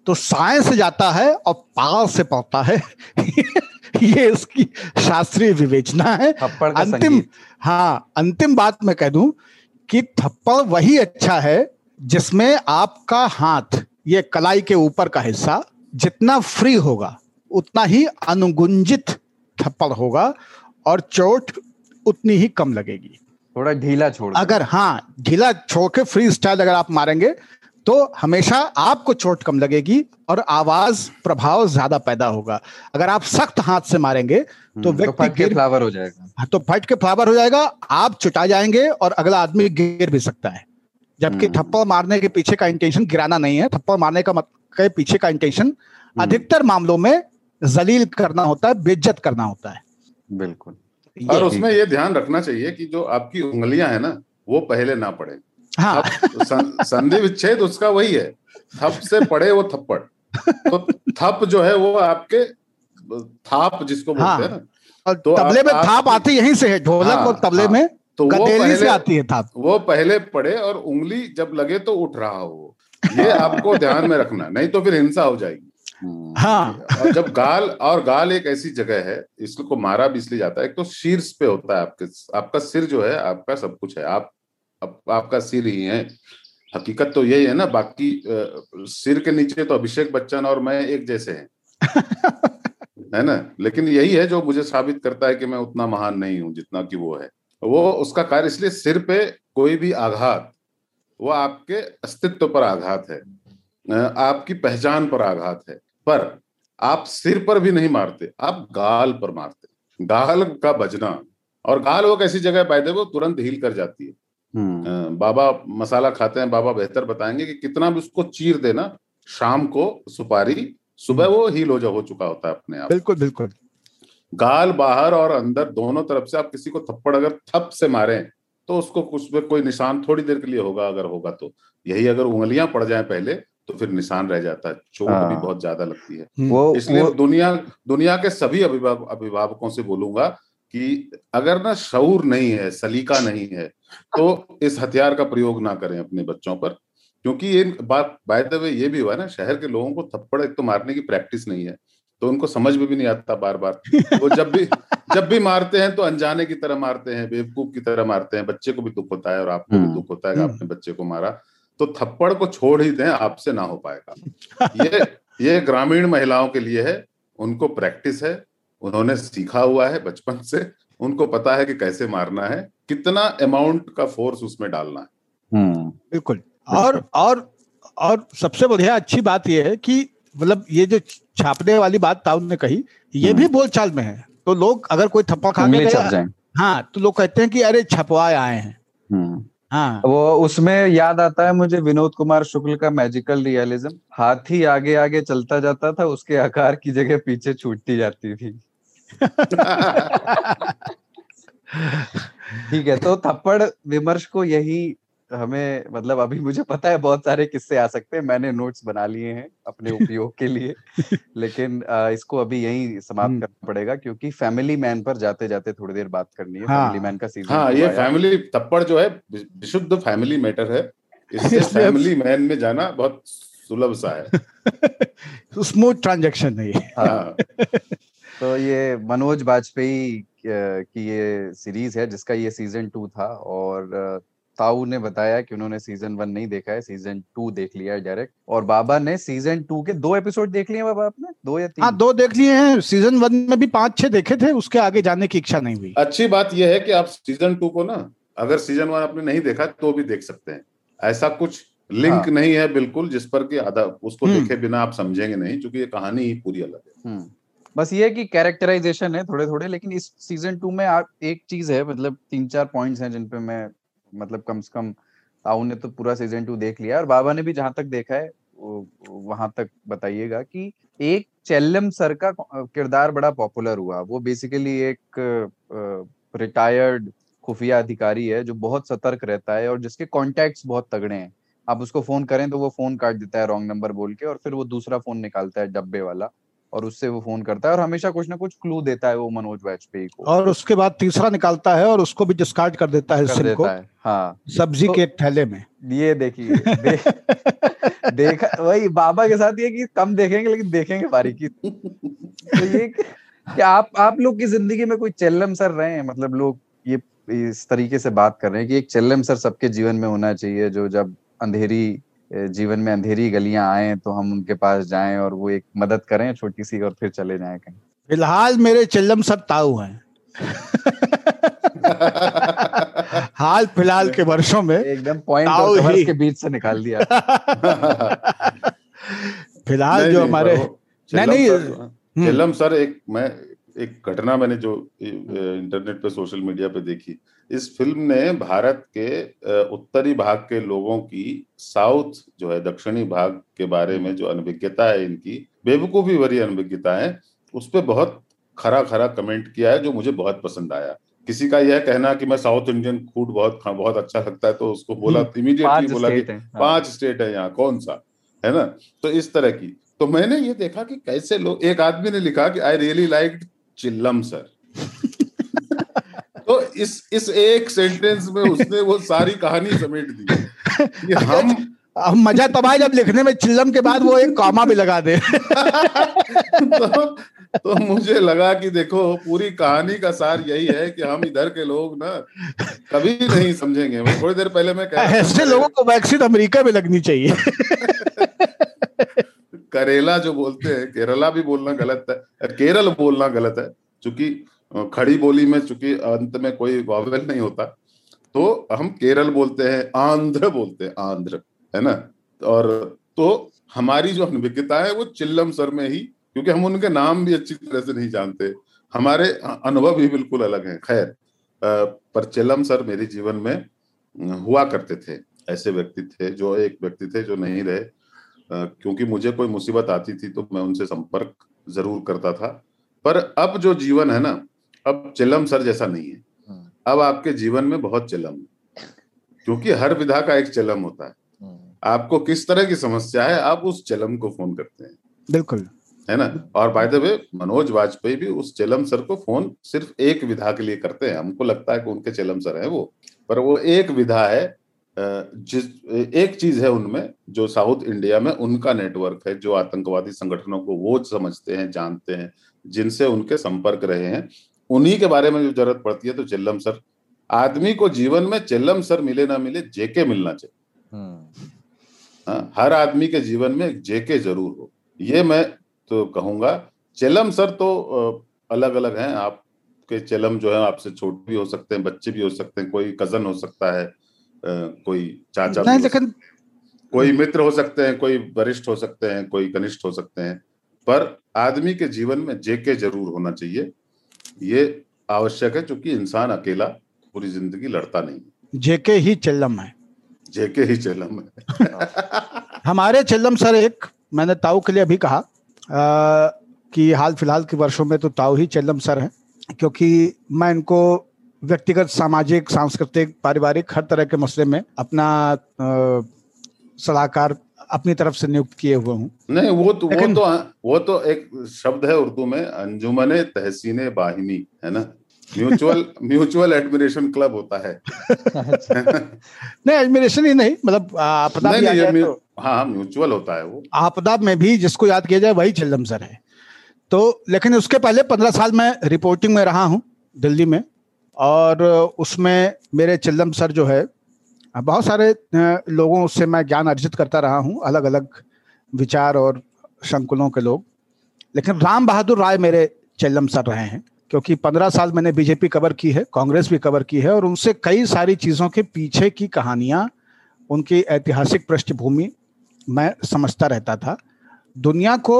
तो साय से जाता है और पा से पड़ता है। ये इसकी शास्त्रीय विवेचना है। अंतिम हाँ अंतिम बात मैं कह दूँ कि थप्पड़ वही अच्छा है जिसमें आपका हाथ ये कलाई के ऊपर का हिस्सा जितना फ्री होगा उतना ही अनुगुंजित थप्पड़ होगा और चोट उतनी ही कम लगेगी। थोड़ा ढीला छोड़ अगर हाँ ढीला छोड़ के फ्री स्टाइल अगर आप मारेंगे तो हमेशा आपको चोट कम लगेगी और आवाज़ प्रभाव ज़्यादा पैदा होगा। अगर आप सख्त हाथ से मारेंगे तो हम्म, व्यक्ति तो के फ्लावर हो जाएगा। हाँ, तो फट के फ्लावर हो जाएगा आप चुटा जाएँगे और अगला आदमी गिर भी सकता है। जबकि हम्म। थप्पड़ मारने के पीछे का इंटेंशन गिराना नहीं है। थप्पड़ मारने का मतलब के पीछे का इंटेंशन हम्म। अधिकतर मामलों में जलील करना होता है बेज्जत करना होता है। बिल्कुल। और उसमें ये ध्यान रखना चाहिए कि जो आपकी उंगलियाँ है ना वो पहले ना पड़े। हाँ। संधि विच्छेद उसका वही है थप से पड़े वो थप्पड़। तो थप जो है वो आपके थाप जिसको बोलते हाँ। हैं। ना और तो तबले में थाप आती यहीं से है ढोलक हाँ, और तबले हाँ, में तो वो पहले से आती है थाप। वो पहले पड़े और उंगली जब लगे तो उठ रहा हो। ये आपको ध्यान में रखना नहीं तो फिर हिंसा हो जाएगी। हाँ। और जब गाल और गाल एक ऐसी जगह है इसको मारा भी इसलिए जाता है एक तो शीर्ष पे होता है आपके आपका सिर जो है आपका सब कुछ है आप, आप आपका सिर ही है। हकीकत तो यही है ना बाकी सिर के नीचे तो अभिषेक बच्चन और मैं एक जैसे हैं। है ना? लेकिन यही है जो मुझे साबित करता है कि मैं उतना महान नहीं हूँ जितना कि वो है। वो उसका कार्य इसलिए सिर पे कोई भी आघात वो आपके अस्तित्व पर आघात है आपकी पहचान पर आघात है। पर आप सिर पर भी नहीं मारते आप गाल पर मारते। गाल का बजना। और गाल वो कैसी जगह पैदे वो तुरंत हील कर जाती है। हम्म। बाबा मसाला खाते हैं बाबा बेहतर बताएँगे कि कितना भी उसको चीर देना शाम को सुपारी सुबह वो हील हो जा हो चुका होता है अपने आप। बिल्कुल बिल्कुल। गाल बाहर और अंदर दोनों तरफ़ से आप किसी को थप्पड़ अगर थप से मारे तो उसको उसमें कोई निशान थोड़ी देर के लिए होगा अगर होगा तो। यही अगर उंगलियाँ पड़ जाए पहले तो फिर निशान रह जाता है। चोट भी हाँ। बहुत ज़्यादा लगती है। हम्म। वो इसलिए वो, दुनिया दुनिया के सभी अभिभावक अभिभावकों से बोलूँगा कि अगर ना शऊर नहीं है सलीका नहीं है तो इस हथियार का प्रयोग ना करें अपने बच्चों पर। क्योंकि ये बात बाय द वे ये भी हुआ ना शहर के लोगों को थप्पड़ एक तो मारने की प्रैक्टिस नहीं है तो उनको समझ में भी नहीं आता बार बार वो जब भी जब भी मारते हैं तो अनजाने की तरह मारते हैं बेवकूफ़ की तरह मारते हैं। बच्चे को भी दुख होता है और आपको भी हम्म। दुख होता है आपने बच्चे को मारा। तो थप्पड़ को छोड़ ही दें आपसे ना हो पाएगा। ये ये ग्रामीण महिलाओं के लिए है उनको प्रैक्टिस है उन्होंने सीखा हुआ है बचपन से उनको पता है कि कैसे मारना है कितना अमाउंट का फोर्स उसमें डालना है। हम्म। बिल्कुल। और और और सबसे बढ़िया अच्छी बात यह है कि मतलब ये जो छापने वाली बात ताउन ने कही ये भी हम्म। बोलचाल में है। तो लोग अगर कोई थप्पड़ खा के हाँ तो लोग कहते हैं कि अरे छपवाए आए हैं। हम्म। हाँ। वो उसमें याद आता है मुझे विनोद कुमार शुक्ल का मैजिकल रियलिज्म हाथी आगे आगे चलता जाता था उसके आकार की जगह पीछे छूटती जाती थी। ठीक है तो थप्पड़ विमर्श को यही हमें मतलब अभी मुझे पता है बहुत सारे किस्से आ सकते हैं मैंने नोट्स बना लिए हैं अपने उपयोग के लिए लेकिन अ, इसको अभी यही समाप्त हम्म। करना पड़ेगा क्योंकि फैमिली मैन पर जाते जाते थोड़ी देर बात करनी है हाँ। फैमिली मैन का सीज़न हाँ ये फैमिली थप्पड़ जो है विशुद्ध फैमिली मैटर है इससे फैमिली मैन में जाना बहुत सुलभ सा है स्मूथ ट्रांजेक्शन है ये हाँ तो ये मनोज बाजपेयी अ, की ये सीरीज़ है जिसका ये सीज़न टू था और ताऊ ने बताया कि उन्होंने सीज़न वन नहीं देखा है सीज़न टू देख लिया है डायरेक्ट और बाबा ने सीज़न टू के दो एपिसोड देख लिए बाबा आपने? दो या तीन? हाँ दो देख लिए हैं। सीज़न वन में भी पाँच छह देखे थे उसके आगे जाने की इच्छा नहीं हुई। अच्छी बात यह है कि आप सीज़न टू को ना अगर सीज़न वन आपने नहीं देखा तो भी देख सकते हैं। ऐसा कुछ लिंक हाँ। नहीं है बिल्कुल जिस पर कि आधा उसको हम्म। देखे बिना आप समझेंगे नहीं क्योंकि ये कहानी ही पूरी अलग है। हम्म। बस ये कि कैरेक्टराइजेशन है थोड़े थोड़े लेकिन इस सीज़न टू में आप एक चीज़ है मतलब तीन चार पॉइंट्स हैं जिन पे मैं मतलब कम से कम ताऊ ने तो पूरा सीज़न टू देख लिया और बाबा ने भी जहाँ तक देखा है वहाँ तक बताइएगा कि एक चेल्लम सर का किरदार बड़ा पॉपुलर हुआ। वो बेसिकली एक रिटायर्ड खुफिया अधिकारी है जो बहुत सतर्क रहता है और जिसके कॉन्टेक्ट बहुत तगड़े हैं। आप उसको फ़ोन करें तो वो फ़ोन काट देता है रॉन्ग नंबर बोल के और फिर वो दूसरा फ़ोन निकालता है डब्बे वाला। और उससे वो फ़ोन करता है और हमेशा कुछ ना कुछ क्लू देता है वो मनोज वाजपेयी को। और उसके बाद तीसरा निकालता है और उसको भी डिस्कार्ड कर देता है कर सिम को। देता है हाँ। सब्ज़ी तो- के एक थैले में। ये देखिए दे, देखा वही बाबा के साथ ये कि कम देखेंगे लेकिन देखेंगे बारीकी तो ये कि आप आप लोग की ज़िंदगी में कोई चेल्लम सर रहे हैं? मतलब लोग ये इस तरीके से बात कर रहे हैं कि एक चेल्लम सर सबके जीवन में होना चाहिए जो जब अंधेरी जीवन में अंधेरी गलियाँ आए तो हम उनके पास जाएँ और वो एक मदद करें छोटी सी और फिर चले जाएँ कहीं फ़िलहाल मेरे चिल्लम सर ताऊ हैं हाल फ़िलहाल के वर्षों में एकदम पॉइंट ही। के बीच से निकाल दिया फ़िलहाल जो हमारे नहीं, चिल्लम नहीं, हम्म। चिल्लम सर एक मैं एक घटना मैंने जो इंटरनेट पे सोशल मीडिया पे देखी इस फ़िल्म ने भारत के उत्तरी भाग के लोगों की साउथ जो है दक्षिणी भाग के बारे में जो अनभिज्ञता है इनकी बेवकूफ़ी भरी अनभिज्ञता है उस पर बहुत खरा खरा कमेंट किया है जो मुझे बहुत पसंद आया। किसी का यह कहना कि मैं साउथ इंडियन फ़ूड बहुत बहुत अच्छा लगता है तो उसको बोला इमीडिएटली बोला कि हैं। पाँच स्टेट है यहाँ कौन सा? है ना? तो इस तरह की। तो मैंने ये देखा कि कैसे लोग एक आदमी ने लिखा कि I really like Chellam sir इस इस एक सेंटेंस में उसने वो सारी कहानी समेट दी। कि हम अब मज़ा तब आए जब लिखने में चिल्लम के बाद वो एक कॉमा भी लगा दे। तो, तो मुझे लगा कि देखो पूरी कहानी का सार यही है कि हम इधर के लोग ना कभी नहीं समझेंगे। मैं थोड़ी देर पहले मैं कह ऐसे लोगों को वैक्सीन अमेरिका में लगनी चाहिए। करेला जो बोलते हैं केरला भी बोलना गलत है केरल बोलना गलत है क्योंकि खड़ी बोली में चूँकि अंत में कोई वावेल नहीं होता तो हम केरल बोलते हैं, आंध्र बोलते हैं, आंध्र, है ना? और तो हमारी जो अनभिज्ञता है, वो चिल्लम सर में ही, क्योंकि हम उनके नाम भी अच्छी तरह से नहीं जानते। हमारे अनुभव भी बिल्कुल अलग हैं। खैर पर चिल्लम सर मेरे जीवन में हुआ करते थे। ऐसे व्यक्ति थे जो, एक व्यक्ति थे जो नहीं रहे। क्योंकि मुझे कोई मुसीबत आती थी तो मैं उनसे संपर्क ज़रूर करता था। पर अब जो जीवन है ना अब चिलम सर जैसा नहीं है। अब आपके जीवन में बहुत चिलम है। क्योंकि हर विधा का एक चिलम होता है। आपको किस तरह की समस्या है आप उस चलम को फ़ोन करते हैं। बिल्कुल। है ना? और by the way Manoj Vajpayee भी उस चलम सर को फ़ोन सिर्फ़ एक विधा के लिए करते हैं। हमको लगता है कि उनके चलम सर है वो। पर वो एक विधा है जिस एक चीज़ है उनमें जो साउथ इंडिया में उनका नेटवर्क है जो आतंकवादी संगठनों को वो समझते हैं जानते हैं जिनसे उनके संपर्क रहे हैं। उन्हीं के बारे में जो ज़रूरत पड़ती है तो चिल्लम सर। आदमी को जीवन में चिल्लम सर मिले ना मिले जेके मिलना चाहिए। हाँ, हर आदमी के जीवन में जेके ज़रूर हो। ये मैं तो कहूँगा चेलम सर तो अलग अलग हैं। आपके चेलम जो है आपसे छोटे भी हो सकते हैं बच्चे भी हो सकते हैं कोई कज़न हो सकता है कोई चाचा नहीं लेकिन कोई मित्र हो सकते हैं कोई वरिष्ठ हो सकते हैं कोई कनिष्ठ हो सकते हैं पर आदमी के जीवन में जेके ज़रूर होना चाहिए। ये आवश्यक है क्योंकि इंसान अकेला पूरी ज़िंदगी लड़ता नहीं जेके ही चल्लम है। जेके ही चलम है। हमारे चल्लम सर एक मैंने ताऊ के लिए अभी कहा आ, कि हाल फ़िलहाल के वर्षों में तो ताऊ ही चल्लम सर हैं क्योंकि मैं इनको व्यक्तिगत सामाजिक सांस्कृतिक पारिवारिक हर तरह के मसले में अपना सलाहकार अपनी तरफ़ से नियुक्त किए हुए हूँ। नहीं वो तो वो तो वो तो एक शब्द है उर्दू में अंजुमन तहसीन बाहिनी है ना? म्यूचुअल म्यूचुअल एडमिरेशन क्लब होता है। नहीं एडमिरेशन ही नहीं मतलब आपदा नहीं, नहीं, तो, हाँ म्यूचुअल होता है वो। आपदा में भी जिसको याद किया जाए वही चिल्लम सर है। तो लेकिन उसके पहले पंद्रह साल मैं रिपोर्टिंग में रहा हूँ दिल्ली में और उसमें मेरे चिल्लम सर जो है बहुत सारे लोगों से मैं ज्ञान अर्जित करता रहा हूँ अलग अलग विचार और संकुलों के लोग। लेकिन राम बहादुर राय मेरे चिल्लम सर रहे हैं क्योंकि पंद्रह साल मैंने बीजेपी कवर की है कांग्रेस भी कवर की है और उनसे कई सारी चीज़ों के पीछे की कहानियाँ उनकी ऐतिहासिक पृष्ठभूमि मैं समझता रहता था। दुनिया को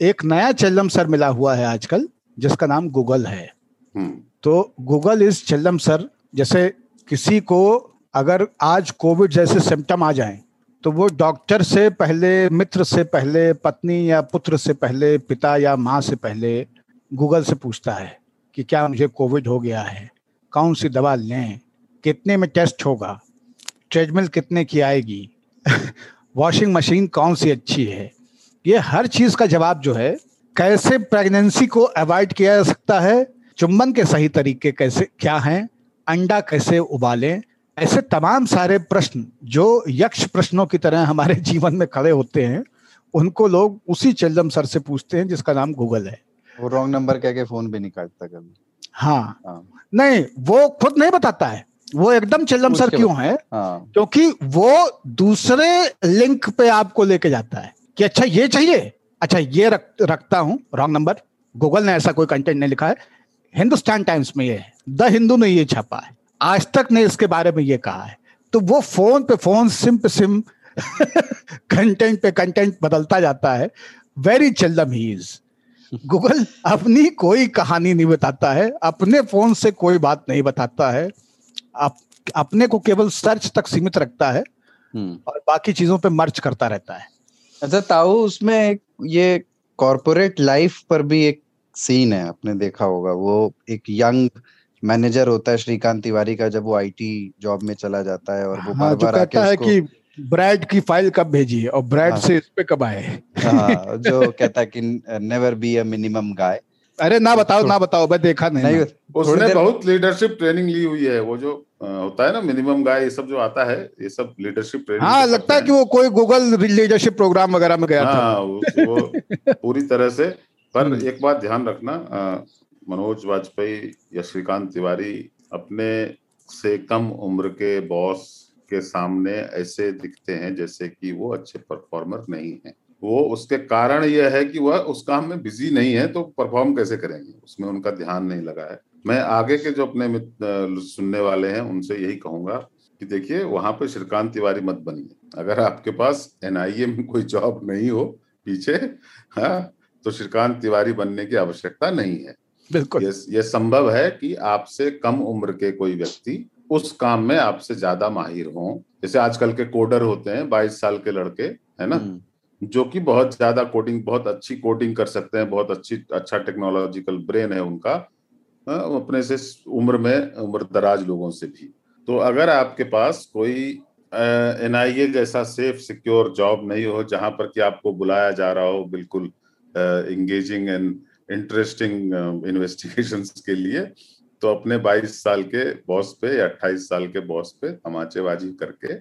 एक नया चल्लम सर मिला हुआ है आजकल जिसका नाम गूगल है। हम्म। तो गूगल इज़ चल्लम सर जैसे किसी को अगर आज कोविड जैसे सिम्टम आ जाए तो वो डॉक्टर से पहले, मित्र से पहले, पत्नी या पुत्र से पहले, पिता या माँ से पहले, गूगल से पूछता है कि क्या मुझे कोविड हो गया है? कौन सी दवा लें? कितने में टेस्ट होगा? ट्रेडमिल कितने की आएगी? वॉशिंग मशीन कौन सी अच्छी है? ये हर चीज़ का जवाब जो है, कैसे प्रेगनेंसी को अवॉइड किया जा सकता है? चुंबन के सही तरीके कैसे, क्या हैं? अंडा कैसे उबालें? ऐसे तमाम सारे प्रश्न जो यक्ष प्रश्नों की तरह हमारे जीवन में खड़े होते हैं उनको लोग उसी चल्लम सर से पूछते हैं जिसका नाम गूगल है। वो रॉन्ग नंबर कह के फ़ोन भी नहीं काटता कभी। हाँ, हाँ। नहीं वो खुद नहीं बताता है। वो एकदम चिल्लम सर क्यों है? हाँ। क्योंकि वो दूसरे लिंक पे आपको लेके जाता है कि अच्छा ये चाहिए। अच्छा ये रख, रखता हूँ रॉन्ग नंबर। गूगल ने ऐसा कोई कंटेंट नहीं लिखा है। हिंदुस्तान टाइम्स में ये है। द हिंदू ने ये छापा है। आज तक ने इसके बारे में ये कहा है। तो वो फ़ोन पे फ़ोन सिम पे सिम कंटेंट पे कंटेंट बदलता जाता है। वेरी चिल्लम ही इज़ गूगल अपनी कोई कहानी नहीं बताता है। अपने फ़ोन से कोई बात नहीं बताता है। आप अपने को केवल सर्च तक सीमित रखता है। हम्म। और बाकी चीज़ों पे मर्च करता रहता है। अच्छा ताऊ उसमें ये कॉरपोरेट लाइफ पर भी एक सीन है। आपने देखा होगा वो एक यंग मैनेजर होता है श्रीकांत तिवारी का जब वो आईटी जॉब में चला जाता है और वो हाँ, बार बार आके है कि ब्राइड की फ़ाइल कब भेजी और ब्राइड हाँ, से इस पे कब आए? हाँ, जो कहता है कि never be a minimum guy अरे ना बताओ ना बताओ मैं देखा नहीं, नहीं उसने बहुत लीडरशिप ट्रेनिंग ली हुई है। वो जो होता है ना मिनिमम गाय ये सब जो आता है ये सब लीडरशिप ट्रेनिंग हाँ लगता है कि वो कोई गूगल लीडरशिप प्रोग्राम वगैरह में गया हाँ, था वो पूरी तरह से पर हम्म। एक बात ध्यान रखना मनोज वाजपेयी या श्रीकांत तिवारी अपने से कम उम्र के बॉस के सामने ऐसे दिखते हैं जैसे कि वो अच्छे परफॉर्मर नहीं है। वो उसके कारण यह है कि वह उस काम में बिज़ी नहीं है तो परफॉर्म कैसे करेंगे? उसमें उनका ध्यान नहीं लगा है। मैं आगे के जो अपने सुनने वाले हैं, उनसे यही कहूँगा कि देखिए, वहाँ पे श्रीकांत तिवारी मत बनिए। अगर आपके पास एनआईए में कोई जॉब नहीं हो पीछे हाँ तो श्रीकांत तिवारी बनने की आवश्यकता नहीं है। बिल्कुल। ये, ये संभव है कि आपसे कम उम्र के कोई व्यक्ति उस काम में आपसे ज़्यादा माहिर हों। जैसे आजकल के कोडर होते हैं बाईस साल के लड़के है ना? हम्म। जो कि बहुत ज़्यादा कोडिंग बहुत अच्छी कोडिंग कर सकते हैं बहुत अच्छी अच्छा टेक्नोलॉजिकल ब्रेन है उनका अपने से उम्र में उम्र दराज लोगों से भी। तो अगर आपके पास कोई एन आई ए जैसा सेफ़ सिक्योर जॉब नहीं हो जहाँ पर कि आपको बुलाया जा रहा हो बिल्कुल इंगेजिंग एंड इंटरेस्टिंग इन्वेस्टिगेशन के लिए तो अपने 22 साल के बॉस पे या 28 साल के बॉस पे तमाचेबाजी करके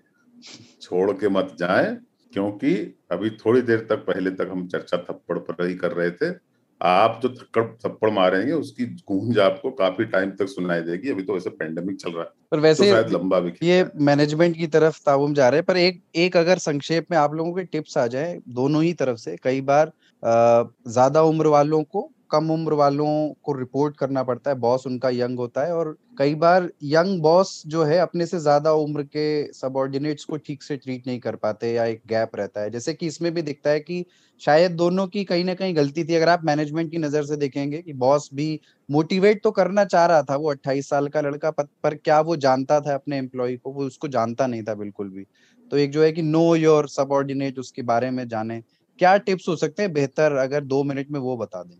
छोड़ के मत जाए क्योंकि अभी थोड़ी देर तक पहले तक हम चर्चा थप्पड़ पर ही कर रहे थे। आप जो थक्कड़ थप्पड़ मारेंगे उसकी गूंज आपको काफ़ी टाइम तक सुनाई देगी। अभी तो वैसे पेंडेमिक चल रहा है पर वैसे तो शायद लंबा भी ये मैनेजमेंट की तरफ़ ताबुम जा रहे हैं पर एक एक अगर संक्षेप में आप लोगों के टिप्स आ जाए दोनों ही तरफ़ से कई बार ज़्यादा उम्र वालों को कम उम्र वालों को रिपोर्ट करना पड़ता है बॉस उनका यंग होता है और कई बार यंग बॉस जो है अपने से ज़्यादा उम्र के सबॉर्डिनेट्स को ठीक से ट्रीट नहीं कर पाते या एक गैप रहता है। जैसे कि इसमें भी दिखता है कि शायद दोनों की कहीं ना कहीं गलती थी। अगर आप मैनेजमेंट की नज़र से देखेंगे कि बॉस भी मोटिवेट तो करना चाह रहा था, वो 28 साल का लड़का, पर क्या वो जानता था अपने एम्प्लॉय को? वो उसको जानता नहीं था बिल्कुल भी। तो एक जो है कि नो योर सबॉर्डिनेट उसके बारे में जाने। क्या टिप्स हो सकते हैं? बेहतर अगर दो मिनट में वो बता दें।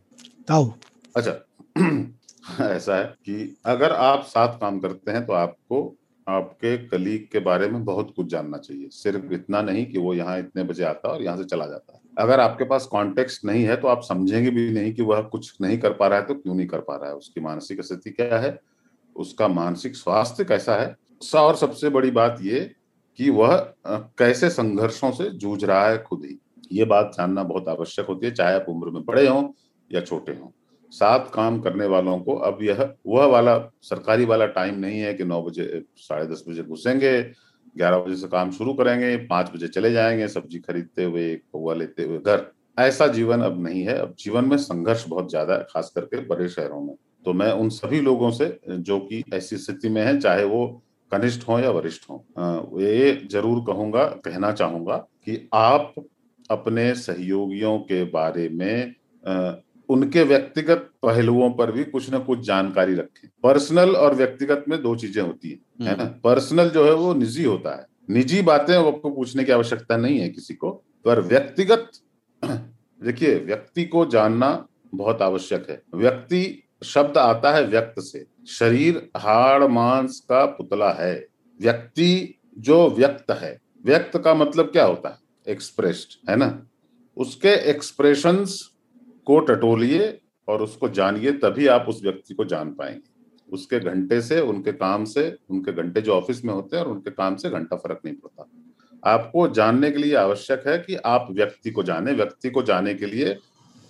ताऊ अच्छा। ऐसा है कि अगर आप साथ काम करते हैं तो आपको आपके कलीग के बारे में बहुत कुछ जानना चाहिए। सिर्फ़ इतना नहीं कि वो यहाँ इतने बजे आता है और यहाँ से चला जाता है। अगर आपके पास कॉन्टेक्स्ट नहीं है तो आप समझेंगे भी नहीं कि वह कुछ नहीं कर पा रहा है तो क्यों नहीं कर पा रहा है? उसकी मानसिक स्थिति क्या है? उसका मानसिक स्वास्थ्य कैसा है? और सबसे बड़ी बात ये कि वह कैसे संघर्षों से जूझ रहा है खुद ही। ये बात जानना बहुत आवश्यक होती है, चाहे आप उम्र में बड़े हों या छोटे हों। साथ काम करने वालों को अब यह, वह वाला, सरकारी वाला टाइम नहीं है कि नौ बजे, साढ़े दस बजे घुसेंगे, ग्यारह बजे से काम शुरू करेंगे, पाँच बजे चले जाएँगे सब्ज़ी खरीदते हुए, पौवा लेते हुए, घर। ऐसा जीवन अब नहीं है। अब जीवन में संघर्ष बहुत ज़्यादा है, खास करके बड़े शहरों में। तो मैं उन सभी लोगों से, जो कि ऐसी स्थिति में है, चाहे वो कनिष्ठ हो या वरिष्ठ हो ये ज़रूर कहूँगा, कहना चाहूँगा कि आप अपने सहयोगियों के बारे में उनके व्यक्तिगत पहलुओं पर भी कुछ ना कुछ जानकारी रखें। पर्सनल और व्यक्तिगत में दो चीज़ें होती है है ना? पर्सनल हम्म। जो है वो निजी होता है। निजी बातें आपको पूछने की आवश्यकता नहीं है किसी को पर व्यक्तिगत देखिए व्यक्ति को जानना बहुत आवश्यक है। व्यक्ति शब्द आता है व्यक्त से। शरीर हाड़ मांस का पुतला है। व्यक्ति जो व्यक्त है व्यक्त का मतलब क्या होता है? एक्सप्रेस्ड है ना? उसके एक्सप्रेशंस को टटोलिए और उसको जानिए, तभी आप उस व्यक्ति को जान पाएँगे। उसके घंटे से, उनके काम से, उनके घंटे जो ऑफ़िस में होते हैं और उनके काम से घंटा फ़र्क नहीं पड़ता। आपको जानने के लिए आवश्यक है कि आप व्यक्ति को जाने, व्यक्ति को जाने के लिए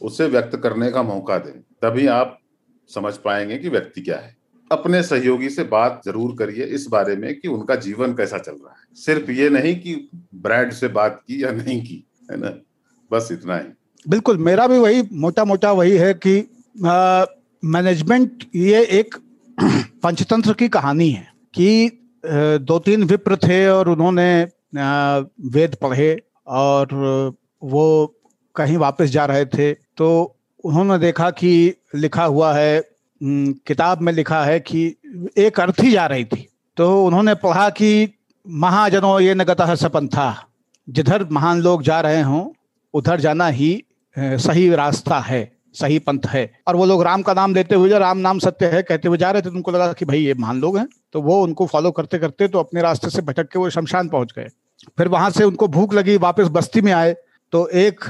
उसे व्यक्त करने का मौका दें, तभी आप समझ पाएँगे कि व्यक्ति क्या है। अपने सहयोगी से बात ज़रूर करिए इस बारे में कि उनका जीवन कैसा चल रहा है। सिर्फ़ ये नहीं कि ब्रैड से बात की या नहीं की, है ना? बस इतना ही। बिल्कुल, मेरा भी वही मोटा मोटा वही है कि मैनेजमेंट ये एक पंचतंत्र की कहानी है कि दो तीन विप्र थे और उन्होंने वेद पढ़े और वो कहीं वापस जा रहे थे। तो उन्होंने देखा कि लिखा हुआ है किताब में लिखा है कि एक अर्थी जा रही थी। तो उन्होंने पढ़ा कि महाजनों ये नगत सपन था। जिधर महान लोग जा रहे हों, उधर जाना ही सही रास्ता है, सही पंथ है। और वो लोग राम का नाम लेते हुए राम नाम सत्य है, कहते हुए जा रहे थे तुमको लगा कि भाई ये महान लोग हैं। तो वो उनको फॉलो करते करते तो अपने रास्ते से भटक के वो शमशान पहुँच गए। फिर वहाँ से उनको भूख लगी, वापस बस्ती में आए। तो एक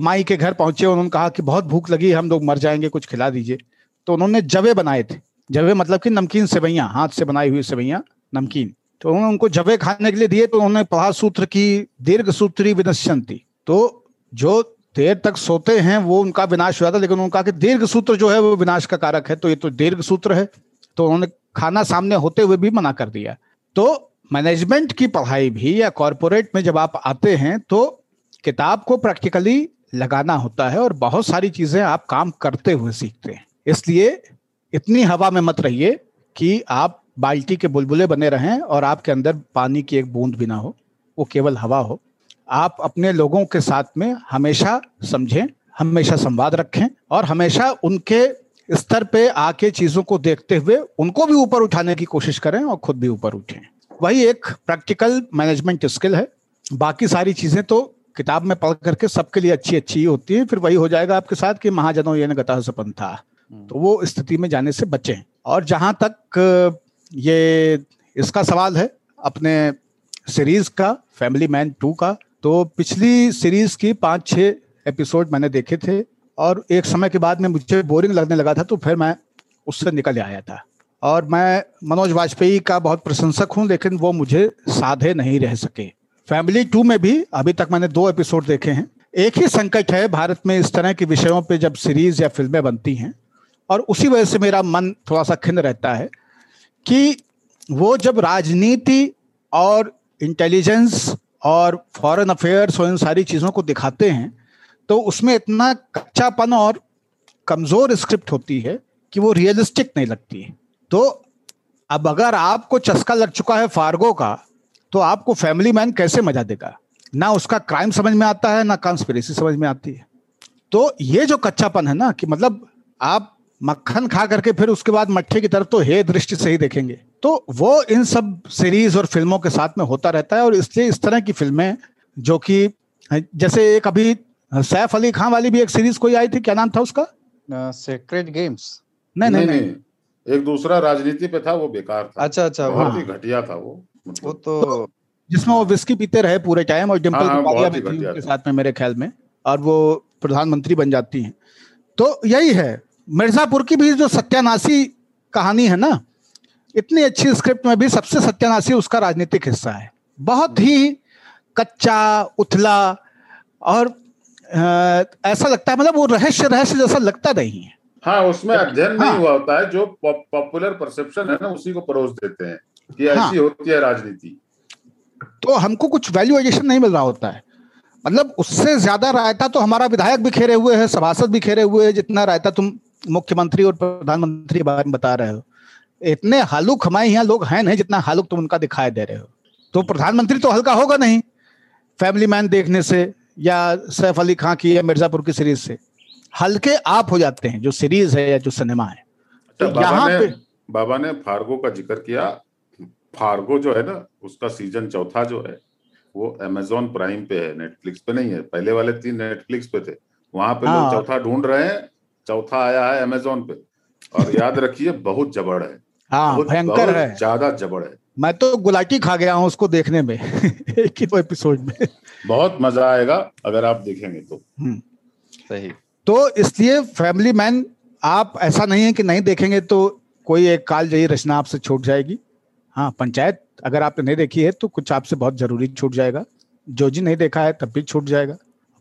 माई के घर पहुँचे उन्होंने कहा कि बहुत भूख लगी, हम लोग मर जाएँगे, कुछ खिला दीजिए। तो उन्होंने जवे बनाए थे। जवे मतलब कि नमकीन सेवैया, हाथ से बनाई हुई सेवैया, नमकीन। तो उन्होंने उनको जवे खाने के लिए दिए तो उन्होंने पढ़ा सूत्र की दीर्घ सूत्री विनश्यंती। तो जो देर तक सोते हैं, वो उनका विनाश हुआ था लेकिन उनका कि दीर्घ सूत्र जो है वो विनाश का कारक है तो ये तो दीर्घ सूत्र है। तो उन्होंने खाना सामने होते हुए भी मना कर दिया। तो मैनेजमेंट की पढ़ाई भी या कॉरपोरेट में जब आप आते हैं तो किताब को प्रैक्टिकली लगाना होता है और बहुत सारी चीज़ें आप काम करते हुए सीखते हैं। इसलिए इतनी हवा में मत रहिए कि आप बाल्टी के बुलबुले बने रहें और आपके अंदर पानी की एक बूंद भी ना हो, वो केवल हवा हो। आप अपने लोगों के साथ में हमेशा समझें हमेशा संवाद रखें और हमेशा उनके स्तर पे आके चीज़ों को देखते हुए उनको भी ऊपर उठाने की कोशिश करें और खुद भी ऊपर उठें। वही एक प्रैक्टिकल मैनेजमेंट स्किल है। बाकी सारी चीज़ें तो किताब में पढ़ करके सबके लिए अच्छी अच्छी ही होती है फिर वही हो जाएगा आपके साथ कि महाजनों ये गता सपन था। तो वो स्थिति में जाने से बचें। और जहाँ तक ये इसका सवाल है अपने सीरीज़ का फैमिली मैन टू का तो पिछली सीरीज़ की पाँच, छह एपिसोड मैंने देखे थे और एक समय के बाद में मुझे बोरिंग लगने लगा था तो फिर मैं उससे निकल आया था। और मैं मनोज वाजपेयी का बहुत प्रशंसक हूँ, लेकिन वो मुझे साधे नहीं रह सके। फैमिली टू में भी अभी तक मैंने दो एपिसोड देखे हैं। एक ही संकट है, भारत में इस तरह के विषयों पे जब सीरीज़ या फ़िल्में बनती हैं, और उसी वजह से मेरा मन थोड़ा सा खिन्न रहता है कि वो जब राजनीति और इंटेलिजेंस और फॉरेन अफेयर्स और इन सारी चीज़ों को दिखाते हैं तो उसमें इतना कच्चापन और कमज़ोर स्क्रिप्ट होती है कि वो रियलिस्टिक नहीं लगती है। तो अब अगर आपको चस्का लग चुका है फार्गो का तो आपको फैमिली मैन कैसे मज़ा देगा? ना उसका क्राइम समझ में आता है, ना कॉन्स्पिरेसी समझ में आती है। तो ये जो कच्चापन है ना, कि मतलब आप मक्खन खा करके फिर उसके बाद मट्ठे की तरफ़ तो हे दृष्टि से ही देखेंगे। तो वो इन सब सीरीज़ और फ़िल्मों के साथ में होता रहता है और इसलिए इस तरह की फ़िल्में जो कि जैसे एक अभी सैफ अली खान वाली भी एक सीरीज़ कोई आई थी क्या नाम था उसका? सेक्रेट गेम्स नहीं नहीं नहीं, नहीं। एक दूसरा राजनीति पे था वो बेकार था। अच्छा अच्छा बहुत ही। घटिया था वो वो तो, तो जिसमें वो विस्की पीते रहे पूरे टाइम और डिम्पल हाँ, कपाड़िया भी थी उनके साथ में मेरे ख्याल में और वो प्रधानमंत्री बन जाती हैं। तो यही है मिर्जापुर की भी जो सत्यानाशी कहानी है ना इतनी अच्छी स्क्रिप्ट में भी सबसे सत्यानाशी उसका राजनीतिक हिस्सा है बहुत ही कच्चा उथला और अ, ऐसा लगता है मतलब वो रहस्य रहस्य जैसा लगता नहीं है हाँ उसमें अध्ययन हाँ, नहीं हाँ। हुआ होता है जो पॉपुलर परसेप्शन है ना उसी को परोस देते हैं कि हाँ। ऐसी होती है राजनीति तो हमको कुछ वैल्यू एडिशन नहीं मिल रहा होता है मतलब उससे ज़्यादा रायता तो हमारा विधायक भी खेरे हुए है सभासद भी खेरे हुए है जितना रायता तुम मुख्यमंत्री और प्रधानमंत्री के बारे में बता रहे हो। इतने हालुक हमारे यहाँ लोग हैं नहीं जितना हालुक तुम उनका दिखाई दे रहे हो। तो प्रधानमंत्री तो हल्का होगा नहीं। फैमिली मैन देखने से या सैफ अली खां की या मिर्जापुर की सीरीज़ से हल्के आप हो जाते हैं जो सीरीज़ है या जो सिनेमा है। अच्छा तो बाबा यहाँ ने पे- बाबा ने फार्गो का ज़िक्र किया। फार्गो जो है ना उसका सीज़न चौथा जो है वो अमेजोन प्राइम पे है नेटफ्लिक्स पे नहीं है। पहले वाले तीन नेटफ्लिक्स पे थे। वहाँ पे लोग हाँ। चौथा ढूंढ रहे हैं। चौथा आया है अमेजोन पे। और याद रखिए बहुत जबड़ है। हाँ भयंकर है। ज़्यादा जबड़ है। मैं तो गुलाटी खा गया हूँ उसको देखने में एक ही दो एपिसोड में। बहुत मज़ा आएगा अगर आप देखेंगे तो। हम्म। सही। तो इसलिए फैमिली मैन आप ऐसा नहीं है कि नहीं देखेंगे तो कोई एक काल जयी रचना आपसे छूट जाएगी। हाँ पंचायत अगर आपने नहीं देखी है तो कुछ आपसे बहुत ज़रूरी छूट जाएगा। जो जी नहीं देखा है तब भी छूट जाएगा।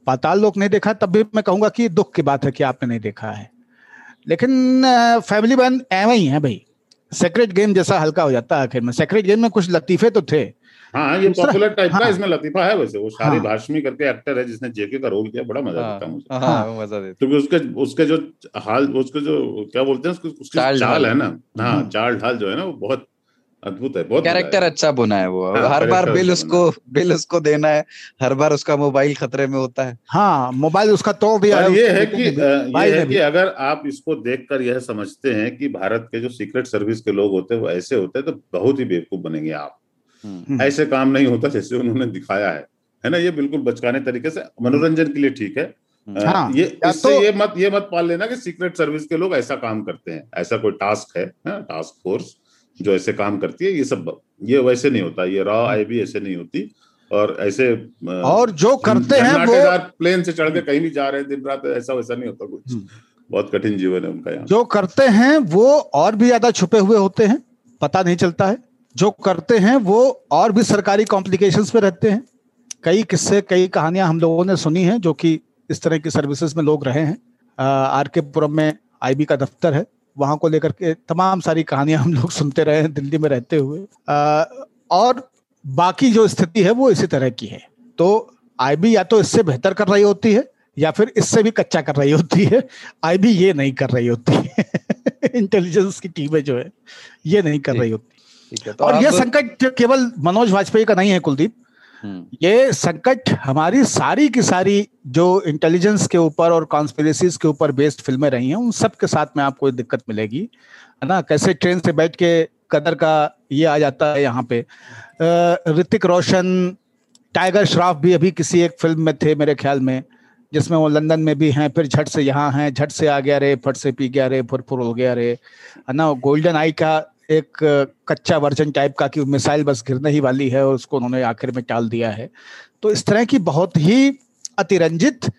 पाताल लोक नहीं देखा तब भी मैं कहूँगा कि दुख की बात है कि आपने नहीं देखा है लेकिन फैमिली मैन एवं ही है भाई सेक्रेट गेम जैसा हल्का हो जाता है आखिर में सेक्रेट गेम में कुछ लतीफे तो थे हाँ ये पॉपुलर टाइप का हाँ। इसमें लतीफा है वैसे वो हाँ। हाशमी करके एक्टर है जिसने जेके का रोल किया बड़ा मज़ा आता है मुझे हाँ हाँ। मज़ा देता क्योंकि उसके उसके जो हाल उसके जो क्या बोलते हैं उसकी उसकी चाल। है ना हाँ हम्म। चाल ढाल जो है ना वो बहुत अद्भुत है बहुत कैरेक्टर अच्छा बुना है वो। हाँ, हर बार बिल अच्छा उसको बिल उसको देना है हर बार उसका मोबाइल खतरे में होता है। हाँ मोबाइल उसका दिया पर है ये है कि भी, ये है कि अगर आप इसको देखकर यह समझते हैं कि भारत के जो सीक्रेट सर्विस के लोग होते हैं वो ऐसे होते हैं तो बहुत ही बेवकूफ़ बनेंगे आप। हम्म। ऐसे काम नहीं होता जैसे उन्होंने दिखाया है। है ना? ये बिल्कुल बचकाने तरीके से मनोरंजन के लिए ठीक है। हाँ, ये इससे तो- ये मत ये मत पाल लेना कि सीक्रेट सर्विस के लोग ऐसा काम करते हैं। ऐसा कोई टास्क है टास्क फोर्स। जो ऐसे काम करती है ये सब ये वैसे नहीं होता ये रॉ आई भी ऐसे नहीं होती और ऐसे और जो करते हैं वो प्लेन से चढ़ के कहीं भी जा रहे हैं दिन रात ऐसा वैसा नहीं होता कुछ। हम्म। बहुत कठिन जीवन है उनका यहाँ। जो करते हैं वो और भी ज़्यादा छुपे हुए होते हैं पता नहीं चलता है। जो करते हैं वो और भी सरकारी कॉम्प्लिकेशंस में रहते हैं। कई किस्से कई कहानियाँ हम लोगों ने सुनी हैं जो कि इस तरह की सर्विसेज़ में लोग रहे हैं। आर के पुरम में आईबी का दफ्तर है। वहाँ को लेकर के तमाम सारी कहानियाँ हम लोग सुनते रहे हैं दिल्ली में रहते हुए। आ, और बाकी जो स्थिति है वो इसी तरह की है। तो आईबी या तो इससे बेहतर कर रही होती है या फिर इससे भी कच्चा कर रही होती है। आईबी ये नहीं कर रही होती। है इंटेलिजेंस की टीमें जो है ये नहीं कर रही होती। ठीक है तो और ये अब- संकट केवल मनोज वाजपेयी का नहीं है कुलदीप। ये संकट हमारी सारी की सारी जो इंटेलिजेंस के ऊपर और कॉन्स्पिरेसीज के ऊपर बेस्ड फ़िल्में रही हैं, उन सब के साथ में आपको दिक्कत मिलेगी, है ना? कैसे ट्रेन से बैठ के कदर का ये आ जाता है यहाँ पे। ऋतिक रोशन टाइगर श्रॉफ भी अभी किसी एक फ़िल्म में थे मेरे ख्याल में, जिसमें वो लंदन में भी हैं, फिर झट से यहाँ हैं, झट से आ गया रे, फट से पी गया रे फुर फुर हो गया रे, है ना? गोल्डन आई का एक कच्चा वर्जन टाइप का कि मिसाइल बस गिरने ही वाली है और उसको उन्होंने आखिर में टाल दिया है। तो इस तरह की बहुत ही अतिरंजित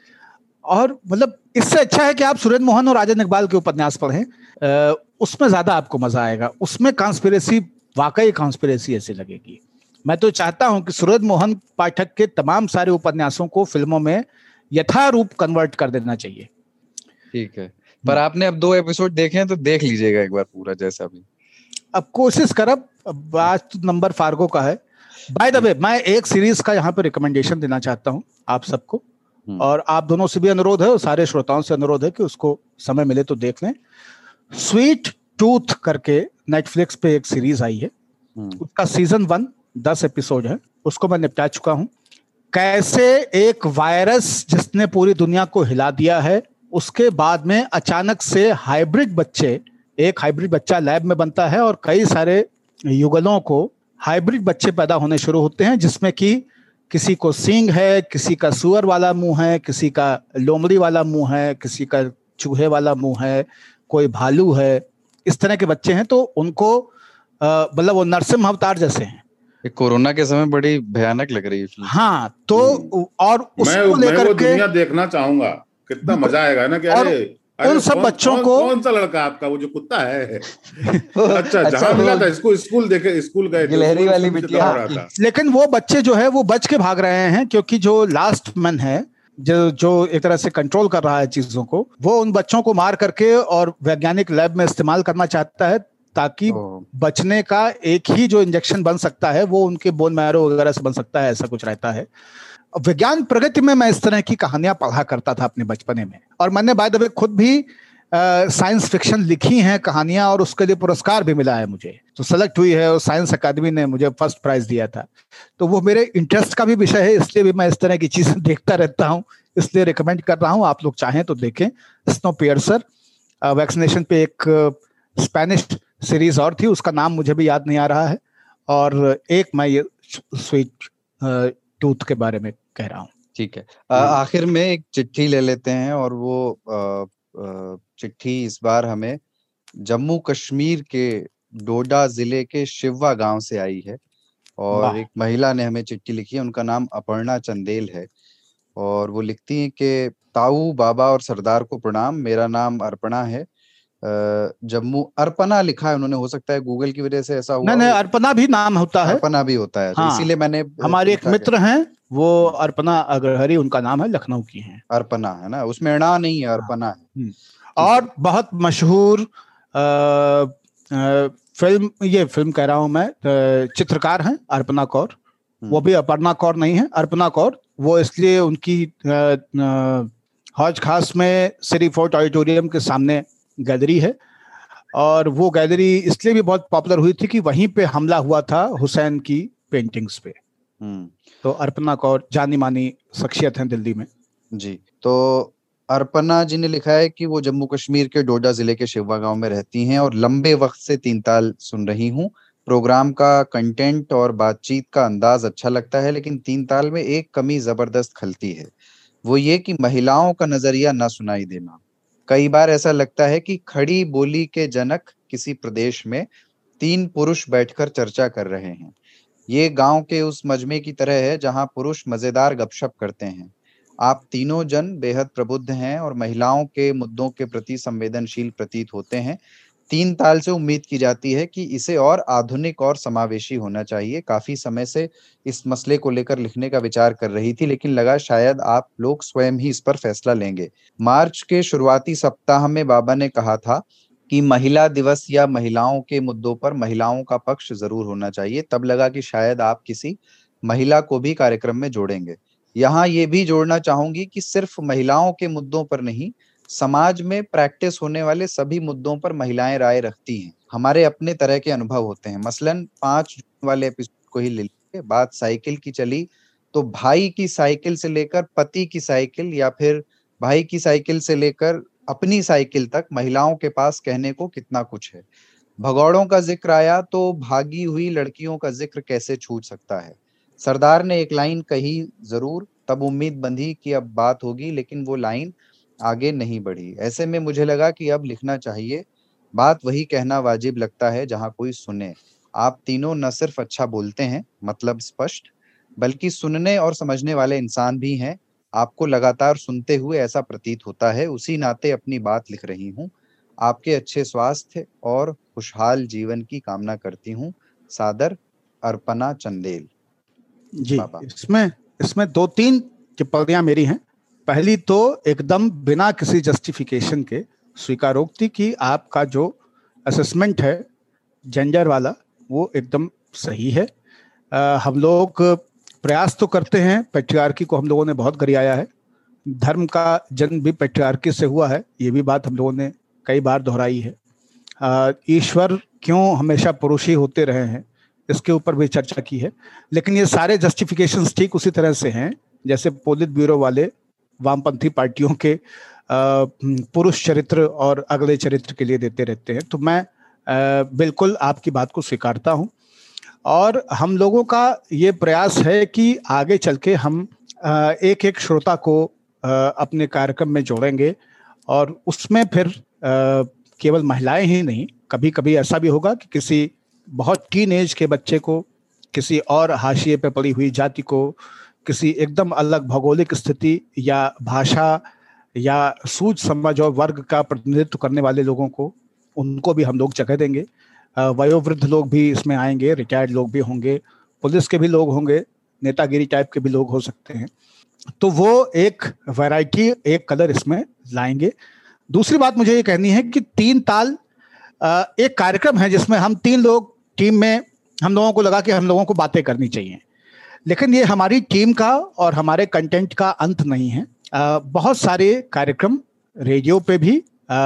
और मतलब इससे अच्छा है कि आप सुरेंद्र मोहन और राजन इकबाल के उपन्यास पढ़ें उसमें ज़्यादा आपको मज़ा आएगा। उसमें कॉन्स्पिरेसी वाकई कॉन्स्पिरेसी ऐसी लगेगी। मैं तो चाहता हूँ कि सुरेंद्र मोहन पाठक के तमाम सारे उपन्यासों को फ़िल्मों में यथारूप कन्वर्ट कर देना चाहिए। ठीक है। पर आपने अब दो एपिसोड देखे हैं तो देख लीजिएगा एक बार पूरा जैसा भी। अब कोशिश करब अब आज तो नंबर फार्गो का है। बाय द वे मैं एक सीरीज़ का यहाँ पे रिकमेंडेशन देना चाहता हूँ आप सबको। हम्म। और आप दोनों से भी अनुरोध है और सारे श्रोताओं से अनुरोध है कि उसको समय मिले तो देख लें। स्वीट टूथ करके नेटफ्लिक्स पे एक सीरीज़ आई है। हम्म। उसका सीज़न वन दस एपिसोड है। उसको मैं निपटा चुका हूँ। कैसे एक वायरस जिसने पूरी दुनिया को हिला दिया है उसके बाद में अचानक से हाइब्रिड बच्चे एक हाइब्रिड बच्चा लैब में बनता है और कई सारे युगलों को हाइब्रिड बच्चे पैदा होने शुरू होते हैं जिसमें कि किसी को सींग है किसी का सुअर वाला मुँह है किसी का लोमड़ी वाला मुँह है किसी का चूहे वाला मुँह है कोई भालू है इस तरह के बच्चे हैं तो उनको मतलब वो नरसिम्ह अवतार जैसे हैं। कोरोना के समय बड़ी भयानक लग रही है हाँ तो हम्म। और उसको लेकर के दुनिया देखना चाहूँगा कितना मज़ा आएगा ना क्या उन सब बच्चों को कौन सा लड़का आपका? वो जो कुत्ता है। अच्छा, अच्छा जहाँ मिला था इसको स्कूल देखे स्कूल गए गिलहरी वाली बिटिया। लेकिन वो बच्चे जो है वो बच के भाग रहे हैं क्योंकि जो लास्ट मन है जो जो एक तरह से कंट्रोल कर रहा है चीज़ों को वो उन बच्चों को मार करके और वैज्ञानिक लैब में इस्तेमाल करना चाहता है ताकि बचने का एक ही जो इंजेक्शन बन सकता है वो उनके बोन मैरो वगैरह से बन सकता है ऐसा कुछ रहता है। विज्ञान प्रगति में मैं इस तरह की कहानियाँ पढ़ा करता था अपने बचपने में। और मैंने बाय द वे खुद भी साइंस फिक्शन लिखी हैं कहानियाँ और उसके लिए पुरस्कार भी मिला है मुझे। तो सेलेक्ट हुई है और साइंस अकादमी ने मुझे फ़र्स्ट प्राइज दिया था। तो वो मेरे इंटरेस्ट का भी विषय है, इसलिए भी मैं इस तरह की चीज़ें देखता रहता हूँ। इसलिए रिकमेंड कर रहा हूँ, आप लोग चाहें तो देखें। स्नो पियर्सर वैक्सीनेशन पे एक स्पेनिश सीरीज़ और थी, उसका नाम मुझे भी याद नहीं आ रहा है। और एक मैं ये स्वीट टूथ के बारे में कह रहा हूँ। ठीक है। आखिर में एक चिट्ठी ले लेते हैं और वो चिट्ठी इस बार हमें जम्मू कश्मीर के डोडा ज़िले के शिववा गाँव से आई है और एक महिला ने हमें चिट्ठी लिखी है उनका नाम अपर्णा चंदेल है और वो लिखती हैं कि ताऊ बाबा और सरदार को प्रणाम मेरा नाम अर्पणा है जम्मू अर्पणा लिखा है उन्होंने हो सकता है गूगल की वजह से ऐसा हुआ नहीं नहीं अर्पणा भी नाम होता है। अर्पणा भी होता है तो हाँ, इसीलिए मैंने हमारे एक मित्र हैं वो अर्पना अग्रहरी उनका नाम है लखनऊ की हैं। अर्पना है ना? उसमें अणा नहीं है अर्पना है। हम्म। और बहुत मशहूर फ़िल्म ये फ़िल्म कह रहा हूँ मैं चित्रकार हैं अर्पना कौर। वो हम्म। भी अपर्णा कौर नहीं है अर्पना कौर वो इसलिए उनकी हौज खास में श्री फोर्ट ऑडिटोरियम के सामने गैलरी है। और वो गैलरी इसलिए भी बहुत पॉपुलर हुई थी कि वहीं पे हमला हुआ था हुसैन की पेंटिंग्स पे। हम्म। तो अर्पना कौर जानी मानी शख्सियत हैं दिल्ली में। जी तो अर्पना जी ने लिखा है कि वो जम्मू कश्मीर के डोडा ज़िले के शिवा गाँव में रहती हैं और लंबे वक्त से तीन ताल सुन रही हूँ। प्रोग्राम का कंटेंट और बातचीत का अंदाज अच्छा लगता है लेकिन तीन ताल में एक कमी ज़बरदस्त खलती है। वो ये कि महिलाओं का नज़रिया ना सुनाई देना। कई बार ऐसा लगता है कि खड़ी बोली के जनक किसी प्रदेश में तीन पुरुष बैठकर चर्चा कर रहे हैं। ये गाँव के उस मजमे की तरह है जहाँ पुरुष मज़ेदार गपशप करते हैं। आप तीनों जन बेहद प्रबुद्ध हैं और महिलाओं के मुद्दों के प्रति संवेदनशील प्रतीत होते हैं। तीन ताल से उम्मीद की जाती है कि इसे और आधुनिक और समावेशी होना चाहिए। काफ़ी समय से इस मसले को लेकर लिखने का विचार कर रही थी, लेकिन लगा शायद आप लोग स्वयं ही इस पर फैसला लेंगे। मार्च के शुरुआती सप्ताह में बाबा ने कहा था कि महिला दिवस या महिलाओं के मुद्दों पर महिलाओं का पक्ष ज़रूर होना चाहिए। तब लगा कि शायद आप किसी महिला को भी कार्यक्रम में जोड़ेंगे। यहाँ ये भी जोड़ना चाहूँगी कि सिर्फ़ महिलाओं के मुद्दों पर नहीं समाज में प्रैक्टिस होने वाले सभी मुद्दों पर महिलाएँ राय रखती हैं। हमारे अपने तरह के अनुभव होते हैं। मसलन, पाँच वाले एपिसोड को ही ले लीजिए। बात साइकिल की चली तो भाई की साइकिल से लेकर पति की साइकिल या फिर भाई की साइकिल से लेकर अपनी साइकिल तक महिलाओं के पास कहने को कितना कुछ है? भगौड़ों का ज़िक्र आया तो भागी हुई लड़कियों का ज़िक्र कैसे छूट सकता है? सरदार ने एक लाइन कही ज़रूर, तब उम्मीद बंधी कि अब बात होगी, लेकिन वो लाइन आगे नहीं बढ़ी। ऐसे में मुझे लगा कि अब लिखना चाहिए। बात वही कहना वाजिब लगता है जहाँ कोई सुने। आप तीनों न सिर्फ़ अच्छा बोलते हैं मतलब स्पष्ट बल्कि सुनने और समझने वाले इंसान भी हैं। आपको लगातार सुनते हुए ऐसा प्रतीत होता है उसी नाते अपनी बात लिख रही हूँ। आपके अच्छे स्वास्थ्य और खुशहाल जीवन की कामना करती हूँ। सादर अर्पना चंदेल। जी इसमें इसमें दो तीन टिप्पणियाँ मेरी हैं। पहली तो एकदम बिना किसी जस्टिफिकेशन के स्वीकारोक्ति की आपका जो असेसमेंट है जेंडर वाला वो एकदम सही है। आ, हम लोग प्रयास तो करते हैं पेट्रियार्की को हम लोगों ने बहुत गरियाया है। धर्म का जन्म भी पेट्रियार्की से हुआ है ये भी बात हम लोगों ने कई बार दोहराई है। ईश्वर क्यों हमेशा पुरुष ही होते रहे हैं इसके ऊपर भी चर्चा की है। लेकिन ये सारे जस्टिफिकेशन ठीक उसी तरह से हैं जैसे पोलित ब्यूरो वाले वामपंथी पार्टियों के पुरुष चरित्र और अगले चरित्र के लिए देते रहते हैं। तो मैं बिल्कुल आपकी बात को स्वीकारता हूँ। और हम लोगों का ये प्रयास है कि आगे चल के हम एक एक श्रोता को अपने कार्यक्रम में जोड़ेंगे और उसमें फिर केवल महिलाएँ ही नहीं कभी कभी ऐसा भी होगा कि किसी बहुत टीन एज के बच्चे को, किसी और हाशिए पे पड़ी हुई जाति को किसी एकदम अलग भौगोलिक स्थिति या भाषा या सूझ समझ और वर्ग का प्रतिनिधित्व करने वाले लोगों को, उनको भी हम लोग जगह देंगे। वयोवृद्ध लोग भी इसमें आएँगे रिटायर्ड लोग भी होंगे, पुलिस के भी लोग होंगे, नेतागिरी टाइप के भी लोग हो सकते हैं। तो वो एक वैरायटी एक कलर इसमें लाएँगे। दूसरी बात मुझे ये कहनी है कि तीन ताल एक कार्यक्रम है जिसमें हम तीन लोग टीम में हम लोगों को लगा कि हम लोगों को बातें करनी चाहिए। लेकिन ये हमारी टीम का और हमारे कंटेंट का अंत नहीं है। आ, बहुत सारे कार्यक्रम रेडियो पे भी आ,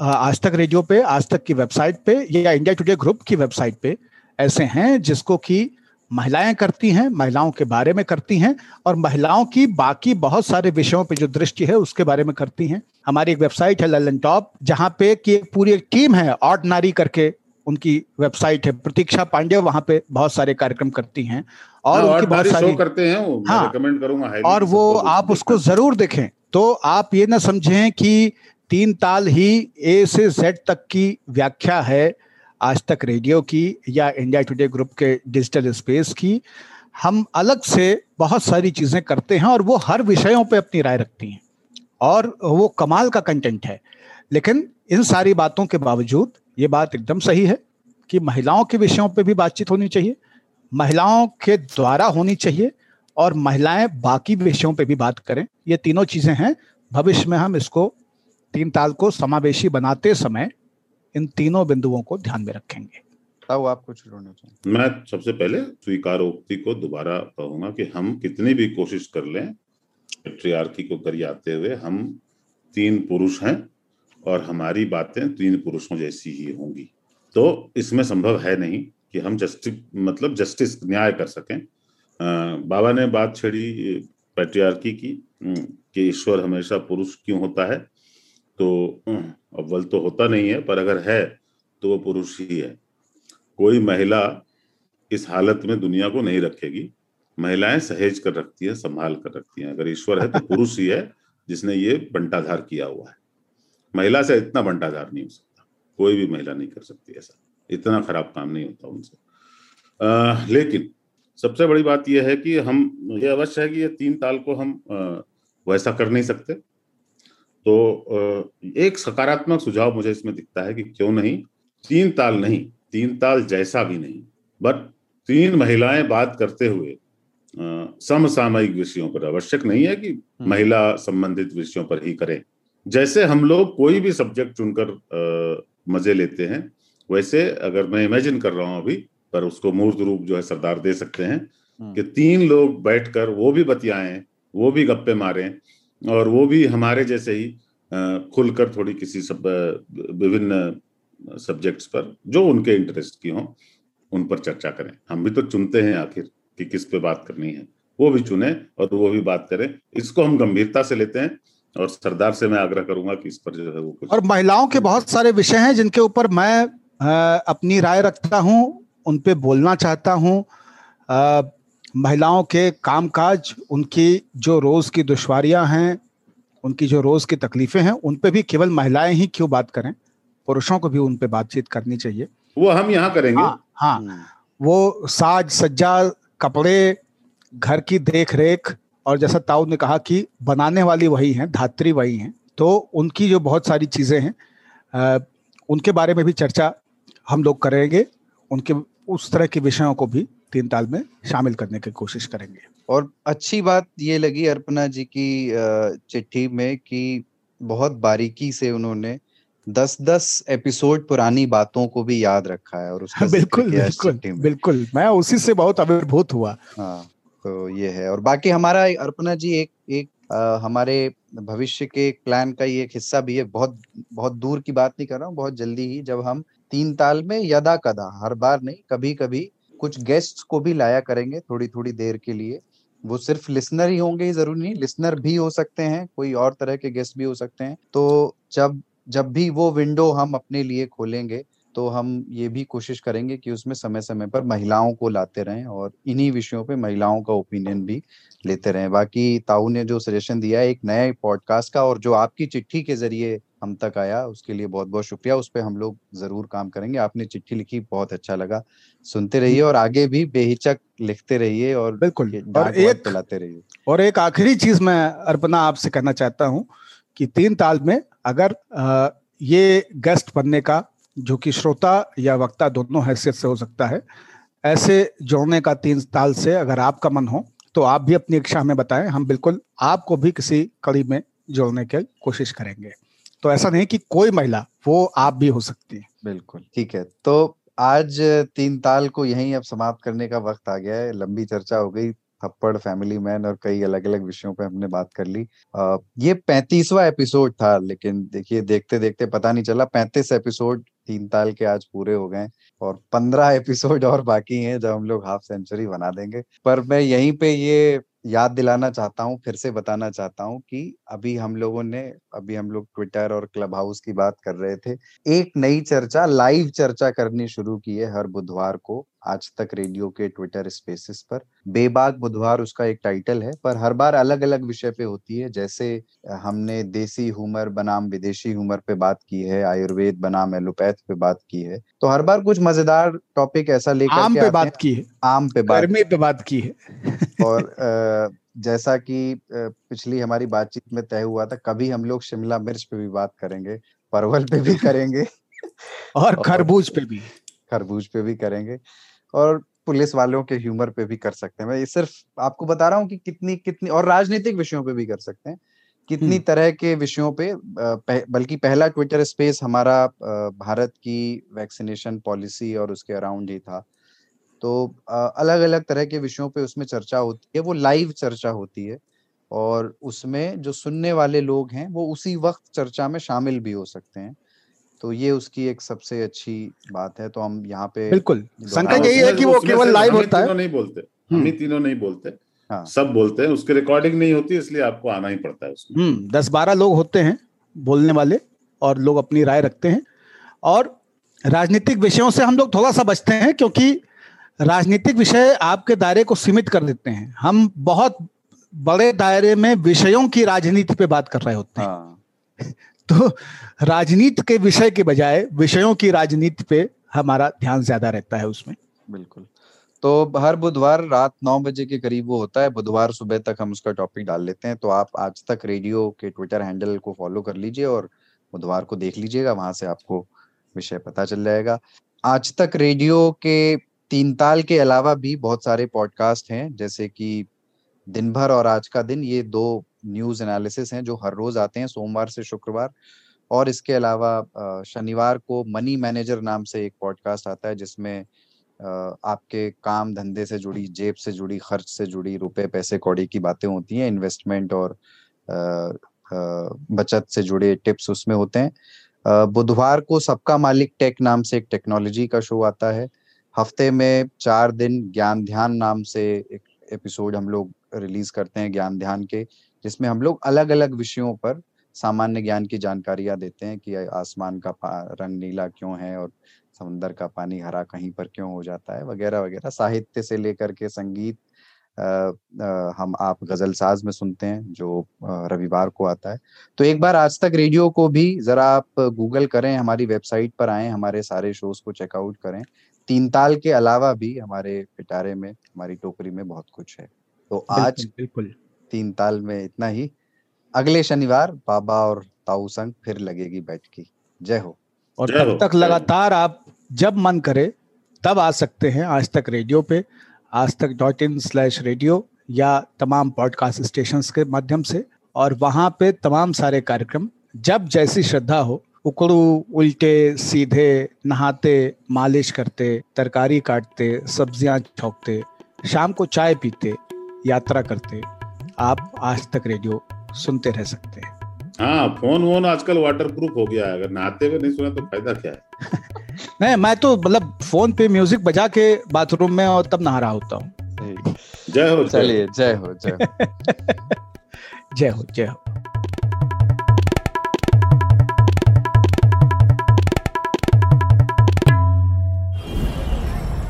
आज तक रेडियो पे आज तक की वेबसाइट पे या इंडिया टुडे ग्रुप की वेबसाइट पे ऐसे हैं जिसको कि महिलाएँ करती हैं महिलाओं के बारे में करती हैं और महिलाओं की बाकी बहुत सारे विषयों पे जो दृष्टि है उसके बारे में करती हैं। हमारी एक वेबसाइट है ललन टॉप जहाँ पे की पूरी एक टीम है ऑर्ड नारी करके उनकी वेबसाइट है। प्रतीक्षा पांडे वहाँ पे बहुत सारे कार्यक्रम करती हैं और हाँ, उनकी बहुत सारी करते हैं वो हाँ। करूँगा और वो आप उसको ज़रूर देखें। तो आप ये ना समझें कि तीन ताल ही ए से जेड तक की व्याख्या है आज तक रेडियो की या इंडिया टुडे ग्रुप के डिजिटल स्पेस की। हम अलग से बहुत सारी चीज़ें करते हैं और वो हर विषयों पे अपनी राय रखती हैं। और वो कमाल का कंटेंट है। लेकिन इन सारी बातों के बावजूद ये बात एकदम सही है कि महिलाओं के विषयों पे भी बातचीत होनी चाहिए महिलाओं के द्वारा होनी चाहिए और महिलाएँ बाकी विषयों पे भी बात करें। ये तीनों चीज़ें हैं। भविष्य में हम इसको तीन ताल को समावेशी बनाते समय इन तीनों बिंदुओं को ध्यान में रखेंगे। तब आप कुछ चाहिए मैं सबसे पहले स्वीकारोक्ति को दोबारा कहूँगा कि हम कितनी भी कोशिश कर लें पेट्रियार्की को करियाते हुए हम तीन पुरुष हैं। और हमारी बातें तीन पुरुषों जैसी ही होंगी। तो इसमें संभव है नहीं कि हम जस्टिस मतलब जस्टिस न्याय कर सकें। बाबा ने बात छेड़ी, पैट्रियार्की की कि ईश्वर हमेशा पुरुष क्यों होता है? तो अव्वल तो होता नहीं है, पर अगर है तो वो पुरुष ही है। कोई महिला इस हालत में दुनिया को नहीं रखेगी। महिलाएँ सहेज कर रखती है, संभाल कर रखती हैं। अगर ईश्वर है तो पुरुष ही है, जिसने ये बंटाधार किया हुआ है। महिला से इतना बंटाधार नहीं हो सकता। कोई भी महिला नहीं कर सकती ऐसा। इतना खराब काम नहीं होता उनसे। आ, लेकिन सबसे बड़ी बात यह है कि हम ये अवश्य है कि ये तीन ताल को हम आ, वैसा कर नहीं सकते। तो आ, एक सकारात्मक सुझाव मुझे इसमें दिखता है कि क्यों नहीं? तीन ताल नहीं तीन ताल जैसा भी नहीं। बट तीन महिलाएँ बात करते हुए समसामयिक विषयों पर आवश्यक नहीं है कि हम्म। महिला संबंधित विषयों पर ही करें। जैसे हम लोग कोई भी सब्जेक्ट चुनकर मज़े लेते हैं वैसे अगर मैं इमेजिन कर रहा हूँ अभी पर उसको मूर्त रूप जो है सरदार दे सकते हैं हम्म। कि तीन लोग बैठकर वो भी बतियाएँ वो भी गप्पे मारें और वो भी हमारे जैसे ही खुलकर थोड़ी किसी सब विभिन्न सब्जेक्ट्स पर जो उनके इंटरेस्ट की हो उन पर चर्चा करें। हम भी तो चुनते हैं आखिर कि किस पे बात करनी है। वो भी चुने और वो भी बात करें। इसको हम गंभीरता से लेते हैं। और सरदार से मैं आग्रह करूँगा कि इस पर जो है वो कुछ और महिलाओं के बहुत सारे विषय हैं जिनके ऊपर मैं अपनी राय रखता हूँ उन पे बोलना चाहता हूँ। महिलाओं के कामकाज उनकी जो रोज की दुश्वारियाँ हैं उनकी जो रोज की तकलीफें हैं उन पे भी केवल महिलाएँ ही क्यों बात करें? पुरुषों को भी उन पे बातचीत करनी चाहिए। वो हम यहाँ करेंगे। हाँ, हाँ। हम्म। वो साज सज्जा कपड़े घर की देख रेख और जैसा ताऊ ने कहा कि बनाने वाली वही हैं धात्री वही हैं तो उनकी जो बहुत सारी चीज़ें हैं उनके बारे में भी चर्चा हम लोग करेंगे उनके उस तरह के विषयों को भी तीन ताल में शामिल करने की कोशिश करेंगे। और अच्छी बात ये लगी अर्पना जी की चिट्ठी में कि बहुत बारीकी से उन्होंने दस दस एपिसोड पुरानी बातों को भी याद रखा है और उसका बिल्कुल बिल्कुल बिल्कुल मैं उसी से बहुत अभिभूत हुआ। हाँ। ये है। और बाकी हमारा अर्पना जी एक एक आ, हमारे भविष्य के प्लान का ये एक हिस्सा भी है। बहुत बहुत दूर की बात नहीं कर रहा हूँ बहुत जल्दी ही जब हम तीन ताल में यदा कदा हर बार नहीं कभी कभी कुछ गेस्ट को भी लाया करेंगे थोड़ी थोड़ी देर के लिए। वो सिर्फ़ लिसनर ही होंगे ज़रूरी नहीं लिसनर भी हो सकते हैं कोई और तरह के गेस्ट भी हो सकते हैं। तो जब जब भी वो विंडो हम अपने लिए खोलेंगे तो हम ये भी कोशिश करेंगे कि उसमें समय समय पर महिलाओं को लाते रहें और इन्हीं विषयों पे महिलाओं का ओपिनियन भी लेते रहें। बाकी ताऊ ने जो सजेशन दिया है एक नए पॉडकास्ट का और जो आपकी चिट्ठी के ज़रिए हम तक आया उसके लिए बहुत बहुत शुक्रिया। उस पर हम लोग ज़रूर काम करेंगे। आपने चिट्ठी लिखी बहुत अच्छा लगा। सुनते रहिए और आगे भी बेहिचक लिखते रहिए और बिल्कुल। और एक चलाते रहिए। और एक आखिरी चीज़ मैं अर्पणा आपसे कहना चाहता हूँ कि तीन ताल में अगर ये गेस्ट बनने का जो कि श्रोता या वक्ता दोनों हैसियत से हो सकता है। ऐसे जोड़ने का तीन ताल से अगर आपका मन हो तो आप भी अपनी इच्छा हमें बताएँ। हम बिल्कुल आपको भी किसी कड़ी में जोड़ने की कोशिश करेंगे। तो ऐसा नहीं कि कोई महिला, वो आप भी हो सकती है। बिल्कुल, ठीक है। तो आज तीन ताल को यहीं अब समाप्त करने का वक्त आ गया है। लंबी चर्चा हो गई। थप्पड़ फैमिली मैन और कई अलग अलग विषयों पर हमने बात कर ली। ये पैंतीसवा एपिसोड था, लेकिन देखिए देखते देखते पता नहीं चला, पैंतीस एपिसोड तीन ताल के आज पूरे हो गए और पंद्रह एपिसोड और बाकी हैं जब हम लोग हाफ़ सेंचुरी बना देंगे। पर मैं यहीं पे ये याद दिलाना चाहता हूँ फिर से बताना चाहता हूँ कि अभी हम लोगों ने अभी हम लोग ट्विटर और क्लब हाउस की बात कर रहे थे। एक नई चर्चा लाइव चर्चा करनी शुरू की है हर बुधवार को आज तक रेडियो के ट्विटर स्पेसिस पर। बेबाक बुधवार उसका एक टाइटल है पर हर बार अलग अलग विषय पे होती है। जैसे हमने देसी हुमर बनाम विदेशी हुमर पे बात की है आयुर्वेद बनाम एलोपैथ पे बात की है। तो हर बार कुछ मज़ेदार टॉपिक ऐसा लेकर आम पे बात की है। आम पे बात गर्मी पे बात की है। और जैसा कि पिछली हमारी बातचीत में तय हुआ था कभी हम लोग शिमला मिर्च पे भी बात करेंगे परवल पे भी करेंगे। और खरबूज पे भी। खरबूज पे भी करेंगे और पुलिस वालों के ह्यूमर पे भी कर सकते हैं। मैं ये सिर्फ़ आपको बता रहा हूँ कि कितनी कितनी और राजनीतिक विषयों पे भी कर सकते हैं। कितनी हम्म। तरह के विषयों पे पह, बल्कि पहला ट्विटर स्पेस हमारा भारत की वैक्सीनेशन पॉलिसी और उसके अराउंड ही था। तो अलग अलग तरह के विषयों पे उसमें चर्चा होती है वो लाइव चर्चा होती है और उसमें जो सुनने वाले लोग हैं वो उसी वक्त चर्चा में शामिल भी हो सकते हैं तो ये उसकी एक सबसे अच्छी बात है तो हम यहाँ पे बिल्कुल संकट यही है कि वो केवल लाइव होता है नहीं बोलते हम ही हम्म। तीनों नहीं बोलते हाँ। सब बोलते हैं उसकी रिकॉर्डिंग नहीं होती इसलिए आपको आना ही पड़ता है उसमें हम्म, दस बारह लोग होते हैं बोलने वाले और लोग अपनी राय रखते हैं और राजनीतिक विषयों से हम लोग थोड़ा सा बचते हैं क्योंकि राजनीतिक विषय आपके दायरे को सीमित कर देते हैं। हम बहुत बड़े दायरे में विषयों की राजनीति पे बात कर रहे होते हैं। हाँ। तो राजनीति के विषय के बजाय विषयों की राजनीति पे हमारा ध्यान ज़्यादा रहता है उसमें। बिल्कुल। तो हर बुधवार रात नौ बजे के करीब वो होता है। बुधवार सुबह तक हम उसका टॉपिक डाल लेते हैं। तो आप आज तक रेडियो के ट्विटर हैंडल को फॉलो कर लीजिए और बुधवार को देख लीजिएगा। वहाँ से आपको विषय पता चल जाएगा। आज तक रेडियो के तीन ताल के अलावा भी बहुत सारे पॉडकास्ट हैं, जैसे कि दिन भर और आज का दिन, ये दो न्यूज़ एनालिसिस हैं जो हर रोज आते हैं, सोमवार से शुक्रवार। और इसके अलावा शनिवार को मनी मैनेजर नाम से एक पॉडकास्ट आता है, जिसमें आपके काम धंधे से जुड़ी, जेब से जुड़ी, खर्च से जुड़ी, रुपए पैसे कौड़ी की बातें होती हैं इन्वेस्टमेंट और बचत से जुड़े टिप्स उसमें होते हैं। बुधवार को सबका मालिक टेक नाम से एक टेक्नोलॉजी का शो आता है हफ़्ते में चार दिन ज्ञान ध्यान नाम से एक एपिसोड हम लोग रिलीज़ करते हैं ज्ञान ध्यान के जिसमें हम लोग अलग अलग विषयों पर सामान्य ज्ञान की जानकारियाँ देते हैं कि आसमान का रंग नीला क्यों है और समुन्दर का पानी हरा कहीं पर क्यों हो जाता है वगैरह वगैरह। साहित्य से लेकर के संगीत आ, आ, हम आप गज़ल साज में सुनते हैं जो रविवार को आता है। तो एक बार आज तक रेडियो को भी जरा आप गूगल करें हमारी वेबसाइट पर आए हमारे सारे शोज़ को चेकआउट करें तीन ताल के अलावा भी हमारे पिटारे में हमारी टोकरी में बहुत कुछ है। तो आज बिल्कुल तीन ताल में इतना ही। अगले शनिवार बाबा और ताऊ संग फिर लगेगी बैठकी जय हो। और तब तक लगातार आप जब मन करे तब आ सकते हैं आज तक रेडियो पे आज तक डॉट इन स्लैश रेडियो या तमाम पॉडकास्ट स्टेशन के माध्यम से। और वहाँ पे तमाम सारे कार्यक्रम जब जैसी श्रद्धा हो उकड़ू उल्टे सीधे नहाते मालिश करते तरकारी काटते सब्ज़ियाँ छोंकते शाम को चाय पीते यात्रा करते। आप आज तक रेडियो सुनते रह सकते हैं। हाँ फ़ोन वोन आजकल वाटर प्रूफ हो गया है। अगर नहाते हुए नहीं सुना तो फ़ायदा क्या है? नहीं मैं तो मतलब फ़ोन पे म्यूज़िक बजा के बाथरूम में और तब नहा रहा होता हूँ जय हो। चलिए जय हो जय हो। जय हो जय हो।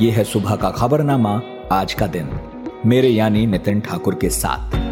ये है सुबह का खबरनामा आज का दिन। मेरे यानी नितिन ठाकुर के साथ।